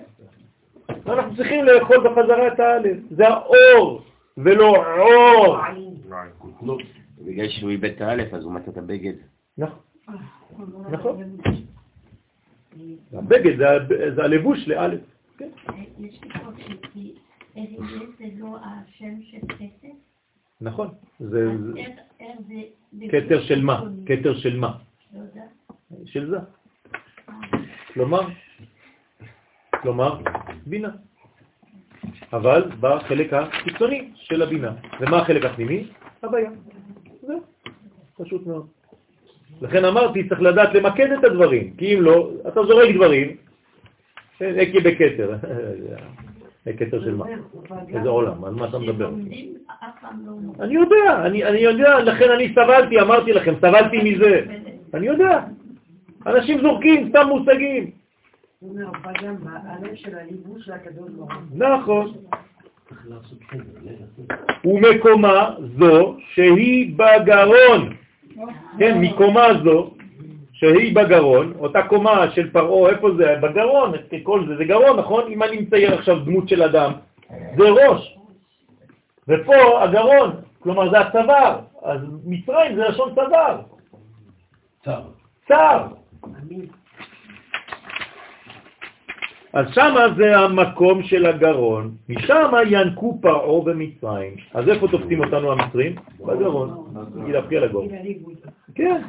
אנחנו צריכים לאכול בחזרה את האלף. זה האור, ולא עור. בגלל שהוא איבד את האלף, אז הוא מצא את הבגד. נכון. נכון. הבגד זה הלבוש לאלף. יש פה כי אריה זה לא השם של כסף? נכון. זה זה... כתר של מה? כתר של מה? של זה. כלומר, כלומר, בינה. אבל בחלק החיצוני של הבינה. ומה החלק הפנימי? הוויה. זהו, פשוט מאוד. לכן אמרתי, צריך לדעת למקד את הדברים, כי אם לא, אתה זורק דברים, אקי בכתר. כתר של מה? איזה עולם, על מה אתה מדבר? אני יודע, אני יודע, לכן אני סבלתי, אמרתי לכם, סבלתי מזה. אני יודע. אנשים זורקים סתם מושגים. נכון. ומקומה זו שהיא בגרון, כן, מקומה זו שהיא בגרון, אותה קומה של פרעה, איפה זה? בגרון, כל זה, זה גרון, נכון? אם אני מצייר עכשיו דמות של אדם, זה ראש. ופה הגרון, כלומר זה הצוואר, אז מצרים זה לשון צוואר. צר. צר. אז שמה זה המקום של הגרון, משם ינקו פרעה במצרים. אז איפה תופסים אותנו המצרים? בגרון, נגיד להפריע לגרון. כן,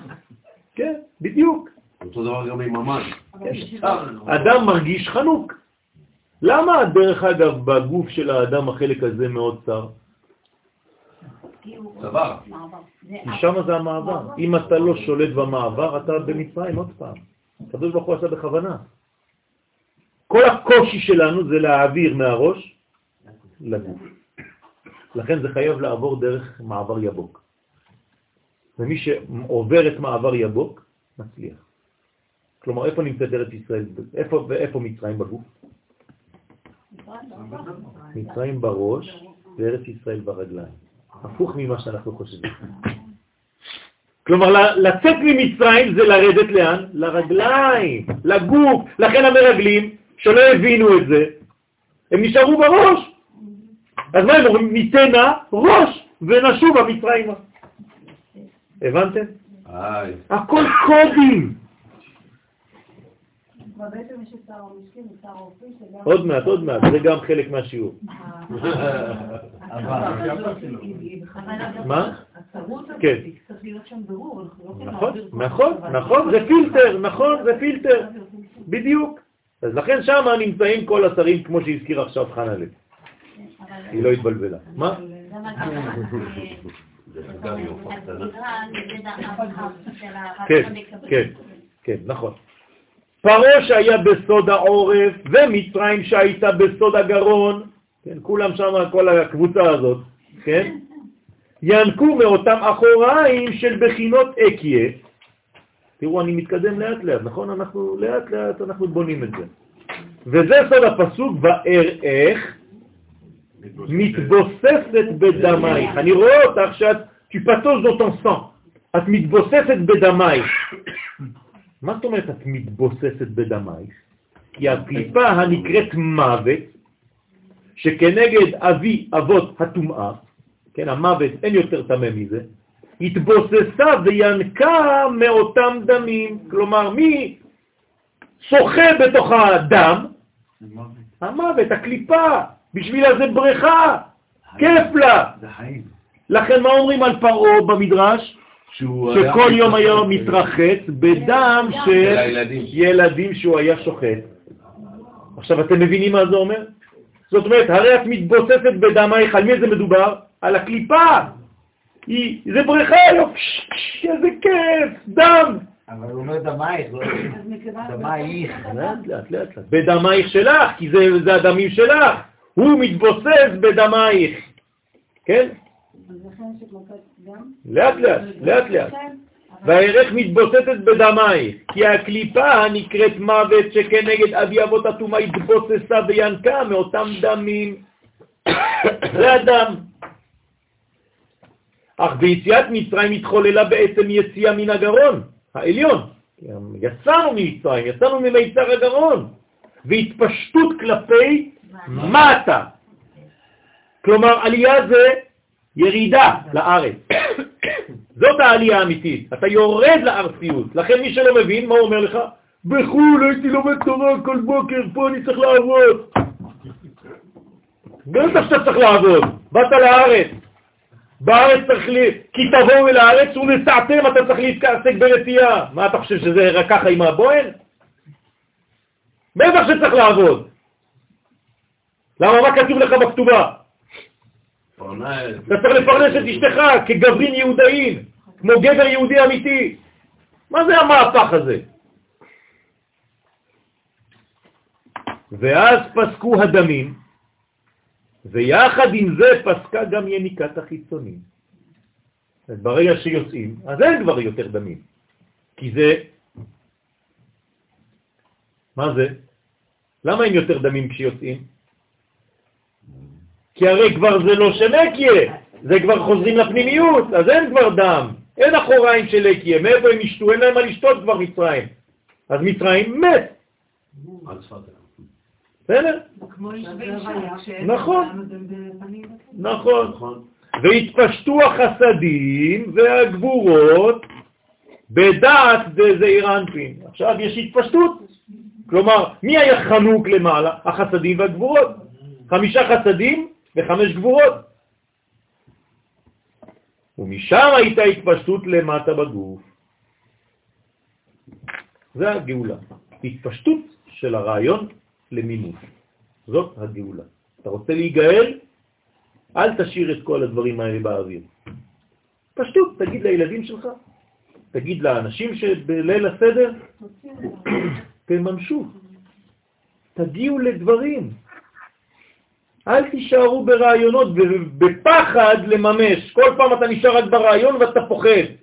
כן, בדיוק. אותו דבר גם עם המן. אדם מרגיש חנוק. למה, דרך אגב, בגוף של האדם החלק הזה מאוד צר? צוואר. כי שם זה המעבר. אם אתה לא שולט במעבר, אתה במצרים עוד פעם. הקדוש ברוך הוא עשה בכוונה. כל הקושי שלנו זה להעביר מהראש לגוף. לכן זה חייב לעבור דרך מעבר יבוק. ומי שעובר את מעבר יבוק, מצליח. כלומר, איפה נמצאת ארץ ישראל? איפה, ואיפה מצרים בגוף? מצרים בראש וארץ ישראל ברגליים. הפוך ממה שאנחנו חושבים. כלומר, לצאת ממצרים זה לרדת לאן? לרגליים, לגוף. לכן המרגלים, שלא הבינו את זה, הם נשארו בראש. אז מה הם אומרים? ניתנה ראש ונשובה מצרימה. הבנתם? הכל קודים. עוד מעט, עוד מעט, זה גם חלק מהשיעור. מה? כן. נכון, נכון, נכון, זה פילטר, נכון, זה פילטר, בדיוק. אז לכן שם נמצאים כל השרים, כמו שהזכיר עכשיו חנה לב. היא לא התבלבלה. מה? כן, כן, כן, נכון. פרעה שהיה בסוד העורף ומצרים שהייתה בסוד הגרון, כן, כולם שם, כל הקבוצה הזאת, כן, ינקו מאותם אחוריים של בחינות אקיה. תראו, אני מתקדם לאט לאט, נכון? אנחנו לאט לאט אנחנו בונים את זה. וזה סוד הפסוק, ואראך מתבוססת בדמייך. אני רואה אותך שאת, dans ton sang. את מתבוססת בדמייך. מה זאת אומרת את מתבוססת בדמייך? כי הקליפה הנקראת מוות, שכנגד אבי אבות הטומאה, כן, המוות אין יותר טמא מזה, התבוססה וינקה מאותם דמים. כלומר, מי שוחה בתוך הדם? המוות, הקליפה. בשבילה זה בריכה, כיף לה. לכן מה אומרים על פרעה במדרש? שכל יום היה מתרחץ בדם של ילדים שהוא היה שוחט. עכשיו אתם מבינים מה זה אומר? זאת אומרת, הרי את מתבוססת בדמייך, על מי זה מדובר? על הקליפה. היא, זה בריכה, איזה כיף, דם. אבל הוא אומר דמייך, לא דמייך. לאט לאט לאט. בדמייך שלך, כי זה הדמים שלך. הוא מתבוסס בדמייך. כן? לאט לאט, לאט לאט. והערך מתבוססת בדמייך, כי הקליפה הנקראת מוות שכנגד אבי אבות הטומאה התבוססה וינקה מאותם דמים. זה הדם. אך ביציאת מצרים התחוללה בעצם יציאה מן הגרון העליון. יצאנו ממצרים, יצאנו ממיצר הגרון, והתפשטות כלפי מטה. כלומר, עלייה זה ירידה לארץ. זאת העלייה האמיתית. אתה יורד לארציות. לכן מי שלא מבין, מה הוא אומר לך? בחו"ל הייתי לומד תורה כל בוקר, פה אני צריך לעבוד. בטח שאתה צריך לעבוד. באת לארץ. בארץ צריך ל... כי תבואו אל הארץ ונשעתם, אתה צריך להתעסק ברתיעה. מה אתה חושב שזה רק ככה עם הבוהן? בטח שצריך לעבוד. למה? מה כתוב לך בכתובה? אתה צריך לפרנס את אשתך כגברים יהודאים, כמו גבר יהודי אמיתי. מה זה המהפך הזה? ואז פסקו הדמים, ויחד עם זה פסקה גם יניקת החיצונים. ברגע שיוצאים, אז אין כבר יותר דמים. כי זה... מה זה? למה אין יותר דמים כשיוצאים? כי הרי כבר זה לא שנקיה, זה כבר חוזרים לפנימיות, אז אין כבר דם, אין אחוריים של לקיה, מאיפה הם ישתו? אין להם מה לשתות כבר מצרים. אז מצרים מת. בסדר? נכון, נכון. והתפשטו החסדים והגבורות בדעת דזעיר אנפין. עכשיו יש התפשטות. כלומר, מי היה חנוק למעלה? החסדים והגבורות. חמישה חסדים וחמש גבורות. ומשם הייתה התפשטות למטה בגוף. זה הגאולה. התפשטות של הרעיון למימוש. זאת הגאולה. אתה רוצה להיגאל? אל תשאיר את כל הדברים האלה באוויר. פשטות, תגיד לילדים שלך, תגיד לאנשים שבליל הסדר, תממשו, תגיעו לדברים, אל תישארו ברעיונות בפחד לממש. כל פעם אתה נשאר רק ברעיון ואתה פוחד.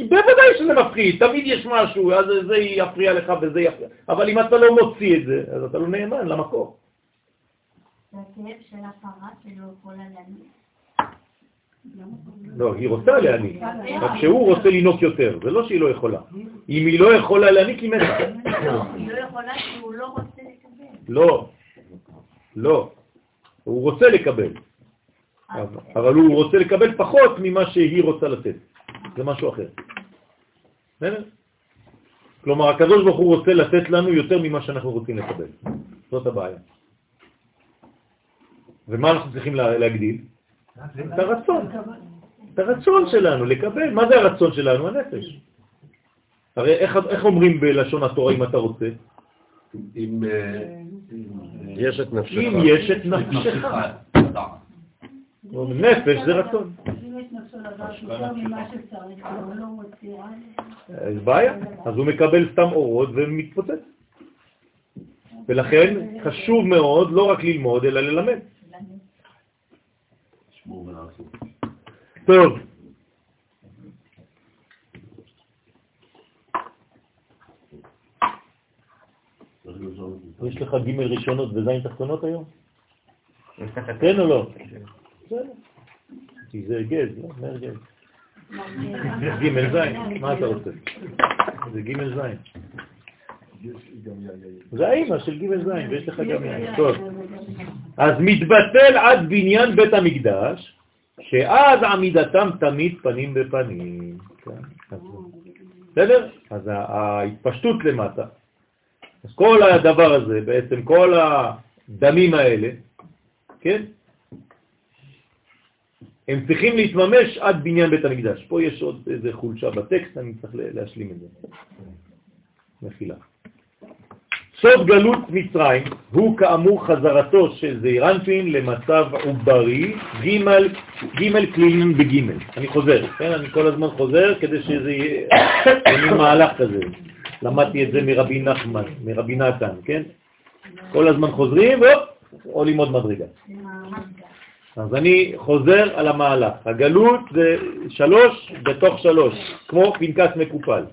כי בוודאי שזה מפחיד, תמיד יש משהו, אז זה יפריע לך וזה יפריע. אבל אם אתה לא מוציא את זה, אז אתה לא נאמן למקור. זה הכאב של הפרה שלא יכולה להניק. לא, היא רוצה להניק, רק שהוא רוצה לינוק יותר, זה לא שהיא לא יכולה. אם היא לא יכולה להניק, היא מתה. היא לא יכולה כי הוא לא רוצה לקבל. לא, לא, הוא רוצה לקבל, אבל הוא רוצה לקבל פחות ממה שהיא רוצה לתת, זה משהו אחר. כלומר, הקדוש ברוך הוא רוצה לתת לנו יותר ממה שאנחנו רוצים לקבל. זאת הבעיה. ומה אנחנו צריכים לה- להגדיל? את הרצון. את הרצון שלנו לקבל. מה זה הרצון שלנו? הנפש. הרי איך, איך אומרים בלשון התורה אם אתה רוצה? אם יש את נפשך. אם יש את נפשך. נפש זה רצון. לא מוציא רע. אז בעיה. אז הוא מקבל סתם אורות ומתפוצץ. ולכן חשוב מאוד לא רק ללמוד, אלא ללמד. טוב. יש לך ג' ראשונות וז' תחתונות היום? כן או לא? כי זה גז, לא? מאיר גז. ג' ז', מה אתה רוצה? זה ג' ז'. זה האימא של ג' ז', ויש לך גם יין. טוב. אז מתבטל עד בניין בית המקדש, שאז עמידתם תמיד פנים בפנים. כן, בסדר? אז ההתפשטות למטה. אז כל הדבר הזה, בעצם כל הדמים האלה, כן? הם צריכים להתממש עד בניין בית המקדש. פה יש עוד איזה חולשה בטקסט, אני צריך לה- להשלים את זה. מחילה. סוד גלות מצרים הוא כאמור חזרתו של זעירנפין למצב עוברי, ג' כלילים בג'. אני חוזר, כן? אני כל הזמן חוזר כדי שזה יהיה יהיה מהלך כזה. למדתי את זה מרבי נחמן, מרבי נתן, כן? כל הזמן חוזרים והופ, עולים עוד מדרגה. אז אני חוזר על המהלך. הגלות זה שלוש בתוך שלוש, כמו פנקס מקופל.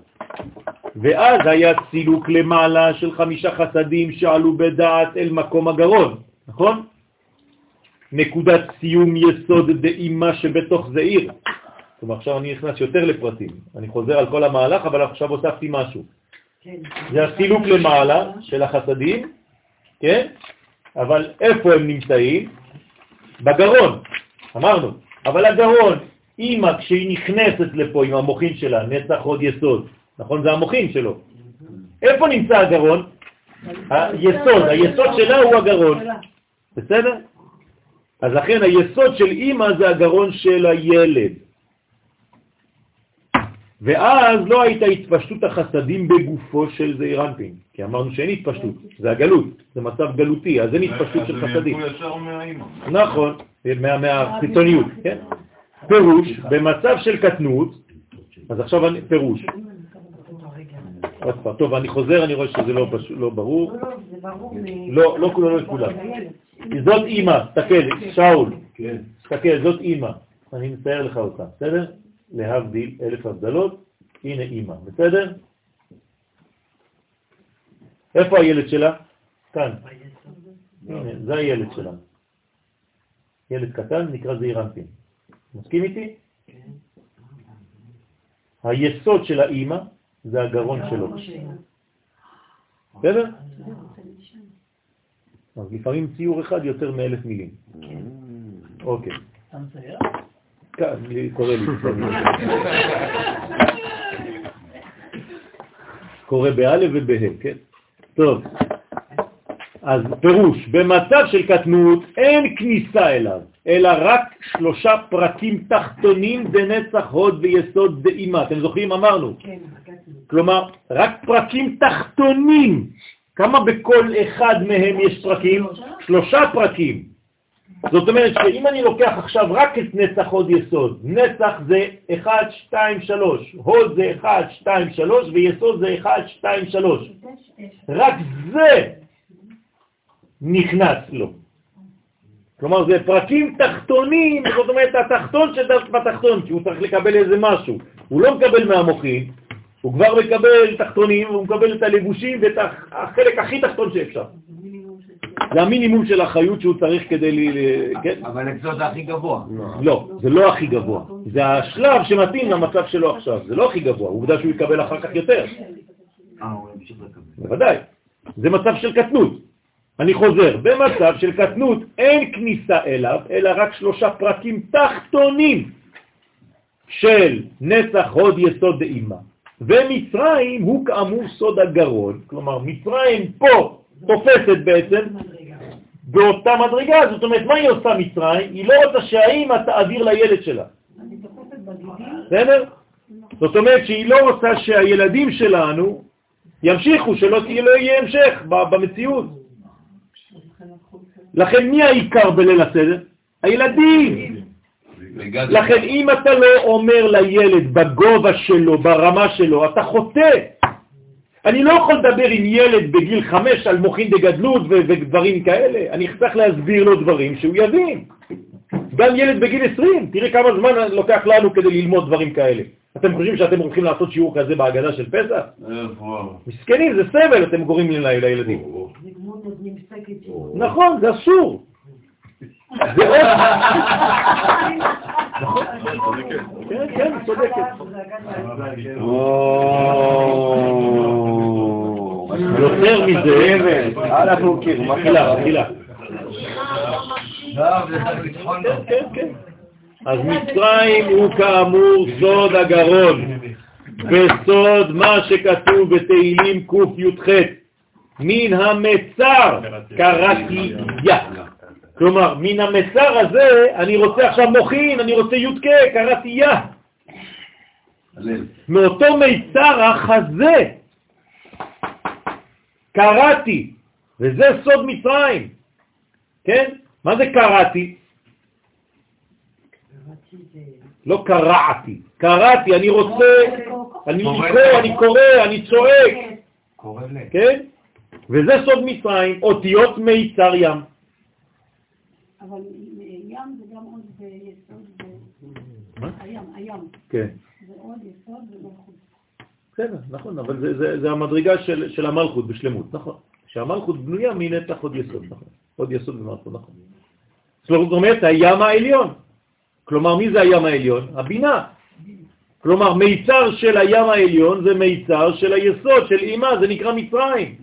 ואז היה צילוק למעלה של חמישה חסדים שעלו בדעת אל מקום הגרון, נכון? נקודת סיום יסוד דאימה שבתוך זעיר. כלומר, עכשיו אני נכנס יותר לפרטים. אני חוזר על כל המהלך, אבל עכשיו הוספתי משהו. זה הסילוק למעלה של החסדים, כן? אבל איפה הם נמצאים? בגרון, אמרנו. אבל הגרון, אימא, כשהיא נכנסת לפה עם המוחין שלה, נצח עוד יסוד, נכון? זה המוחין שלו. איפה נמצא הגרון? היסוד, היסוד שלה הוא הגרון. בסדר? אז לכן היסוד של אימא זה הגרון של הילד. ואז לא הייתה התפשטות החסדים בגופו של זעיר אנפין, כי אמרנו שאין התפשטות, זה הגלות, זה מצב גלותי, אז אין התפשטות של חסדים. נכון, מה- מהחיצוניות, כן? פירוש, במצב של קטנות, אז עכשיו אני, פירוש. עוד פעם, טוב, אני חוזר, אני רואה שזה לא לא ברור. זה ברור. לא, לא כולו, לא לכולם. זאת אימא, תסתכל, שאול, תסתכל, זאת אימא. אני מצייר לך אותה, בסדר? להבדיל אלף הבדלות, הנה אימא, בסדר? איפה הילד שלה? כאן. הנה, זה הילד שלה. ילד קטן נקרא זעיר אנפין. מסכים איתי? היסוד של האימא זה הגרון שלו. בסדר? אז לפעמים ציור אחד יותר מאלף מילים. אוקיי. מצייר? כן, לי- קורא לי. קורא באלף ובה', כן? טוב. אז פירוש, במצב של קטנות אין כניסה אליו, אלא רק שלושה פרקים תחתונים דנצח הוד ויסוד דאימה. אתם זוכרים? אמרנו. כלומר, רק פרקים תחתונים. כמה בכל אחד מהם יש פרקים? שלושה פרקים. זאת אומרת שאם אני לוקח עכשיו רק את נצח הוד יסוד, נצח זה 1, 2, 3, הוד זה 1, 2, 3 ויסוד זה 1, 2, 3. רק זה נכנס לו. כלומר זה פרקים תחתונים, זאת אומרת התחתון שבתחתון, כי הוא צריך לקבל איזה משהו. הוא לא מקבל מהמוחים, הוא כבר מקבל תחתונים, הוא מקבל את הלבושים ואת החלק הכי תחתון שאפשר. זה המינימום של החיות שהוא צריך כדי ל... כן? אבל אצלו זה הכי גבוה. לא, זה לא הכי גבוה. זה השלב שמתאים למצב שלו עכשיו. זה לא הכי גבוה, עובדה שהוא יקבל אחר כך יותר. אה, הוא ימשיך לקבל. בוודאי. זה מצב של קטנות. אני חוזר, במצב של קטנות אין כניסה אליו, אלא רק שלושה פרקים תחתונים של נצח הוד יסוד דאימה. ומצרים הוא כאמור סוד הגרון, כלומר מצרים פה תופסת בעצם באותה מדרגה, זאת אומרת מה היא עושה מצרים? היא לא רוצה שהאימא תעביר לילד שלה. בסדר? זאת אומרת שהיא לא רוצה שהילדים שלנו ימשיכו, שלא לא יהיה המשך במציאות. לכן מי העיקר בליל הסדר? הילדים. לכן אם אתה לא אומר לילד בגובה שלו, ברמה שלו, אתה חוטא. אני לא יכול לדבר עם ילד בגיל חמש על מוכין דגדלות ודברים כאלה. אני צריך להסביר לו דברים שהוא יבין. גם ילד בגיל 20, תראה כמה זמן לוקח לנו כדי ללמוד דברים כאלה. אתם חושבים שאתם הולכים לעשות שיעור כזה בהגדה של פסח? מסכנים, זה סבל אתם גורמים לי לילדים. נכון, זה אסור. עוד... נכון. כן, כן, צודקת. יותר מזה, אנחנו מכירים, מחילה, מחילה. כן, כן, כן. אז מצרים הוא כאמור סוד הגרון, וסוד מה שכתוב בתהילים קי"ח, מן המצר קראתי יא. כלומר, מן המצר הזה אני רוצה עכשיו מוכין, אני רוצה י"ק, קראתי יא. מאותו מיצר החזה קראתי, וזה סוד מצרים. כן? מה זה קראתי? לא קראתי, קראתי, אני רוצה, אני לקרוא, אני קורא, אני צועק. כן? וזה סוד מצרים, אותיות מיצר ים. אבל ים זה גם עוד יסוד? הים, הים. כן. זה עוד יסוד ומלכות. בסדר, נכון, אבל זה, זה, זה המדרגה של, של המלכות בשלמות, נכון. שהמלכות בנויה מנתח עוד יסוד, נכון. עוד יסוד ומלכות, נכון. זאת אומרת, הים העליון. כלומר, מי זה הים העליון? הבינה. כלומר, מיצר של הים העליון זה מיצר של היסוד, של אימה, זה נקרא מצרים.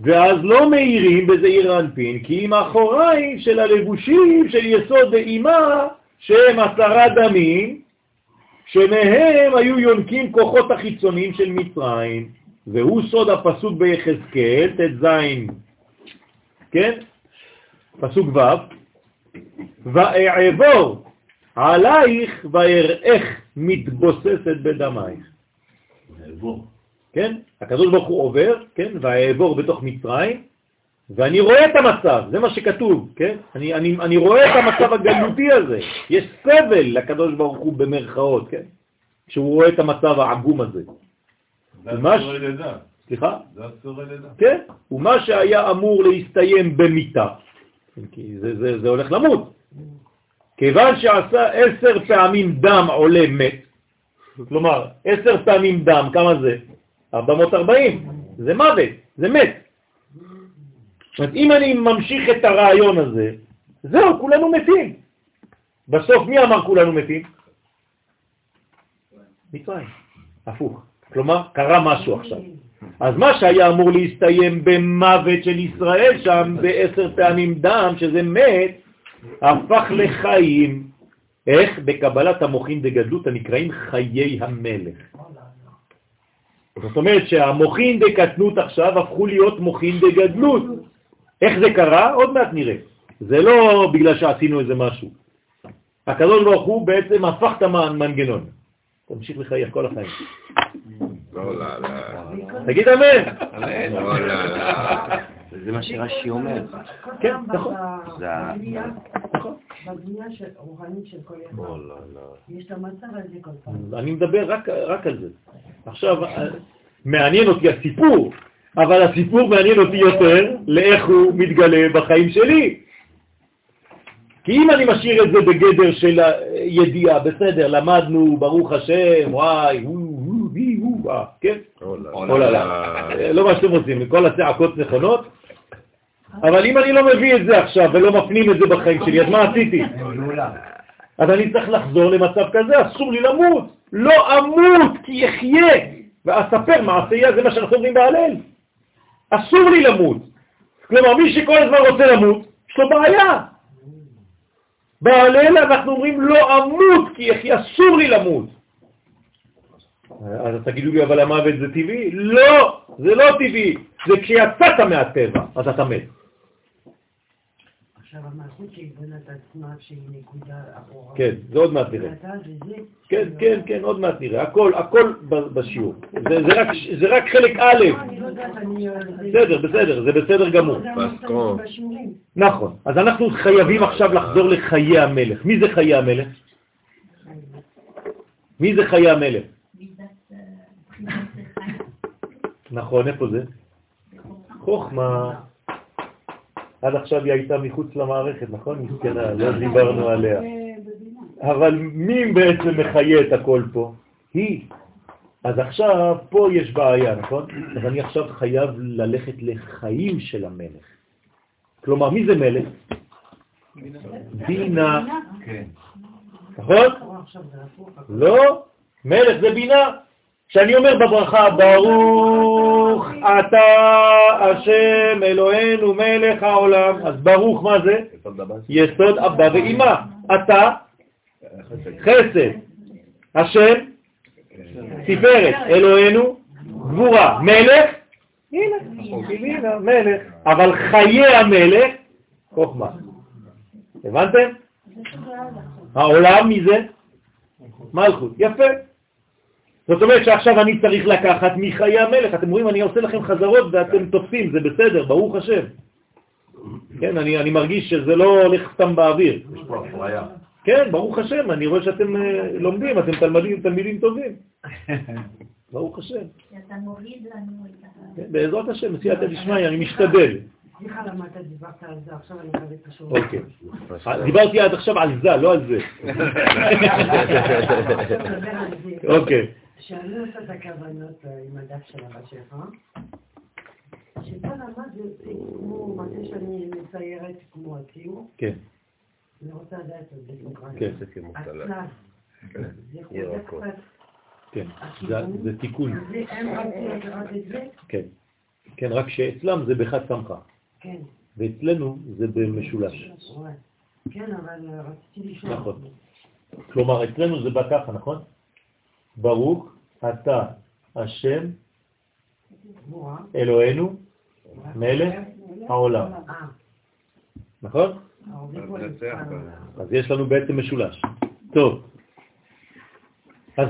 ואז לא מאירים בזעיר אנפין, כי אם האחוריים של הלבושים של יסוד דאימה, שהם עשרה דמים, שמהם היו יונקים כוחות החיצוניים של מצרים, והוא סוד הפסוק ביחזקאל, ט"ז, כן? פסוק ו', ואעבור עלייך ואראך מתבוססת בדמייך. כן? הקדוש ברוך הוא עובר, כן? ואעבור בתוך מצרים, ואני רואה את המצב, זה מה שכתוב, כן? אני, אני, אני רואה את המצב הגלותי הזה. יש סבל לקדוש ברוך הוא במרכאות, כן? כשהוא רואה את המצב העגום הזה. זה אסורי לידה. סליחה? זה אסורי לידה. כן, ומה שהיה אמור להסתיים במיטה, כי זה, זה, זה הולך למות. כיוון שעשה עשר פעמים דם עולה מת, כלומר, עשר פעמים דם, כמה זה? 440, זה מוות, זה מת. זאת אומרת, אם אני ממשיך את הרעיון הזה, זהו, כולנו מתים. בסוף מי אמר כולנו מתים? מצרים, הפוך. כלומר, קרה משהו עכשיו. אז מה שהיה אמור להסתיים במוות של ישראל שם, בעשר פעמים דם, שזה מת, הפך לחיים. איך? בקבלת המוחין דגדלות הנקראים חיי המלך. זאת אומרת שהמוחין דקטנות עכשיו הפכו להיות מוחין דגדלות. איך זה קרה? עוד מעט נראה. זה לא בגלל שעשינו איזה משהו. הקדוש ברוך הוא בעצם הפך את המנגנון. תמשיך לחייך כל החיים. לא, לא, לא. תגיד אמן. לא, לא, לא. זה מה שרש"י אומר. כן, נכון. זה ה- בבנייה, בבנייה של רוחנית של כל אחד. יש את המצב הזה כל פעם. אני מדבר רק, רק על זה. עכשיו, מעניין אותי הסיפור, אבל הסיפור מעניין אותי יותר לאיך הוא מתגלה בחיים שלי. כי אם אני משאיר את זה בגדר של ידיעה, בסדר, למדנו, ברוך השם, וואי, הוא, הוא, וי, הוא, אה, כן? אוללה. אה, לא מה שאתם רוצים, כל הצעקות נכונות, אבל אם אני לא מביא את זה עכשיו ולא מפנים את זה בחיים שלי, אז מה עשיתי? אז אני צריך לחזור למצב כזה, אסור לי למות. לא אמות כי אחיה, ואספר מעשייה, זה מה שאנחנו אומרים בהלל. אסור לי למות. כלומר, מי שכל הזמן רוצה למות, יש לו בעיה. בהלל אנחנו אומרים לא אמות כי אחיה, אסור לי למות. אז תגידו לי, אבל המוות זה טבעי? לא, זה לא טבעי. זה כשיצאת מהטבע, אז אתה מת. עכשיו המלכות שהיא בונה את עצמה שהיא נקודה אחורה. כן, זה עוד מעט נראה. כן, כן, כן, עוד מעט נראה. הכל, הכל בשיעור. זה, זה, רק, זה רק חלק א'. בסדר, בסדר, זה בסדר גמור. נכון. אז אנחנו חייבים עכשיו לחזור לחיי המלך. מי זה חיי המלך? מי זה חיי המלך? נכון, איפה זה? חוכמה. עד עכשיו היא הייתה מחוץ למערכת, נכון? מסכנה, לא דיברנו עליה. אבל מי בעצם מחיה את הכל פה? היא. אז עכשיו, פה יש בעיה, נכון? אז אני עכשיו חייב ללכת לחיים של המלך. כלומר, מי זה מלך? בינה. נכון? לא, מלך זה בינה. כשאני אומר בברכה, ברוך אתה השם אלוהינו מלך העולם, אז ברוך מה זה? יסוד אבא ואמא. אתה חסד, השם תפארת, אלוהינו גבורה, מלך, מלך, אבל חיי המלך, חוכמה. הבנתם? העולם מי זה? מלכות, יפה. זאת אומרת שעכשיו אני צריך לקחת מחיי המלך. אתם רואים, אני עושה לכם חזרות ואתם תופסים, זה בסדר, ברוך השם. כן, אני, אני מרגיש שזה לא הולך סתם באוויר. יש פה אפליה. כן, ברוך השם, אני רואה שאתם אה, לומדים, אתם תלמידים, תלמידים טובים. ברוך השם. אתה מוריד לנו את ה... כן, בעזרת השם, בסייעתא דשמיא, אני משתדל. סליחה למה אתה דיברת על זה, עכשיו אני מקבל את. אוקיי. דיברתי עד עכשיו על זה, לא על זה. אוקיי. כשאני עושה את הכוונות אה, עם הדף של אבא שלך, שפה למד זה כמו, מתי שאני מציירת כמו הציור, כן, אני רוצה לדעת את זה כמו כן. זה כן, תיקון. כן. כן, רק שאצלם זה בחד סמכה, כן, ואצלנו זה במשולש. כן, אבל רציתי לשאול. נכון. כלומר, אצלנו זה בא ככה, נכון? ברוך אתה השם. אלוהינו מלך העולם. נכון? אז יש לנו בעצם משולש. טוב. אז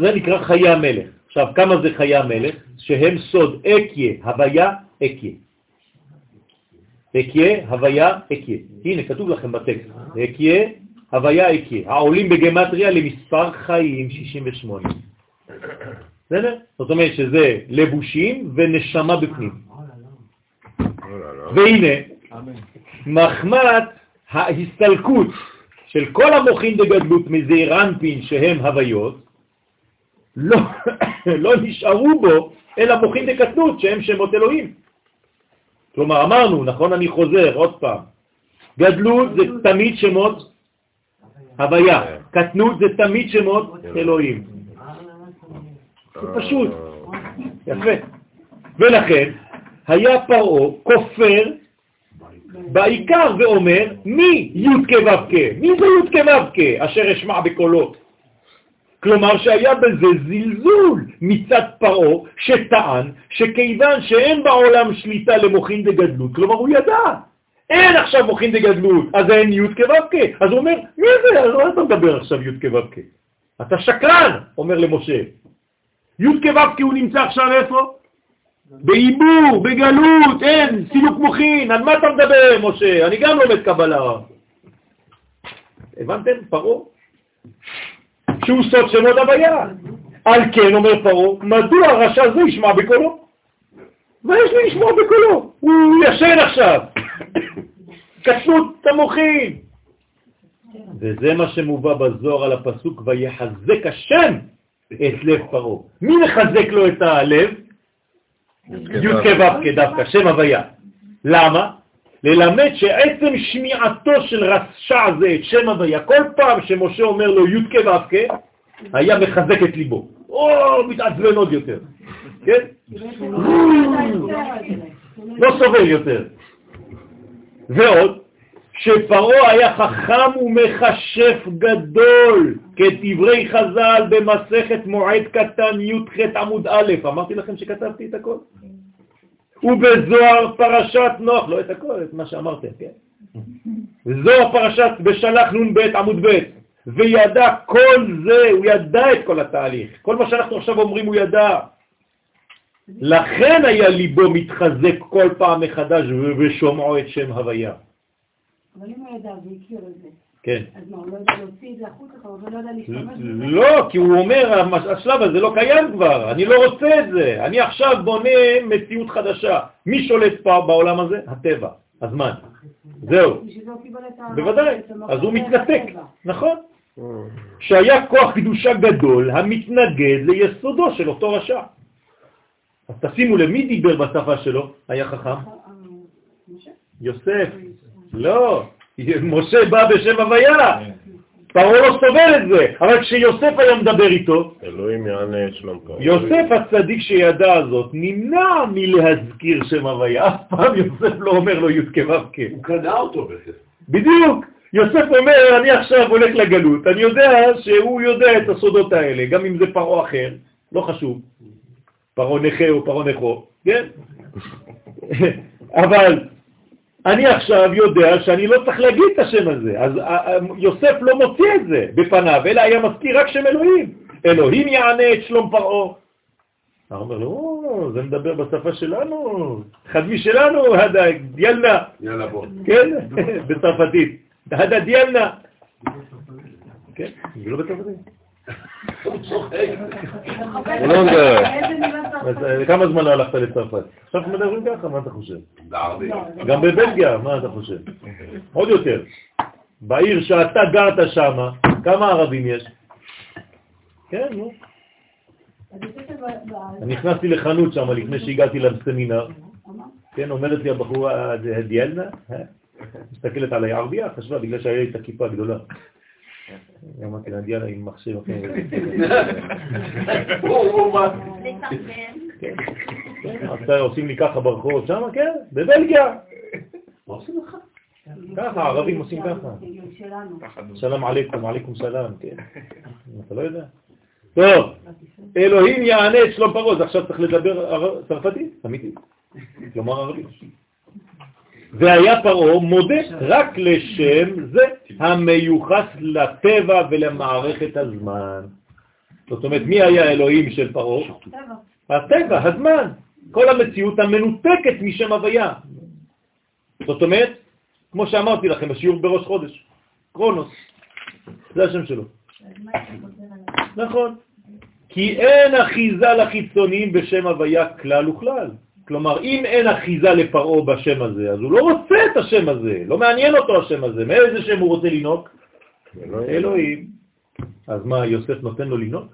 זה נקרא חיי המלך. עכשיו, כמה זה חיי המלך? שהם סוד אקיה, הוויה, אקיה. אקיה, הוויה, אקיה. הנה, כתוב לכם בטקסט. אקיה, הוויה, אקיה. העולים בגמטריה למספר חיים 68. בסדר? זאת אומרת שזה לבושים ונשמה בפנים. והנה, מחמת ההסתלקות של כל המוחין דגדלות מזעיר אנפין שהם הוויות, לא, לא נשארו בו אלא מוחין דקטנות שהם שמות אלוהים. כלומר, אמרנו, נכון, אני חוזר עוד פעם, גדלות זה תמיד שמות הוויה, קטנות זה תמיד שמות אלוהים. זה פשוט, יפה. ולכן, היה פרעה כופר בעיקר ואומר, מי י' כו' מי זה י' כו' אשר אשמע בקולו? כלומר שהיה בזה זלזול מצד פרעה שטען שכיוון שאין בעולם שליטה למוחין דגדלות, כלומר הוא ידע, אין עכשיו מוחין דגדלות, אז אין י' כו' אז הוא אומר, מי זה? אז מה אתה מדבר עכשיו י' כו' אתה שקרן, אומר למשה. י' כו' הוא נמצא עכשיו איפה? בעיבור, בגלות, אין, סילוק מוחין, על מה אתה מדבר, משה? אני גם לומד קבלה. הבנתם? פרעה? שהוא סוד שמות הוויה. על כן, אומר פרעה, מדוע הרשע זה ישמע בקולו? מה יש לי לשמוע בקולו? הוא ישן עכשיו. קטנות המוחין. וזה מה שמובא בזוהר על הפסוק, ויחזק השם את לב פרעה. מי מחזק לו את הלב? י' כו' דווקא, שם הוויה. למה? ללמד שעצם שמיעתו של רשע זה את שם הוויה, כל פעם שמשה אומר לו י' כ' ו' כ', היה מחזק את ליבו. או, מתעצבן עוד יותר. כן? לא סובל יותר. ועוד, שפרעה היה חכם ומחשף גדול, כדברי חז"ל במסכת מועד קטן י"ח עמוד א', אמרתי לכם שכתבתי את הכל? ובזוהר פרשת נוח, לא את הכל, את מה שאמרתם, כן? זוהר פרשת בשלח נ"ב עמוד ב', וידע כל זה, הוא ידע את כל התהליך. כל מה שאנחנו עכשיו אומרים הוא ידע. לכן היה ליבו מתחזק כל פעם מחדש ושומעו את שם הוויה. אבל אם הוא ידע והכיר את זה, כן. אז מה, הוא לא יודע להוציא את זה החוצה, הוא לא יודע להשתמש בזה? לא, כי הוא אומר, השלב הזה לא קיים כבר, אני לא רוצה את זה, אני עכשיו בונה מציאות חדשה. מי שולט פה בעולם הזה? הטבע, הזמן. זהו. בוודאי, אז הוא מתנתק. נכון. שהיה כוח קדושה גדול המתנגד ליסודו של אותו רשע. אז תשימו לב, מי דיבר בשפה שלו? היה חכם? יוסף. לא, משה בא בשם הוויה. פרעה לא סובל את זה, אבל כשיוסף היה מדבר איתו, אלוהים יענה את שלום פרעה. יוסף הצדיק שידע זאת נמנע מלהזכיר שם הוויה, אף פעם יוסף לא אומר לו י' כו' הוא קנה אותו בכסף. בדיוק. יוסף אומר, אני עכשיו הולך לגלות, אני יודע שהוא יודע את הסודות האלה, גם אם זה פרעה אחר, לא חשוב, פרעה נכה או פרעה נכו, כן? אבל אני עכשיו יודע שאני לא צריך להגיד את השם הזה, אז אה, אה, יוסף לא מוציא את זה בפניו, אלא היה מזכיר רק שם אלוהים. אלוהים יענה את שלום פרעה. הוא אומר לו, זה מדבר בשפה שלנו, חדמי שלנו, הדה דיאלנה. יאללה בוא. כן, בצרפתית. הדה דיאלנה. כן, זה לא בצרפתית. הוא צוחק. לא כמה זמן לא הלכת לצרפת? עכשיו מדברים ככה, מה אתה חושב? גם בבלגיה, מה אתה חושב? עוד יותר. בעיר שאתה גרת שם, כמה ערבים יש? כן, נו. אני נכנסתי לחנות שם לפני שהגעתי לסמינר, כן, אומרת לי הבחורה, זה דיאלנה? אה? מסתכלת עליי ערבייה, חשבה בגלל שהיה לי את הכיפה הגדולה. אמרתי לה, דיאלנה עם מכשיר אחר. כן, אז עושים לי ככה ברחוב שם, כן, בבלגיה. מה עושים לך? ככה, הערבים עושים ככה. שלום עליכום, עליכום סלאם, כן. אתה לא יודע? טוב, אלוהים יענה את שלום פרעה, אז עכשיו צריך לדבר צרפתית, אמיתי. כלומר ערבית. והיה פרעה מודה רק לשם זה המיוחס לטבע ולמערכת הזמן. זאת אומרת, מי היה אלוהים של פרעה? הטבע, הזמן. כל המציאות המנותקת משם הוויה. זאת אומרת, כמו שאמרתי לכם בשיעור בראש חודש, קרונוס, זה השם שלו. נכון. כי אין אחיזה לחיצוניים בשם הוויה כלל וכלל. כלומר, אם אין אחיזה לפרעה בשם הזה, אז הוא לא רוצה את השם הזה, לא מעניין אותו השם הזה. מאיזה שם הוא רוצה לנהוג? אלוהים. אז מה, יוסף נותן לו לנהוג?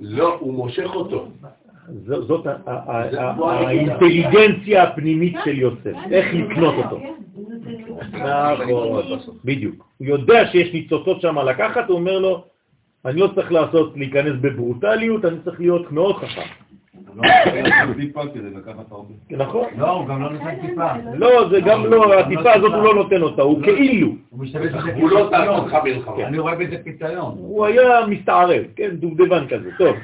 לא, הוא מושך אותו. זאת האינטליגנציה הפנימית של יוסף, איך לקנות אותו. נכון, בדיוק. הוא יודע שיש ניצוצות שם לקחת, הוא אומר לו, אני לא צריך לעשות, להיכנס בברוטליות, אני צריך להיות מאוד חכם. לא נותן טיפה כדי לקחת הרבה. נכון? לא, הוא גם לא נותן טיפה. לא, זה גם לא, הטיפה הזאת הוא לא נותן אותה, הוא כאילו. הוא משתמש בזה הוא לא כפיתיון. תעשו לך מלחמה. אני רואה בזה פיתיון. הוא היה מסתערב, כן, דובדבן כזה, טוב.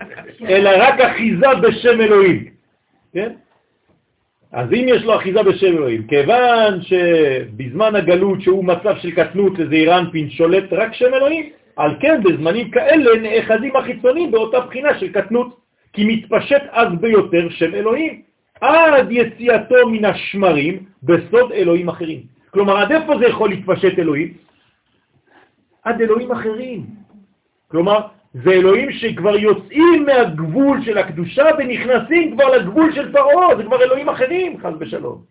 אלא רק אחיזה בשם אלוהים, כן? אז אם יש לו אחיזה בשם אלוהים, כיוון שבזמן הגלות שהוא מצב של קטנות לזעיר אנפין שולט רק שם אלוהים, על כן בזמנים כאלה נאחזים החיצונים באותה בחינה של קטנות, כי מתפשט אז ביותר שם אלוהים, עד יציאתו מן השמרים בסוד אלוהים אחרים. כלומר, עד איפה זה יכול להתפשט אלוהים? עד אלוהים אחרים. כלומר, זה אלוהים שכבר יוצאים מהגבול של הקדושה ונכנסים כבר לגבול של פרעה, זה כבר אלוהים אחרים, חס ושלום.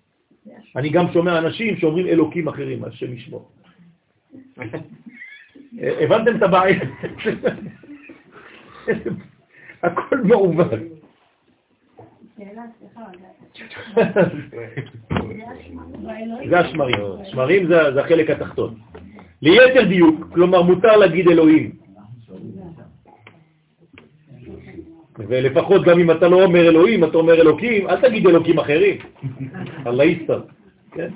אני גם שומע אנשים שאומרים אלוקים אחרים, השם ישמור. הבנתם את הבעיה? הכל מעוות. זה השמרים. שמרים זה החלק התחתון. ליתר דיוק, כלומר מותר להגיד אלוהים. ולפחות גם אם אתה לא אומר אלוהים, אתה אומר אלוקים, אל תגיד אלוקים אחרים. אללה יסתר. כן?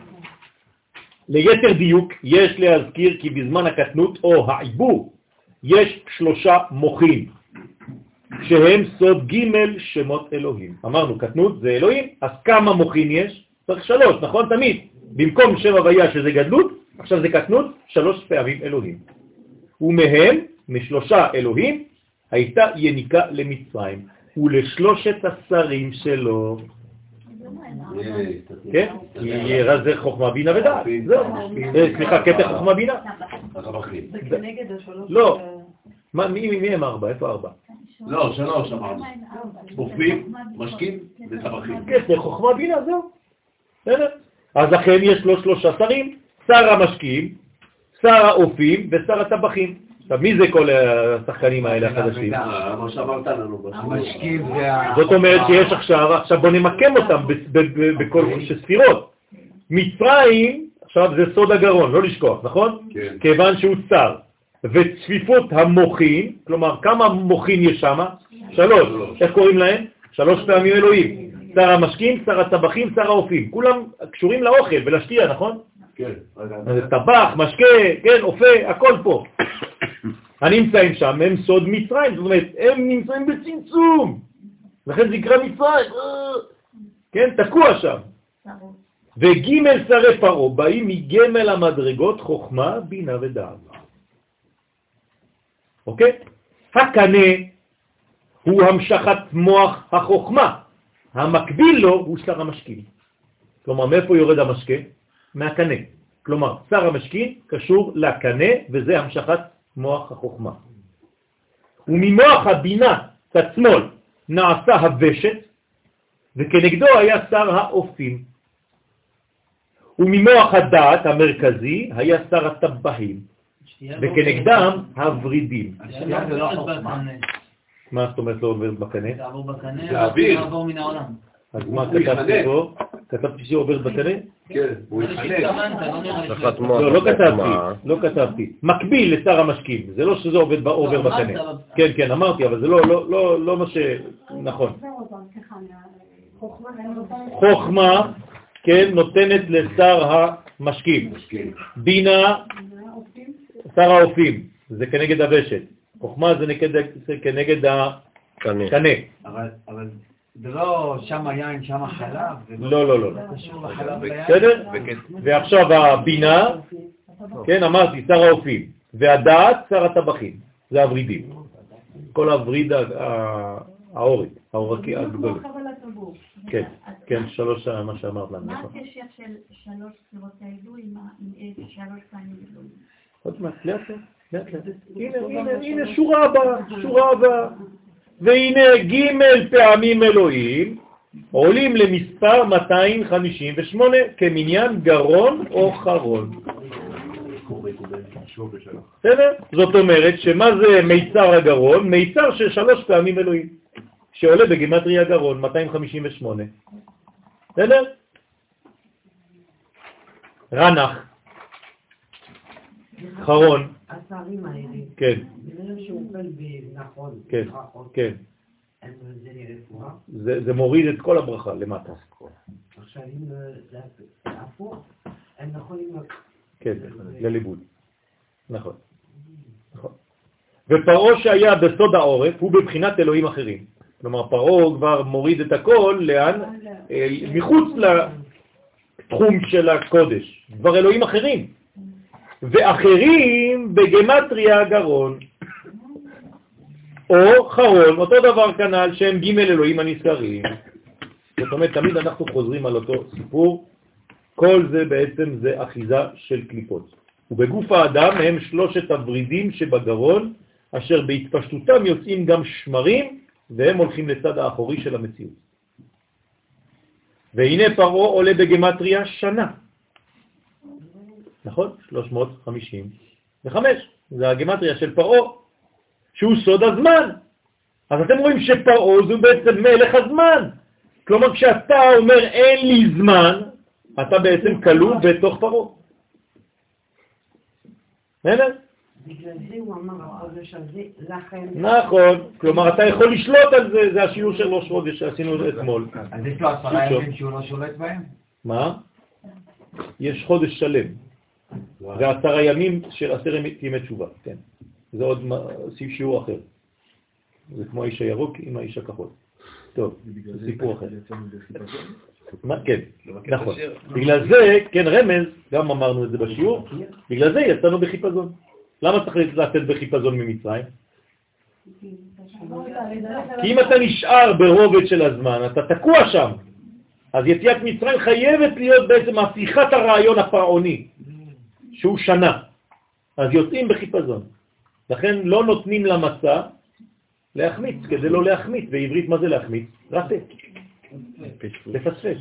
ליתר דיוק, יש להזכיר כי בזמן הקטנות או העיבור יש שלושה מוחים, שהם סוד ג' שמות אלוהים. אמרנו, קטנות זה אלוהים, אז כמה מוחים יש? צריך שלוש, נכון? תמיד. במקום שם הוויה שזה גדלות, עכשיו זה קטנות, שלוש פעמים אלוהים. ומהם, משלושה אלוהים, הייתה יניקה למצרים, ולשלושת השרים שלו. כן? כי ירא זה חוכמה בינה ודעת. זהו. אה, סליחה, קטע חוכמה בינה. זה כנגד השלוש... לא. מי הם ארבע? איפה ארבע? לא, שלוש אמרנו. אופים, משקים וטבחים. כתר חוכמה בינה, זהו. בסדר? אז לכן יש לו שלושה שרים, שר המשקיעים, שר האופים ושר הטבחים. עכשיו, מי זה כל השחקנים האלה החדשים? מה שאמרת לנו. המשקיף וה... זאת אומרת שיש עכשיו, עכשיו בוא נמקם אותם בכל ספירות. מצרים, עכשיו זה סוד הגרון, לא לשכוח, נכון? כן. כיוון שהוא צר. וצפיפות המוחין, כלומר כמה מוחין יש שם? שלוש. איך קוראים להם? שלוש פעמים אלוהים. שר המשקים, שר הטבחים, שר האופים. כולם קשורים לאוכל ולשתייה, נכון? כן. טבח, משקה, כן, אופה, הכל פה. הנמצאים שם הם סוד מצרים, זאת אומרת, הם נמצאים בצמצום. לכן זה נקרא מצרים, אה, כן, תקוע שם. וג' שרי פרעה באים מגמל המדרגות חוכמה, בינה ודעת. אוקיי? הקנה הוא המשכת מוח החוכמה, המקביל לו הוא שר המשקים. כלומר, מאיפה יורד המשקה? מהקנה. כלומר, שר המשקים קשור לקנה, וזה המשכת מוח החוכמה. וממוח הבינה, צד שמאל, נעשה הוושת, וכנגדו היה שר האופים. וממוח הדעת המרכזי היה שר הטבעים, וכנגדם הוורידים. זה לא החוכמה. מה זאת אומרת לא עובר בקנה? זה עבור בקנה, זה האוויר. מן העולם. אז מה כתבתי. פה? כתבתי שהיא עוברת בקנה? כן, הוא. שהתכוונת, לא לא, לא. כתבתי, לא כתבתי. מקביל לשר המשקים, זה לא שזה עובד עובר בקנה. כן, כן, אמרתי, אבל זה לא- לא- לא לא מה ש... נכון. חוכמה, כן, נותנת לשר המשקים. בינה, שר האופים, זה כנגד הוושת. חוכמה זה נגד- זה כנגד הקנה. אבל אבל זה לא שם יין, שם חלב. זה לא, לא, לא. זה קשור לחלב ליין. בסדר? ועכשיו הבינה, כן, אמרתי, שר האופים, והדעת, שר הטבחים, זה הוורידים. כל הווריד ה- ה- העורק, העורקי הגדול. כן, כן, שלוש, מה שאמרת לנו. מה נכון. הקשר של שלוש ספירות האלו עם שלוש פעמים אלוהים? עוד מעט, לאט לאט. הנה, הנה, הנה, שורה הבאה, שורה הבאה. והנה ג' פעמים אלוהים עולים למספר 258 כמניין גרון או חרון. בסדר? זאת אומרת שמה זה מיצר הגרון? מיצר של שלוש פעמים אלוהים, שעולה בגימטרי הגרון, 258. בסדר? רנח, חרון, השרים האלה, כן, בגלל שהוא אוכל בנכון, כן, ברכות, כן. זה מוריד את כל הברכה למטה. עכשיו אם אה, זה הפוך, הם יכולים... כן, לליבוד. נכון. נכון. ופרעה שהיה בסוד העורף הוא בבחינת אלוהים אחרים. כלומר, פרעה כבר מוריד את הכל, לאן? אה, מחוץ לתחום של הקודש. כבר אלוהים אחרים. ואחרים בגמטריה הגרון. או חרון, אותו דבר כנ"ל, שהם ג' אלוהים הנזכרים. זאת אומרת, תמיד אנחנו חוזרים על אותו סיפור. כל זה בעצם זה אחיזה של קליפות. ובגוף האדם הם שלושת הוורידים שבגרון, אשר בהתפשטותם יוצאים גם שמרים, והם הולכים לצד האחורי של המציאות. והנה פרעה עולה בגמטריה שנה. נכון? 355. זה הגמטריה של פרעה, שהוא סוד הזמן. אז אתם רואים שפרעה זה בעצם מלך הזמן. כלומר, כשאתה אומר אין לי זמן, אתה בעצם כלוא בתוך פרעה. בסדר? בגלל זה הוא אמר החודש הזה לכם. נכון, כלומר אתה יכול לשלוט על זה, זה השיעור של ראש חודש שעשינו אתמול. אז יש לו עשרה ימים שהוא לא שולט בהם? מה? יש חודש שלם. זה עשרה ימים של עשר ימי תשובה, כן. זה עוד שיעור אחר. זה כמו האיש הירוק עם האיש הכחול. טוב, זה סיפור אחר. כן, נכון. בגלל זה, כן, רמז, גם אמרנו את זה בשיעור, בגלל זה יצאנו בחיפזון. למה צריך לצאת בחיפזון ממצרים? כי אם אתה נשאר ברובד של הזמן, אתה תקוע שם. אז יציאת מצרים חייבת להיות בעצם הפיכת הרעיון הפרעוני, שהוא שנה. אז יוצאים בחיפזון. לכן לא נותנים למסע להחמיץ, כדי לא להחמיץ. בעברית מה זה להחמיץ? רטה. לפספס.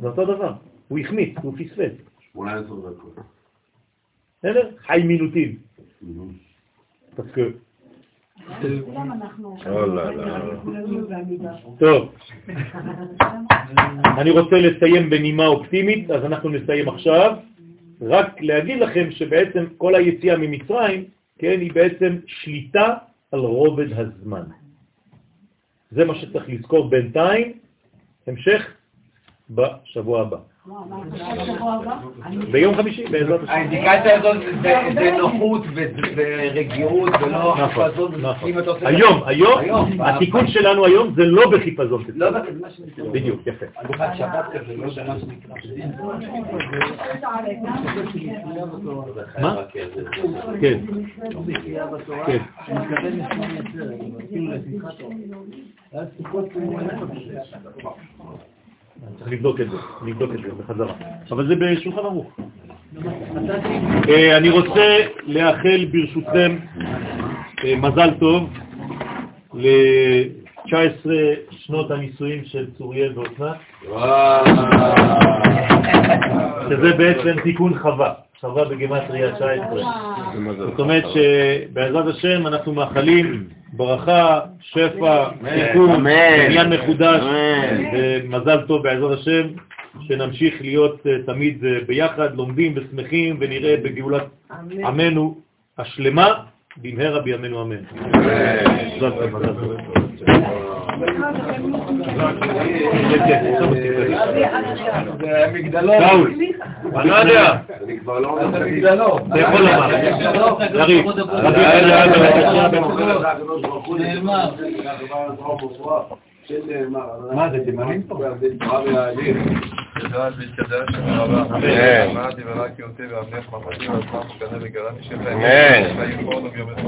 זה אותו דבר. הוא החמיץ, הוא פספס. 18 דקות. בסדר? חי מינוטים. que טוב, אני רוצה לסיים בנימה אופטימית, אז אנחנו נסיים עכשיו. רק להגיד לכם שבעצם כל היציאה ממצרים, כן, היא בעצם שליטה על רובד הזמן. זה מה שצריך לזכור בינתיים, המשך בשבוע הבא. ביום חמישי, בעזרת השם. האינדיקציה הזאת זה נוחות ורגיעות ולא חיפזון. היום, היום, התיקון שלנו היום זה לא בחיפזון. בדיוק, יפה. מה? כן. כן. צריך לבדוק את זה, לבדוק את זה בחזרה. אבל זה בשולחן ערוך. אני רוצה לאחל ברשותכם מזל טוב ל-19 שנות הנישואים של צוריאל ואוסנת, שזה בעצם תיקון חווה, חווה בגמטריה 19. זאת אומרת שבעזרת השם אנחנו מאחלים ברכה, שפע, תיקון, עניין מחודש, ומזל טוב בעזרת השם, שנמשיך להיות תמיד ביחד, לומדים ושמחים, ונראה בגאולת עמנו השלמה, במהרה בימינו אמן. מזל טוב, מזל טוב. מגדלו. אני לא יודע. אני כבר לא... מגדלו. אתה יכול לומר. יריב. מה זה, תימנים פה? תדעת והתקדש, רבה. אמן. אמרתי ורק אותי ועבדך ממתי ועצמם וקנה וגרני שלהם. אמן.